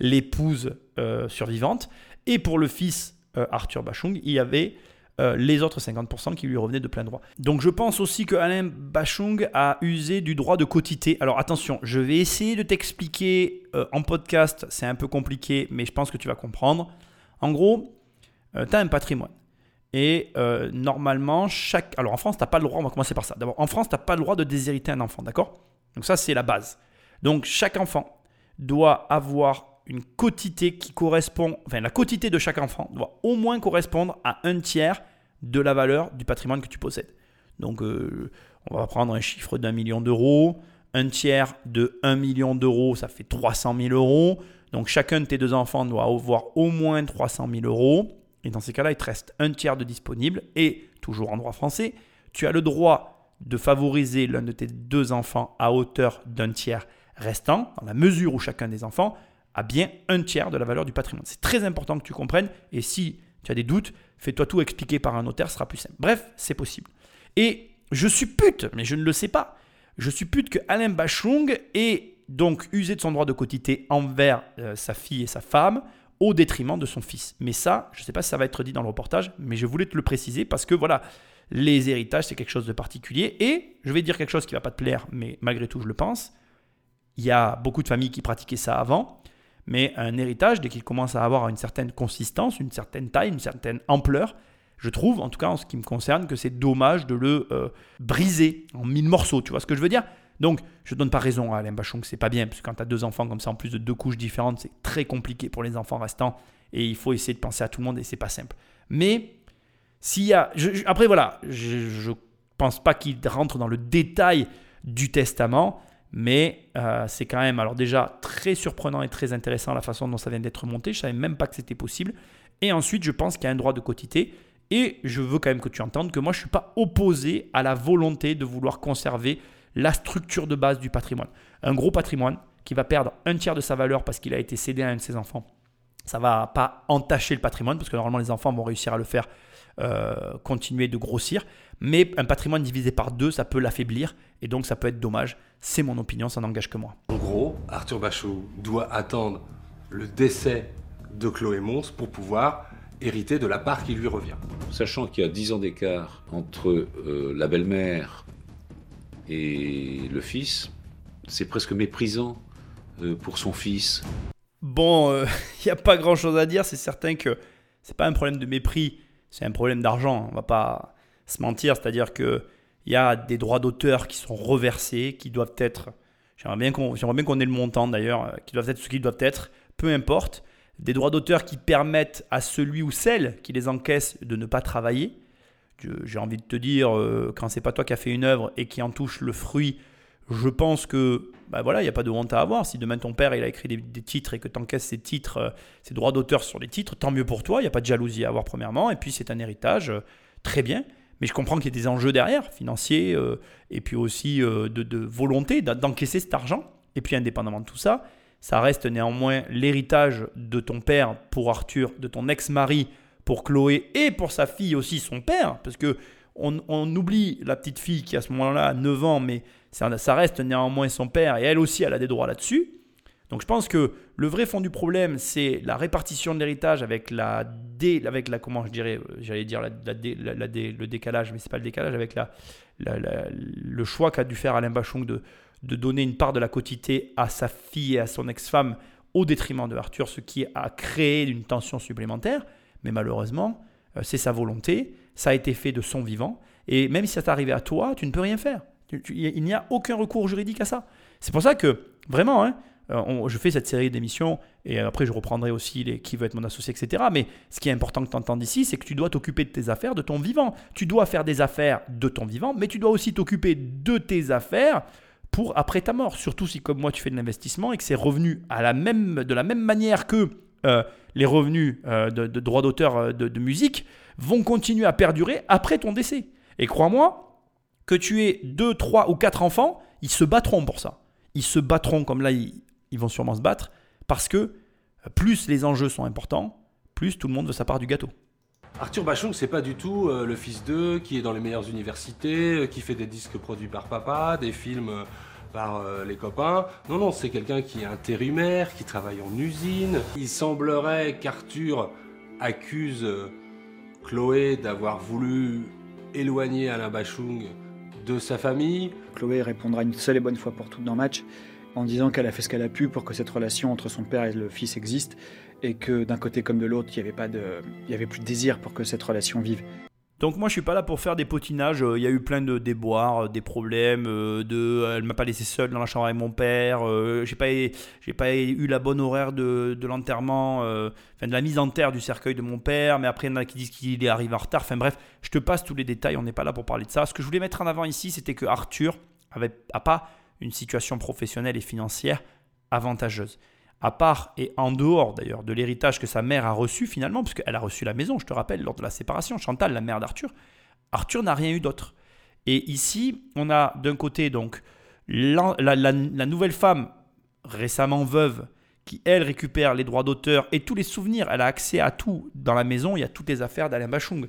l'épouse euh, survivante. Et pour le fils euh, Arthur Bachung, il y avait euh, les autres 50% qui lui revenaient de plein droit. Donc je pense aussi que Alain Bachung a usé du droit de quotité. Alors attention, je vais essayer de t'expliquer en podcast, c'est un peu compliqué, mais je pense que tu vas comprendre. En gros, tu as un patrimoine. Et normalement, chaque... Alors en France, tu n'as pas le droit, on va commencer par ça. D'abord, en France, tu n'as pas le droit de déshériter un enfant, d'accord? Donc ça, c'est la base. Donc chaque enfant doit avoir une quotité qui correspond, enfin la quotité de chaque enfant doit au moins correspondre à un tiers de la valeur du patrimoine que tu possèdes. Donc euh, on va prendre un chiffre d'un million d'euros, un tiers de 1 million d'euros, ça fait 300 000 euros. Donc chacun de tes deux enfants doit avoir au moins 300 000 euros. Et dans ces cas-là, il te reste un tiers de disponible. Et toujours en droit français, tu as le droit de favoriser l'un de tes deux enfants à hauteur d'un tiers restant, dans la mesure où chacun des enfants a bien un tiers de la valeur du patrimoine. C'est très important que tu comprennes. Et si tu as des doutes, fais-toi tout expliquer par un notaire, ce sera plus simple. Bref, c'est possible. Et je suppute, mais je ne le sais pas, je suppute que Alain Bachung ait donc usé de son droit de quotité envers euh, sa fille et sa femme au détriment de son fils. Mais ça, je ne sais pas si ça va être dit dans le reportage, mais je voulais te le préciser parce que voilà, les héritages, c'est quelque chose de particulier. Et je vais dire quelque chose qui va pas te plaire, mais malgré tout, je le pense. Il y a beaucoup de familles qui pratiquaient ça avant. Mais un héritage, dès qu'il commence à avoir une certaine consistance, une certaine taille, une certaine ampleur, je trouve, en tout cas en ce qui me concerne, que c'est dommage de le euh, briser en mille morceaux. Tu vois ce que je veux dire? Donc, je ne donne pas raison à Alain Bachon que c'est pas bien, parce quand tu as deux enfants comme ça, en plus de deux couches différentes, c'est très compliqué pour les enfants restants, et il faut essayer de penser à tout le monde, et c'est pas simple. Mais, s'il y a. après, voilà, je ne pense pas qu'il rentre dans le détail du testament, mais euh, c'est quand même, alors déjà, très surprenant et très intéressant la façon dont ça vient d'être monté. Je ne savais même pas que c'était possible. Et ensuite, je pense qu'il y a un droit de quotité. Et je veux quand même que tu entendes que moi, je ne suis pas opposé à la volonté de vouloir conserver la structure de base du patrimoine. Un gros patrimoine qui va perdre un tiers de sa valeur parce qu'il a été cédé à un de ses enfants. Ça ne va pas entacher le patrimoine parce que normalement les enfants vont réussir à le faire euh, continuer de grossir. Mais un patrimoine divisé par deux, ça peut l'affaiblir et donc ça peut être dommage. C'est mon opinion, ça n'engage que moi. En gros, Arthur Bachot doit attendre le décès de Chloé Mons pour pouvoir hériter de la part qui lui revient. Sachant qu'il y a 10 ans d'écart entre euh, la belle-mère et le fils, c'est presque méprisant euh, pour son fils. Bon, il n'y a pas grand-chose à dire, c'est certain que c'est pas un problème de mépris c'est un problème d'argent. On va pas se mentir, c'est-à-dire que il y a des droits d'auteur qui sont reversés, qui doivent être, j'aimerais bien qu'on, ait le montant d'ailleurs, euh, qui doivent être ce qu'ils doivent être, peu importe, des droits d'auteur qui permettent à celui ou celle qui les encaisse de ne pas travailler. J'ai envie de te dire, euh, quand c'est pas toi qui as fait une œuvre et qui en touche le fruit, je pense que bah voilà, il n'y a pas de honte à avoir. Si demain ton père il a écrit des, titres et que tu encaisses ces titres, euh, ces droits d'auteur sur les titres, tant mieux pour toi. Il n'y a pas de jalousie à avoir premièrement. Et puis c'est un héritage, euh, très bien. Mais je comprends qu'il y a des enjeux derrière, financiers, euh, et puis aussi de, volonté d'encaisser cet argent. Et puis indépendamment de tout ça, ça reste néanmoins l'héritage de ton père pour Arthur, de ton ex-mari pour Chloé et pour sa fille aussi son père, parce que on, oublie la petite fille qui à ce moment-là a 9 ans, mais ça, reste néanmoins son père et elle aussi, elle a des droits là-dessus. Donc je pense que le vrai fond du problème, c'est la répartition de l'héritage avec la dé, avec la comment je dirais, euh, j'allais dire la, le décalage, mais c'est pas le décalage, avec la, le choix qu'a dû faire Alain Bachung de, de donner une part de la quotité à sa fille et à son ex-femme au détriment de Arthur, ce qui a créé une tension supplémentaire. Mais malheureusement, euh, c'est sa volonté, ça a été fait de son vivant, et même si ça t'est arrivé à toi, tu ne peux rien faire il n'y a aucun recours juridique à ça. C'est pour ça que, vraiment, hein, euh, je fais cette série d'émissions et après je reprendrai aussi les, qui veut être mon associé, etc. Mais ce qui est important que tu entendes ici, c'est que tu dois t'occuper de tes affaires, de ton vivant. Tu dois faire des affaires de ton vivant, mais tu dois aussi t'occuper de tes affaires pour après ta mort. Surtout si, comme moi, tu fais de l'investissement et que c'est revenu à la même, de la même manière que euh, les revenus euh, de, droits d'auteur de, de musique vont continuer à perdurer après ton décès. Et crois-moi, que tu aies deux, trois ou quatre enfants, ils se battront pour ça. Ils se battront comme là, ils, vont sûrement se battre, parce que euh, plus les enjeux sont importants, plus tout le monde veut sa part du gâteau. Arthur Bachung, c'est pas du tout euh, le fils d'eux qui est dans les meilleures universités, euh, qui fait des disques produits par papa, des films par les copains. Non, non, c'est quelqu'un qui est intérimaire, qui travaille en usine. Il semblerait qu'Arthur accuse Chloé d'avoir voulu éloigner Alain Bachung de sa famille. Chloé répondra une seule et bonne fois pour toutes dans match en disant qu'elle a fait ce qu'elle a pu pour que cette relation entre son père et le fils existe et que d'un côté comme de l'autre, il n'y avait, avait plus de désir pour que cette relation vive. Donc moi je suis pas là pour faire des potinages, il y a eu plein de déboires, euh, des problèmes, euh, de elle m'a pas laissé seul dans la chambre avec mon père, euh, j'ai pas pas eu la bonne horaire de, l'enterrement, enfin de la mise en terre du cercueil de mon père, mais après il y en a qui disent qu'il est arrivé en retard, enfin bref, je te passe tous les détails, on n'est pas là pour parler de ça. Ce que je voulais mettre en avant ici, c'était que Arthur avait a pas une situation professionnelle et financière avantageuse à part et en dehors d'ailleurs de l'héritage que sa mère a reçu finalement, puisqu'elle a reçu la maison, je te rappelle, lors de la séparation, Chantal, la mère d'Arthur, Arthur n'a rien eu d'autre. Et ici, on a d'un côté donc la, nouvelle femme, récemment veuve, qui elle récupère les droits d'auteur et tous les souvenirs, elle a accès à tout dans la maison, il y a toutes les affaires d'Alain Bachung.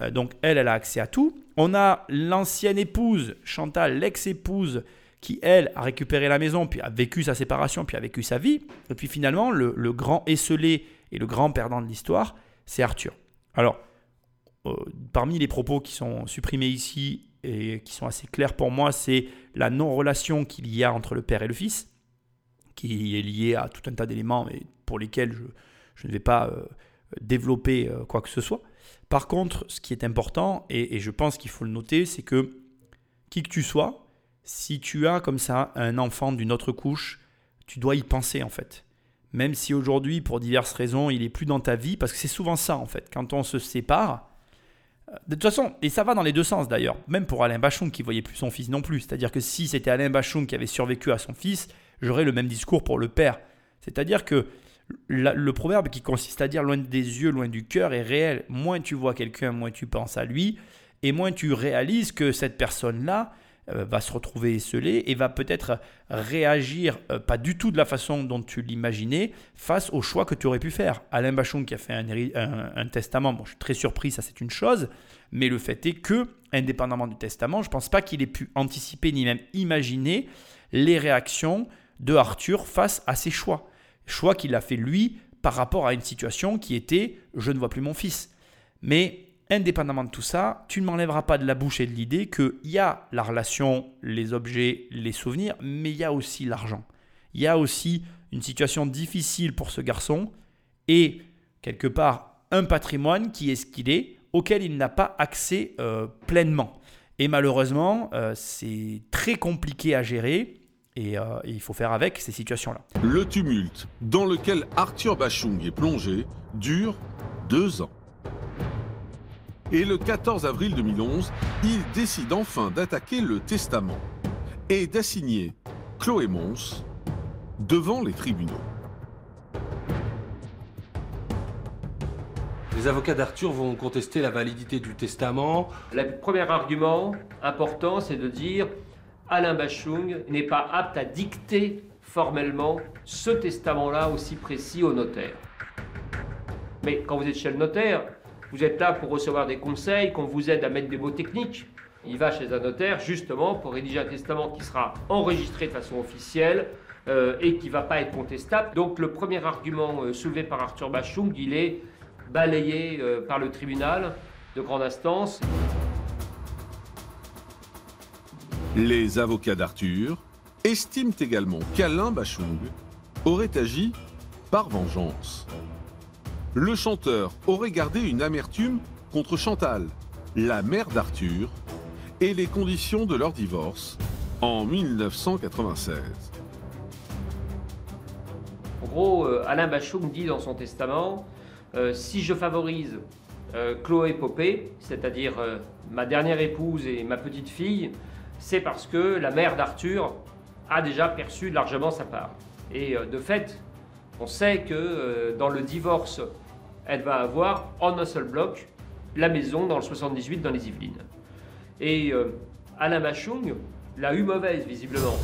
Euh, donc elle, elle a accès à tout. On a l'ancienne épouse, Chantal, l'ex-épouse, qui, elle, a récupéré la maison, puis a vécu sa séparation, puis a vécu sa vie. Et puis finalement, le, grand esselé et le grand perdant de l'histoire, c'est Arthur. Alors, euh, parmi les propos qui sont supprimés ici et qui sont assez clairs pour moi, c'est la non-relation qu'il y a entre le père et le fils, qui est liée à tout un tas d'éléments mais pour lesquels je, ne vais pas euh, développer euh, quoi que ce soit. Par contre, ce qui est important, et je pense qu'il faut le noter, c'est que qui que tu sois, si tu as comme ça un enfant d'une autre couche, tu dois y penser en fait. Même si aujourd'hui, pour diverses raisons, il est plus dans ta vie, parce que c'est souvent ça en fait. Quand on se sépare, euh, de toute façon, et ça va dans les deux sens d'ailleurs, même pour Alain Bachung qui voyait plus son fils non plus. C'est-à-dire que si c'était Alain Bachung qui avait survécu à son fils, j'aurais le même discours pour le père. C'est-à-dire que le proverbe qui consiste à dire loin des yeux, loin du cœur est réel. Moins tu vois quelqu'un, moins tu penses à lui, et moins tu réalises que cette personne-là, va se retrouver esselé et va peut-être réagir euh, pas du tout de la façon dont tu l'imaginais face au choix que tu aurais pu faire. Alain Bachon qui a fait un, testament, bon, je suis très surpris, ça c'est une chose, mais le fait est que, indépendamment du testament, je ne pense pas qu'il ait pu anticiper ni même imaginer les réactions de Arthur face à ses choix. Choix qu'il a fait lui par rapport à une situation qui était je ne vois plus mon fils. Mais indépendamment de tout ça, tu ne m'enlèveras pas de la bouche et de l'idée qu'il y a la relation, les objets, les souvenirs, mais il y a aussi l'argent. Il y a aussi une situation difficile pour ce garçon et quelque part un patrimoine qui est ce qu'il est, auquel il n'a pas accès euh, pleinement. Et malheureusement, euh, c'est très compliqué à gérer et, euh, et, il faut faire avec ces situations-là. Le tumulte dans lequel Arthur Bachung est plongé dure deux ans. Et le 14 avril 2011, il décide enfin d'attaquer le testament et d'assigner Chloé Mons devant les tribunaux. Les avocats d'Arthur vont contester la validité du testament. Le premier argument important, c'est de dire Alain Bachung n'est pas apte à dicter formellement ce testament-là aussi précis au notaire. Mais quand vous êtes chez le notaire, vous êtes là pour recevoir des conseils, qu'on vous aide à mettre des mots techniques. Il va chez un notaire justement pour rédiger un testament qui sera enregistré de façon officielle euh, et qui ne va pas être contestable. Donc le premier argument euh, soulevé par Arthur Bachung, il est balayé euh, par le tribunal de grande instance. Les avocats d'Arthur estiment également qu'Alain Bachung aurait agi par vengeance le chanteur aurait gardé une amertume contre Chantal, la mère d'Arthur, et les conditions de leur divorce en 1996. En gros, euh, Alain Bachung dit dans son testament euh, si je favorise euh, Chloé Popé, c'est-à-dire ma dernière épouse et ma petite fille, c'est parce que la mère d'Arthur a déjà perçu largement sa part. Et de fait, on sait que dans le divorce elle va avoir en un seul bloc la maison dans le 78 dans les Yvelines. Et euh, Alain Bachung l'a eu mauvaise visiblement.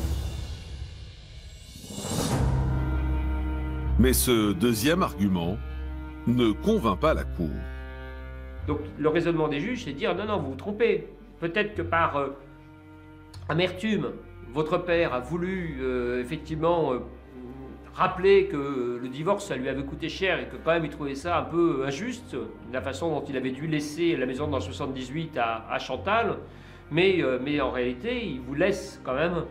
Mais ce deuxième argument ne convainc pas la Cour. Donc le raisonnement des juges, c'est de dire non, non, vous vous trompez. Peut-être que par euh, amertume, votre père a voulu euh, effectivement rappeler que le divorce, ça lui avait coûté cher et que quand même il trouvait ça un peu injuste, la façon dont il avait dû laisser la maison dans le 78 à, à Chantal. Mais, euh, mais en réalité, il vous laisse quand même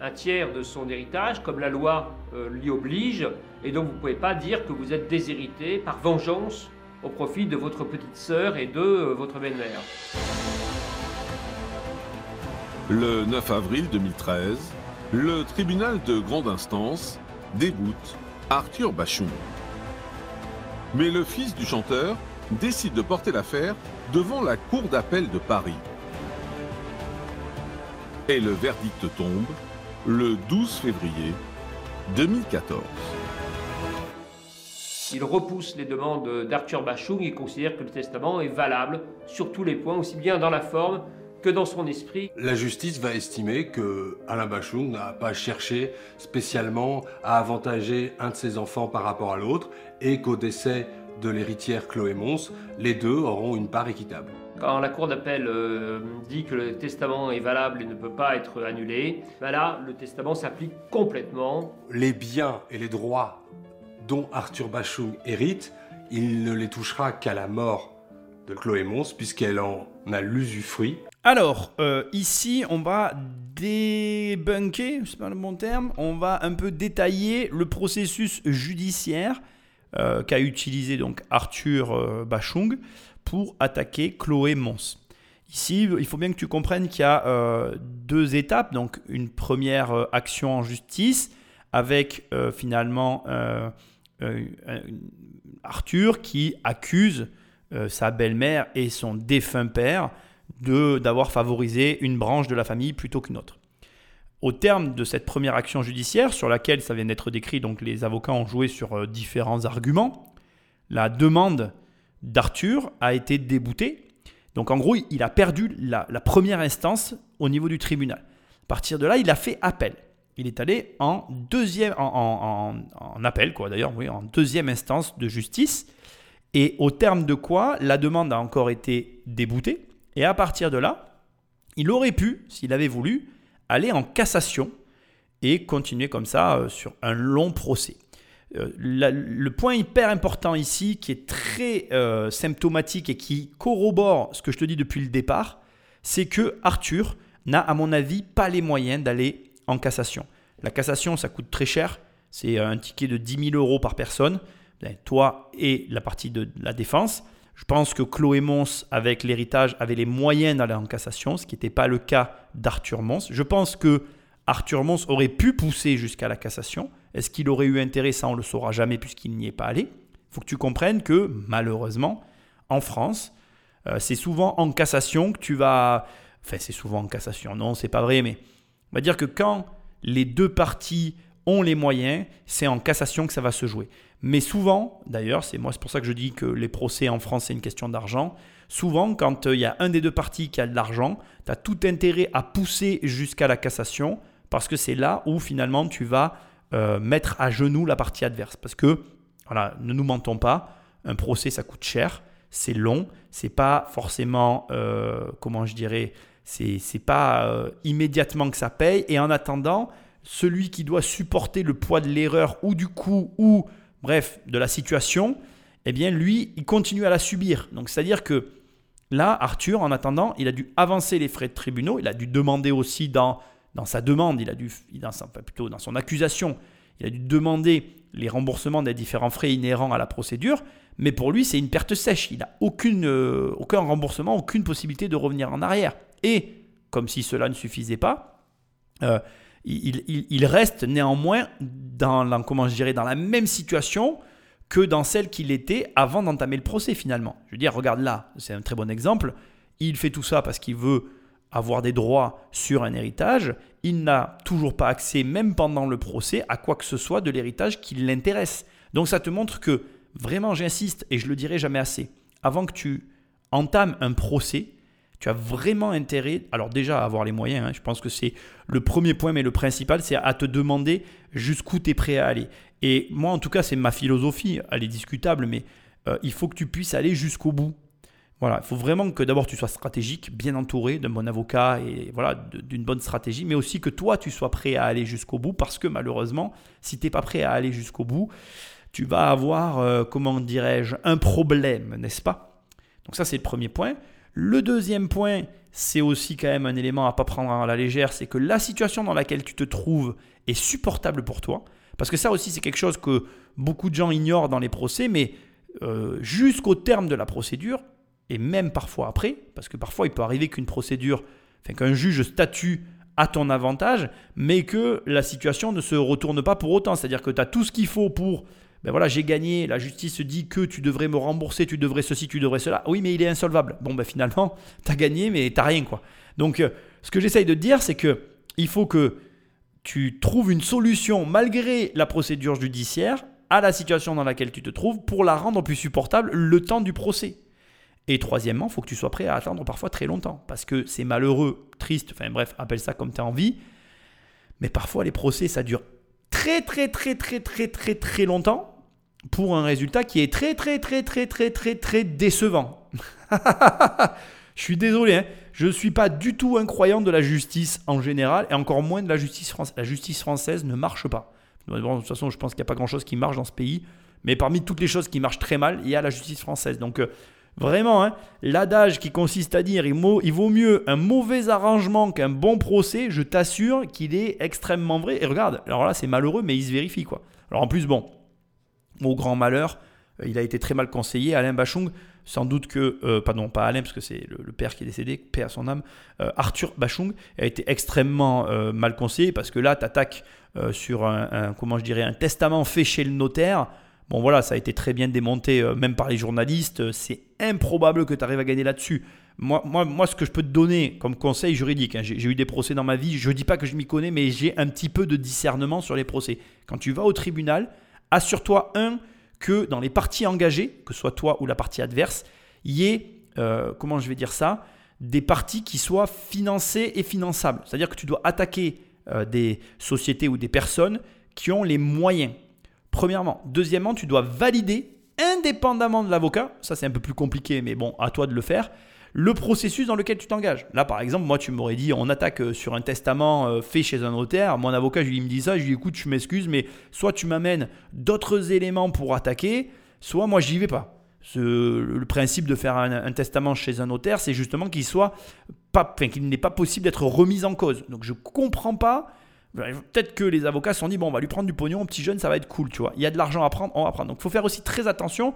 un tiers de son héritage, comme la loi euh, l'y oblige, et donc vous ne pouvez pas dire que vous êtes déshérité par vengeance au profit de votre petite sœur et de euh, votre belle-mère. Le 9 avril 2013, le tribunal de grande instance déboute Arthur Bachung. Mais le fils du chanteur décide de porter l'affaire devant la Cour d'appel de Paris. Et le verdict tombe le 12 février 2014. Il repousse les demandes d'Arthur Bachung et considère que le testament est valable sur tous les points, aussi bien dans la forme que dans son esprit. La justice va estimer que Alain Bachung n'a pas cherché spécialement à avantager un de ses enfants par rapport à l'autre et qu'au décès de l'héritière Chloé Mons, les deux auront une part équitable. Quand la Cour d'appel euh, dit que le testament est valable et ne peut pas être annulé, ben là, le testament s'applique complètement. Les biens et les droits dont Arthur Bachung hérite, il ne les touchera qu'à la mort de Chloé Mons, puisqu'elle en a l'usufruit. Alors, euh, ici, on va débunker, c'est pas le bon terme, on va un peu détailler le processus judiciaire euh, qu'a utilisé donc Arthur euh, Bachung pour attaquer Chloé Mons. Ici, il faut bien que tu comprennes qu'il y a deux étapes. Donc, une première action en justice avec finalement Arthur qui accuse sa belle-mère et son défunt père d'avoir favorisé une branche de la famille plutôt qu'une autre. Au terme de cette première action judiciaire, sur laquelle ça vient d'être décrit, donc les avocats ont joué sur euh, différents arguments, la demande d'Arthur a été déboutée. Donc en gros, il a perdu la, première instance au niveau du tribunal. À partir de là, il a fait appel. Il est allé en deuxième, en appel, quoi d'ailleurs, oui, en deuxième instance de justice. Et au terme de quoi, la demande a encore été déboutée. Et à partir de là, il aurait pu, s'il avait voulu, aller en cassation et continuer comme ça euh, sur un long procès. Euh, le point hyper important ici, qui est très euh, symptomatique et qui corrobore ce que je te dis depuis le départ, c'est que Arthur n'a, à mon avis, pas les moyens d'aller en cassation. La cassation, ça coûte très cher. C'est un ticket de 10 000 euros par personne, toi et la partie de la défense. Je pense que Chloé Mons, avec l'héritage, avait les moyens d'aller en cassation, ce qui n'était pas le cas d'Arthur Mons. Je pense que Arthur Mons aurait pu pousser jusqu'à la cassation. Est-ce qu'il aurait eu intérêt? Ça, on ne le saura jamais puisqu'il n'y est pas allé. Il faut que tu comprennes que, malheureusement, en France, euh, c'est souvent en cassation que tu vas... Enfin, c'est souvent en cassation. Non, c'est pas vrai, mais on va dire que quand les deux parties ont les moyens, c'est en cassation que ça va se jouer. Mais souvent, d'ailleurs, c'est moi, c'est pour ça que je dis que les procès en France, c'est une question d'argent. Souvent, quand euh, il y a un des deux parties qui a de l'argent, tu as tout intérêt à pousser jusqu'à la cassation parce que c'est là où finalement tu vas euh, mettre à genoux la partie adverse. Parce que, voilà, ne nous mentons pas, un procès, ça coûte cher, c'est long, c'est pas forcément, euh, comment je dirais, c'est, c'est pas immédiatement que ça paye. Et en attendant, celui qui doit supporter le poids de l'erreur ou du coup ou bref, de la situation, eh bien lui, il continue à la subir. Donc c'est-à-dire que là, Arthur, en attendant, il a dû avancer les frais de tribunaux, il a dû demander aussi dans, dans sa demande, il a dû, dans plutôt dans son accusation, il a dû demander les remboursements des différents frais inhérents à la procédure, mais pour lui, c'est une perte sèche. Il n'a euh, aucun remboursement, aucune possibilité de revenir en arrière. Et, comme si cela ne suffisait pas, euh, il, reste néanmoins dans, comment je dirais, dans la même situation que dans celle qu'il était avant d'entamer le procès finalement. Je veux dire, regarde là, c'est un très bon exemple. Il fait tout ça parce qu'il veut avoir des droits sur un héritage. Il n'a toujours pas accès, même pendant le procès, à quoi que ce soit de l'héritage qui l'intéresse. Donc ça te montre que, vraiment j'insiste, et je le dirai jamais assez, avant que tu entames un procès, tu as vraiment intérêt, alors déjà à avoir les moyens, hein, je pense que c'est le premier point, mais le principal, c'est à te demander jusqu'où tu es prêt à aller. Et moi, en tout cas, c'est ma philosophie, elle est discutable, mais euh, il faut que tu puisses aller jusqu'au bout. Voilà, il faut vraiment que d'abord tu sois stratégique, bien entouré d'un bon avocat et voilà d'une bonne stratégie, mais aussi que toi tu sois prêt à aller jusqu'au bout parce que malheureusement, si tu n'es pas prêt à aller jusqu'au bout, tu vas avoir, euh, comment dirais-je, un problème, n'est-ce pas? Donc ça c'est le premier point. Le deuxième point, c'est aussi quand même un élément à pas prendre à la légère, c'est que la situation dans laquelle tu te trouves est supportable pour toi. Parce que ça aussi c'est quelque chose que beaucoup de gens ignorent dans les procès, mais euh, jusqu'au terme de la procédure, et même parfois après, parce que parfois il peut arriver qu'une procédure, enfin qu'un juge statue à ton avantage, mais que la situation ne se retourne pas pour autant. C'est-à-dire que tu as tout ce qu'il faut pour, ben voilà, j'ai gagné, la justice dit que tu devrais me rembourser, tu devrais ceci, tu devrais cela. Oui, mais il est insolvable. Bon, ben finalement, tu as gagné, mais tu rien, quoi. Donc, euh, ce que j'essaye de te dire, c'est que il faut que tu trouves une solution malgré la procédure judiciaire à la situation dans laquelle tu te trouves pour la rendre plus supportable le temps du procès. Et troisièmement, il faut que tu sois prêt à attendre parfois très longtemps. Parce que c'est malheureux, triste, enfin bref, appelle ça comme tu as envie. Mais parfois, les procès, ça dure très, très, très, très, très, très, très longtemps pour un résultat qui est très, très, très, très, très, très, très décevant. Je suis désolé, hein. je ne suis pas du tout un croyant de la justice en général, et encore moins de la justice française. La justice française ne marche pas. De toute façon, je pense qu'il n'y a pas grand-chose qui marche dans ce pays. Mais parmi toutes les choses qui marchent très mal, il y a la justice française. Donc, euh, Vraiment, hein, l'adage qui consiste à dire il vaut mieux un mauvais arrangement qu'un bon procès, je t'assure qu'il est extrêmement vrai. Et regarde, alors là c'est malheureux, mais il se vérifie quoi. Alors en plus, bon, au grand malheur, euh, il a été très mal conseillé. Alain Bachung, sans doute que, euh, pardon, pas Alain, parce que c'est le, père qui est décédé, paix à son âme, euh, Arthur Bachung a été extrêmement mal conseillé parce que là, tu attaques sur un, comment je dirais, un testament fait chez le notaire. Bon voilà, ça a été très bien démonté euh, même par les journalistes. C'est improbable que tu arrives à gagner là-dessus. Moi, moi, moi, ce que je peux te donner comme conseil juridique, hein, j'ai eu des procès dans ma vie, je ne dis pas que je m'y connais, mais j'ai un petit peu de discernement sur les procès. Quand tu vas au tribunal, assure-toi, un, que dans les parties engagées, que ce soit toi ou la partie adverse, il y ait, euh, comment je vais dire ça, des parties qui soient financées et finançables. C'est-à-dire que tu dois attaquer euh, des sociétés ou des personnes qui ont les moyens Premièrement. Deuxièmement, tu dois valider, indépendamment de l'avocat, ça c'est un peu plus compliqué, mais bon, à toi de le faire, le processus dans lequel tu t'engages. Là, par exemple, moi, tu m'aurais dit, on attaque euh, sur un testament euh, fait chez un notaire. Mon avocat, je lui me dit ça, je lui dis, écoute, je m'excuse, mais soit tu m'amènes d'autres éléments pour attaquer, soit moi, j'y vais pas. le principe de faire un, testament chez un notaire, c'est justement qu'il soit pas, qu'il n'est pas possible d'être remis en cause. Donc, je comprends pas Peut-être que les avocats se sont dit, bon, on va lui prendre du pognon, petit jeune, ça va être cool, tu vois. Il y a de l'argent à prendre, on va prendre. Donc il faut faire aussi très attention.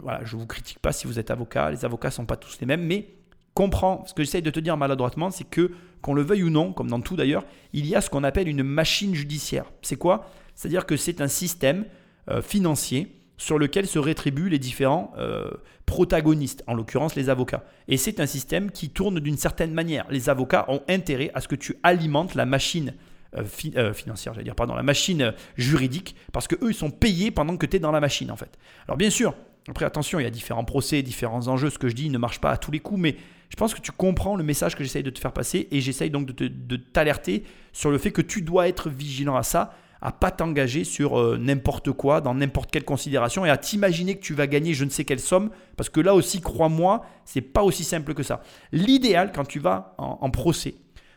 Voilà, je ne vous critique pas si vous êtes avocat, les avocats ne sont pas tous les mêmes, mais comprends, ce que j'essaye de te dire maladroitement, c'est que, qu'on le veuille ou non, comme dans tout d'ailleurs, il y a ce qu'on appelle une machine judiciaire. C'est quoi? C'est-à-dire que c'est un système euh, financier sur lequel se rétribuent les différents euh, protagonistes, en l'occurrence les avocats. Et c'est un système qui tourne d'une certaine manière. Les avocats ont intérêt à ce que tu alimentes la machine euh, euh, financière, j'allais dire, pardon, la machine juridique, parce que eux, ils sont payés pendant que tu es dans la machine, en fait. Alors, bien sûr, après, attention, il y a différents procès, différents enjeux. Ce que je dis ne marche pas à tous les coups, mais je pense que tu comprends le message que j'essaye de te faire passer et j'essaye donc de t'alerter sur le fait que tu dois être vigilant à ça, à pas t'engager sur euh, n'importe quoi, dans n'importe quelle considération et à t'imaginer que tu vas gagner je ne sais quelle somme, parce que là aussi, crois-moi, c'est pas aussi simple que ça. L'idéal quand tu vas en procès,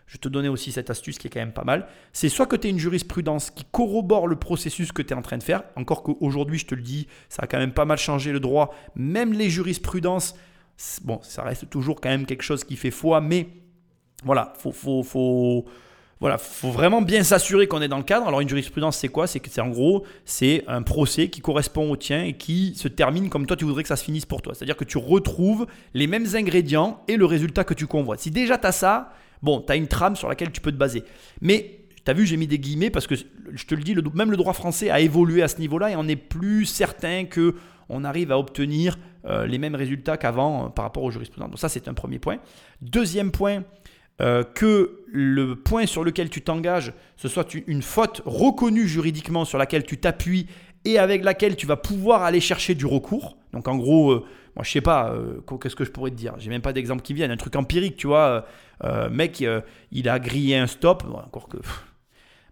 je te donnais aussi cette astuce qui est quand même pas mal. C'est soit que tu as une jurisprudence qui corrobore le processus que tu es en train de faire, encore qu'aujourd'hui, je te le dis, ça a quand même pas mal changé le droit. Même les jurisprudences, bon, ça reste toujours quand même quelque chose qui fait foi, mais voilà, faut, faut, faut, voilà, faut vraiment bien s'assurer qu'on est dans le cadre. Alors une jurisprudence, c'est quoi? C'est que c'est en gros, c'est un procès qui correspond au tien et qui se termine comme toi tu voudrais que ça se finisse pour toi. C'est-à-dire que tu retrouves les mêmes ingrédients et le résultat que tu convoites. Si déjà tu as ça, Bon, tu as une trame sur laquelle tu peux te baser. Mais tu as vu, j'ai mis des guillemets parce que je te le dis, même le droit français a évolué à ce niveau-là et on n'est plus certain que on arrive à obtenir euh, les mêmes résultats qu'avant euh, par rapport aux jurisprudence. Donc ça, c'est un premier point. Deuxième point, euh, que le point sur lequel tu t'engages, ce soit une faute reconnue juridiquement sur laquelle tu t'appuies et avec laquelle tu vas pouvoir aller chercher du recours. Donc en gros, moi, je sais pas, euh, qu'est-ce que je pourrais te dire J'ai même pas d'exemple qui vienne. Un truc empirique, tu vois. Euh, euh, mec, il a grillé un stop. encore que.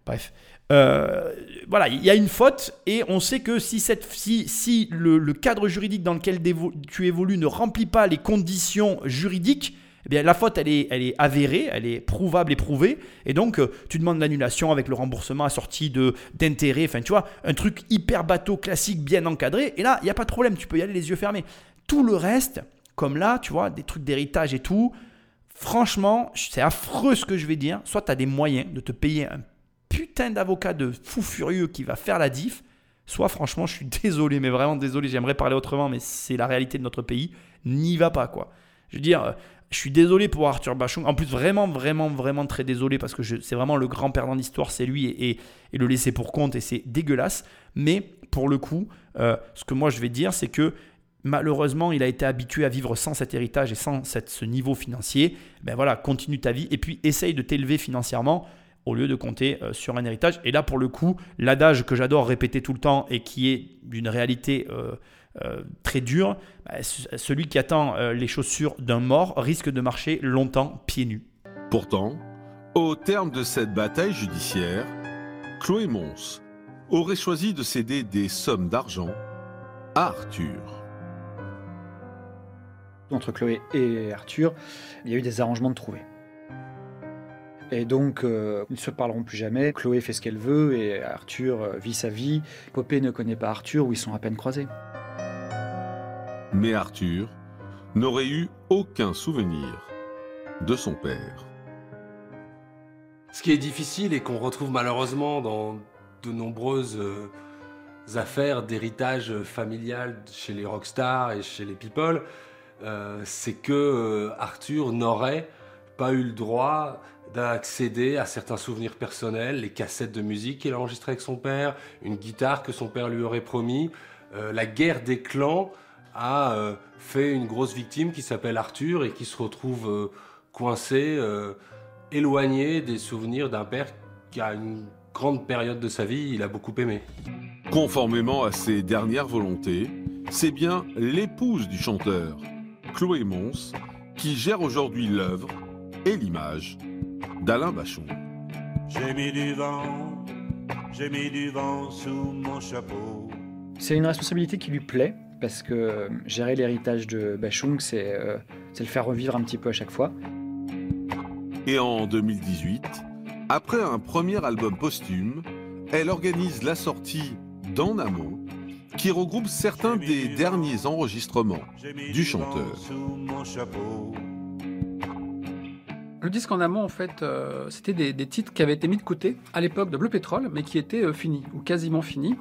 bref. voilà, il y a une faute et on sait que si, cette, si, si le, cadre juridique dans lequel tu évolues ne remplit pas les conditions juridiques, eh bien, la faute, elle est, elle est avérée, elle est prouvable et prouvée. Et donc, tu demandes l'annulation avec le remboursement assorti d'intérêts. Enfin, tu vois, un truc hyper bateau, classique, bien encadré. Et là, il n'y a pas de problème, tu peux y aller les yeux fermés. Tout le reste, comme là, tu vois, des trucs d'héritage et tout, franchement, c'est affreux ce que je vais dire. Soit tu as des moyens de te payer un putain d'avocat de fou furieux qui va faire la diff. Soit franchement, je suis désolé, mais vraiment désolé, j'aimerais parler autrement, mais c'est la réalité de notre pays. N'y va pas, quoi. Je veux dire, euh, je suis désolé pour Arthur Bachung. En plus, vraiment, vraiment, vraiment très désolé parce que c'est vraiment le grand perdant d'histoire, c'est lui et, et- et le laisser pour compte et c'est dégueulasse. Mais pour le coup, euh, ce que moi je vais dire, c'est que malheureusement, il a été habitué à vivre sans cet héritage et sans ce niveau financier. Ben voilà, continue ta vie et puis essaye de t'élever financièrement au lieu de compter euh, sur un héritage. Et là, pour le coup, l'adage que j'adore répéter tout le temps et qui est d'une réalité euh, euh, très dure, c- celui qui attend les chaussures d'un mort risque de marcher longtemps pieds nus. Pourtant, au terme de cette bataille judiciaire, Chloé Mons aurait choisi de céder des sommes d'argent à Arthur. Entre Chloé et Arthur, il y a eu des arrangements de trouver. Et donc, euh, ils ne se parleront plus jamais. Chloé fait ce qu'elle veut et Arthur euh, vit sa vie. Popé ne connaît pas Arthur, où ils sont à peine croisés. Mais Arthur n'aurait eu aucun souvenir de son père. Ce qui est difficile et qu'on retrouve malheureusement dans de nombreuses euh, affaires d'héritage familial chez les rockstars et chez les people, euh, c'est que euh, Arthur n'aurait pas eu le droit d'accéder à certains souvenirs personnels, les cassettes de musique qu'il a enregistrées avec son père, une guitare que son père lui aurait promis. Euh, la guerre des clans a fait une grosse victime qui s'appelle Arthur et qui se retrouve coincé, éloigné des souvenirs d'un père qui a une grande période de sa vie, il a beaucoup aimé. Conformément à ses dernières volontés, c'est bien l'épouse du chanteur, Chloé Mons, qui gère aujourd'hui l'œuvre et l'image d'Alain Bachon. J'ai mis du vent, j'ai mis du vent sous mon chapeau. C'est une responsabilité qui lui plaît, parce que euh, gérer l'héritage de Bachung, c'est euh, c'est le faire revivre un petit peu à chaque fois. Et en 2018, après un premier album posthume, elle organise la sortie d'En amont, qui regroupe certains des derniers enregistrements du chanteur. Le disque en amont, en fait, euh, c'était des, des titres qui avaient été mis de côté à l'époque de Bleu Pétrole, mais qui étaient euh, finis, ou quasiment finis.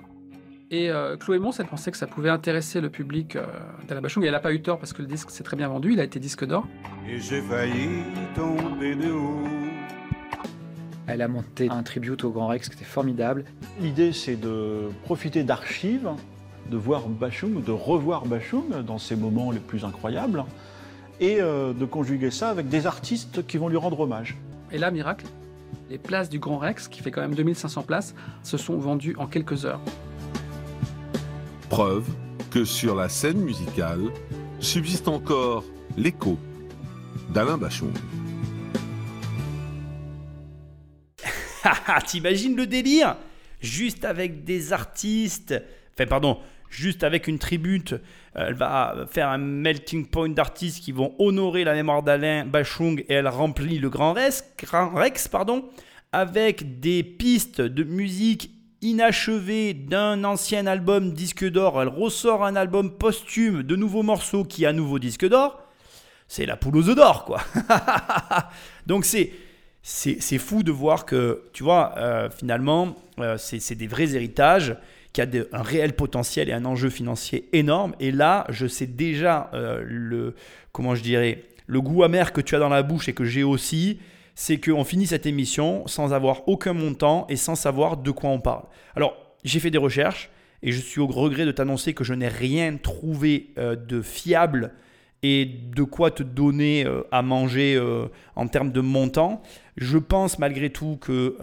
Et euh, Chloé Mons, elle pensait que ça pouvait intéresser le public euh, d'Alain Bachung, et elle n'a pas eu tort parce que le disque s'est très bien vendu, il a été disque d'or. Et j'ai failli tomber de haut. Elle a monté un tribute au Grand Rex qui était formidable. L'idée, c'est de profiter d'archives, de voir Bachung, de revoir Bachung dans ses moments les plus incroyables, et euh, de conjuguer ça avec des artistes qui vont lui rendre hommage. Et là, miracle, les places du Grand Rex, qui fait quand même 2500 places, se sont vendues en quelques heures. Preuve que sur la scène musicale subsiste encore l'écho d'Alain Bachon. Haha, T'imagines le délire? Juste avec des artistes, enfin pardon, juste avec une tribute, euh, elle va faire un melting point d'artistes qui vont honorer la mémoire d'Alain Bachung et elle remplit le Grand Rex, avec des pistes de musique inachevées d'un ancien album disque d'or. Elle ressort un album posthume de nouveaux morceaux qui est à nouveau disque d'or. C'est la poule aux d'or, quoi. Donc c'est c'est fou de voir que, tu vois, euh, finalement, euh, c'est des vrais héritages, qui a un réel potentiel et un enjeu financier énorme. Et là, je sais déjà euh, le, comment je dirais, le goût amer que tu as dans la bouche et que j'ai aussi, c'est qu'on finit cette émission sans avoir aucun montant et sans savoir de quoi on parle. Alors, j'ai fait des recherches et je suis au regret de t'annoncer que je n'ai rien trouvé euh, de fiable et de quoi te donner euh, à manger en termes de montant. Je pense malgré tout que,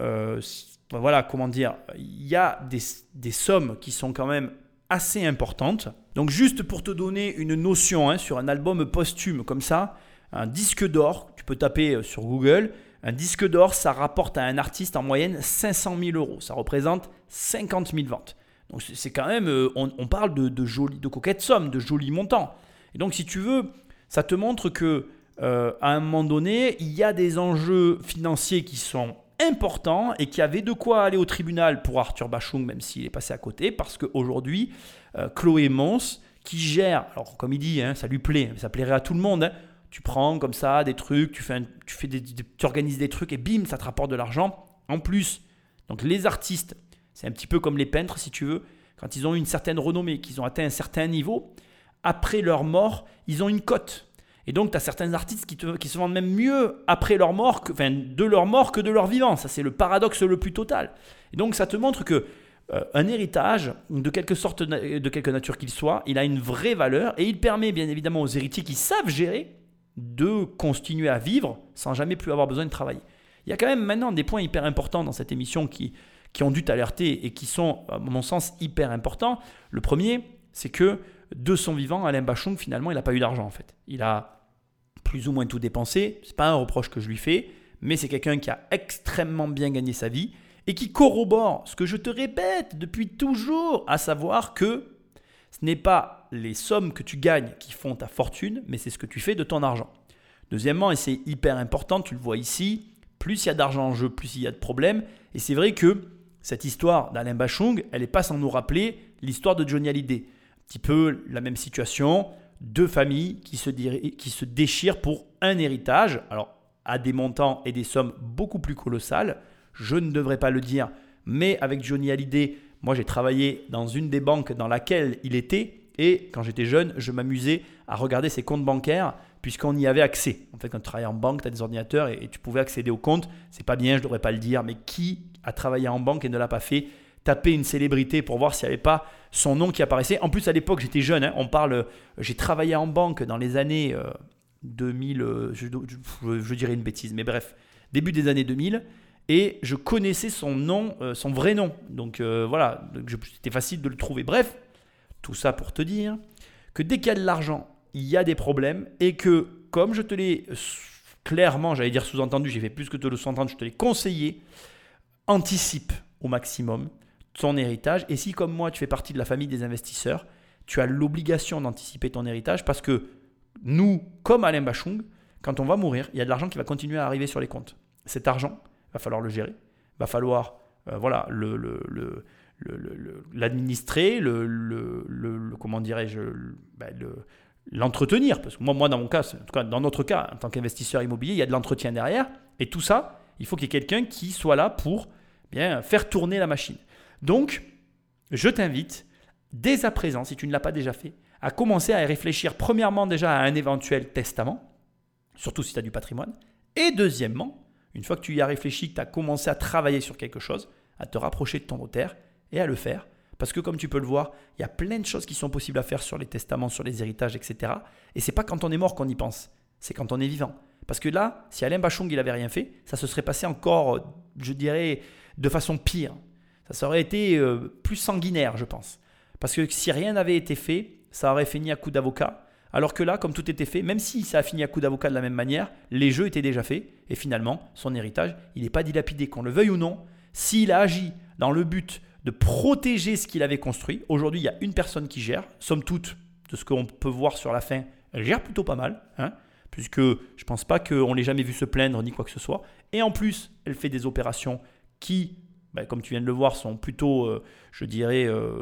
voilà, comment dire, il y a des, sommes qui sont quand même assez importantes. Donc juste pour te donner une notion hein, sur un album posthume comme ça, un disque d'or, tu peux taper euh, sur Google, un disque d'or, ça rapporte à un artiste en moyenne 500 000 euros. Ça représente 50 000 ventes. Donc c'est quand même, euh, on, parle de, de, jolies, de coquettes sommes, de jolis montants. Et donc si tu veux, ça te montre que euh, à un moment donné, il y a des enjeux financiers qui sont importants et qui avaient de quoi aller au tribunal pour Arthur Bachung, même s'il est passé à côté, parce qu'aujourd'hui, euh, Chloé Mons, qui gère, alors comme il dit, hein, ça lui plaît, ça plairait à tout le monde, hein, tu prends comme ça des trucs, tu, fais tu, fais des, tu organises des trucs et bim, ça te rapporte de l'argent. En plus, donc les artistes, c'est un petit peu comme les peintres si tu veux, quand ils ont une certaine renommée, qu'ils ont atteint un certain niveau, après leur mort, ils ont une cote. Et donc, tu as certains artistes qui, qui, se vendent même mieux après leur mort, que, enfin, de leur mort que de leur vivant. Ça, c'est le paradoxe le plus total. Et donc, ça te montre que euh, un héritage, de quelque sorte, de quelque nature qu'il soit, il a une vraie valeur et il permet bien évidemment aux héritiers qui savent gérer de continuer à vivre sans jamais plus avoir besoin de travailler. Il y a quand même maintenant des points hyper importants dans cette émission qui, qui ont dû t'alerter et qui sont, à mon sens, hyper importants. Le premier, c'est que de son vivant, Alain Bachung, finalement, il n'a pas eu d'argent en fait. Il a plus ou moins tout dépensé. C'est pas un reproche que je lui fais, mais c'est quelqu'un qui a extrêmement bien gagné sa vie et qui corrobore ce que je te répète depuis toujours, à savoir que ce n'est pas les sommes que tu gagnes qui font ta fortune, mais c'est ce que tu fais de ton argent. Deuxièmement, et c'est hyper important, tu le vois ici, plus il y a d'argent en jeu, plus il y a de problèmes. Et c'est vrai que cette histoire d'Alain Bachung, elle n'est pas sans nous rappeler l'histoire de Johnny Hallyday petit peu la même situation, deux familles qui se, qui se déchirent pour un héritage, alors à des montants et des sommes beaucoup plus colossales. Je ne devrais pas le dire, mais avec Johnny Hallyday, moi j'ai travaillé dans une des banques dans laquelle il était, et quand j'étais jeune, je m'amusais à regarder ses comptes bancaires puisqu'on y avait accès. En fait, quand tu travailles en banque, tu as des ordinateurs et, et, tu pouvais accéder aux comptes. C'est pas bien, je ne devrais pas le dire, mais qui a travaillé en banque et ne l'a pas fait taper une célébrité pour voir s'il n'y avait pas son nom qui apparaissait. En plus, à l'époque, j'étais jeune. Hein. on parle, euh, j'ai travaillé en banque dans les années 2000, euh, euh, je, dirais une bêtise, mais bref, début des années 2000. Et je connaissais son nom, son vrai nom. Donc voilà, c'était facile de le trouver. Bref, tout ça pour te dire que dès qu'il y a de l'argent, il y a des problèmes et que, comme je te l'ai clairement, j'allais dire sous-entendu, j'ai fait plus que te le sous-entendre, je te l'ai conseillé, anticipe au maximum ton héritage. Et si, comme moi, tu fais partie de la famille des investisseurs, tu as l'obligation d'anticiper ton héritage parce que nous, comme Alain Bachung, quand on va mourir, il y a de l'argent qui va continuer à arriver sur les comptes. Cet argent, il va falloir le gérer, il va falloir euh, voilà, le, le, l'administrer, le, le, comment dirais-je, ben, l'entretenir. Parce que moi, moi, dans mon cas, en tout cas dans notre cas, en tant qu'investisseur immobilier, il y a de l'entretien derrière. Et tout ça, il faut qu'il y ait quelqu'un qui soit là pour bien faire tourner la machine. Donc, je t'invite, dès à présent, si tu ne l'as pas déjà fait, à commencer à réfléchir premièrement déjà à un éventuel testament, surtout si tu as du patrimoine, et deuxièmement, une fois que tu y as réfléchi, que tu as commencé à travailler sur quelque chose, à te rapprocher de ton notaire et à le faire. Parce que comme tu peux le voir, il y a plein de choses qui sont possibles à faire sur les testaments, sur les héritages, etc. Et c'est pas quand on est mort qu'on y pense, c'est quand on est vivant. Parce que là, si Alain Bachung il avait rien fait, ça se serait passé encore, je dirais, de façon pire ça aurait été euh, plus sanguinaire, je pense. Parce que si rien n'avait été fait, ça aurait fini à coup d'avocat. Alors que là, comme tout était fait, même si ça a fini à coup d'avocat de la même manière, les jeux étaient déjà faits. Et finalement, son héritage, il n'est pas dilapidé, qu'on le veuille ou non. S'il a agi dans le but de protéger ce qu'il avait construit, aujourd'hui, il y a une personne qui gère. Somme toute, de ce qu'on peut voir sur la fin, elle gère plutôt pas mal. Hein, puisque je ne pense pas qu'on l'ait jamais vu se plaindre ni quoi que ce soit. Et en plus, elle fait des opérations qui bah, comme tu viens de le voir, sont plutôt, euh, je dirais, euh,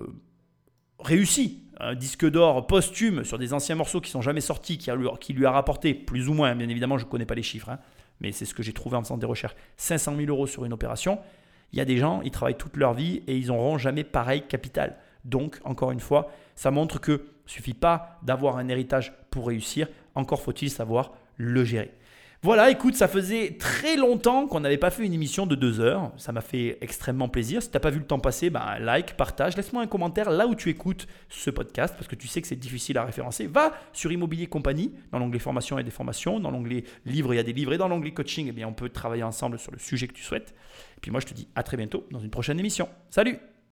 réussis. Un disque d'or posthume sur des anciens morceaux qui sont jamais sortis, qui, lui a rapporté, plus ou moins, bien évidemment, je ne connais pas les chiffres, hein, mais c'est ce que j'ai trouvé en faisant des recherches, 500 000 euros sur une opération. Il y a des gens, ils travaillent toute leur vie et ils n'auront jamais pareil capital. Donc, encore une fois, ça montre que suffit pas d'avoir un héritage pour réussir, encore faut-il savoir le gérer. Voilà, écoute, ça faisait très longtemps qu'on n'avait pas fait une émission de deux heures. Ça m'a fait extrêmement plaisir. Si tu n'as pas vu le temps passer, bah, like, partage, laisse-moi un commentaire là où tu écoutes ce podcast parce que tu sais que c'est difficile à référencer. Va sur Immobilier Compagnie, dans l'onglet formation et des formations, dans l'onglet livres, il y a des livres et dans l'onglet coaching, eh bien, on peut travailler ensemble sur le sujet que tu souhaites. Et puis moi, je te dis à très bientôt dans une prochaine émission. Salut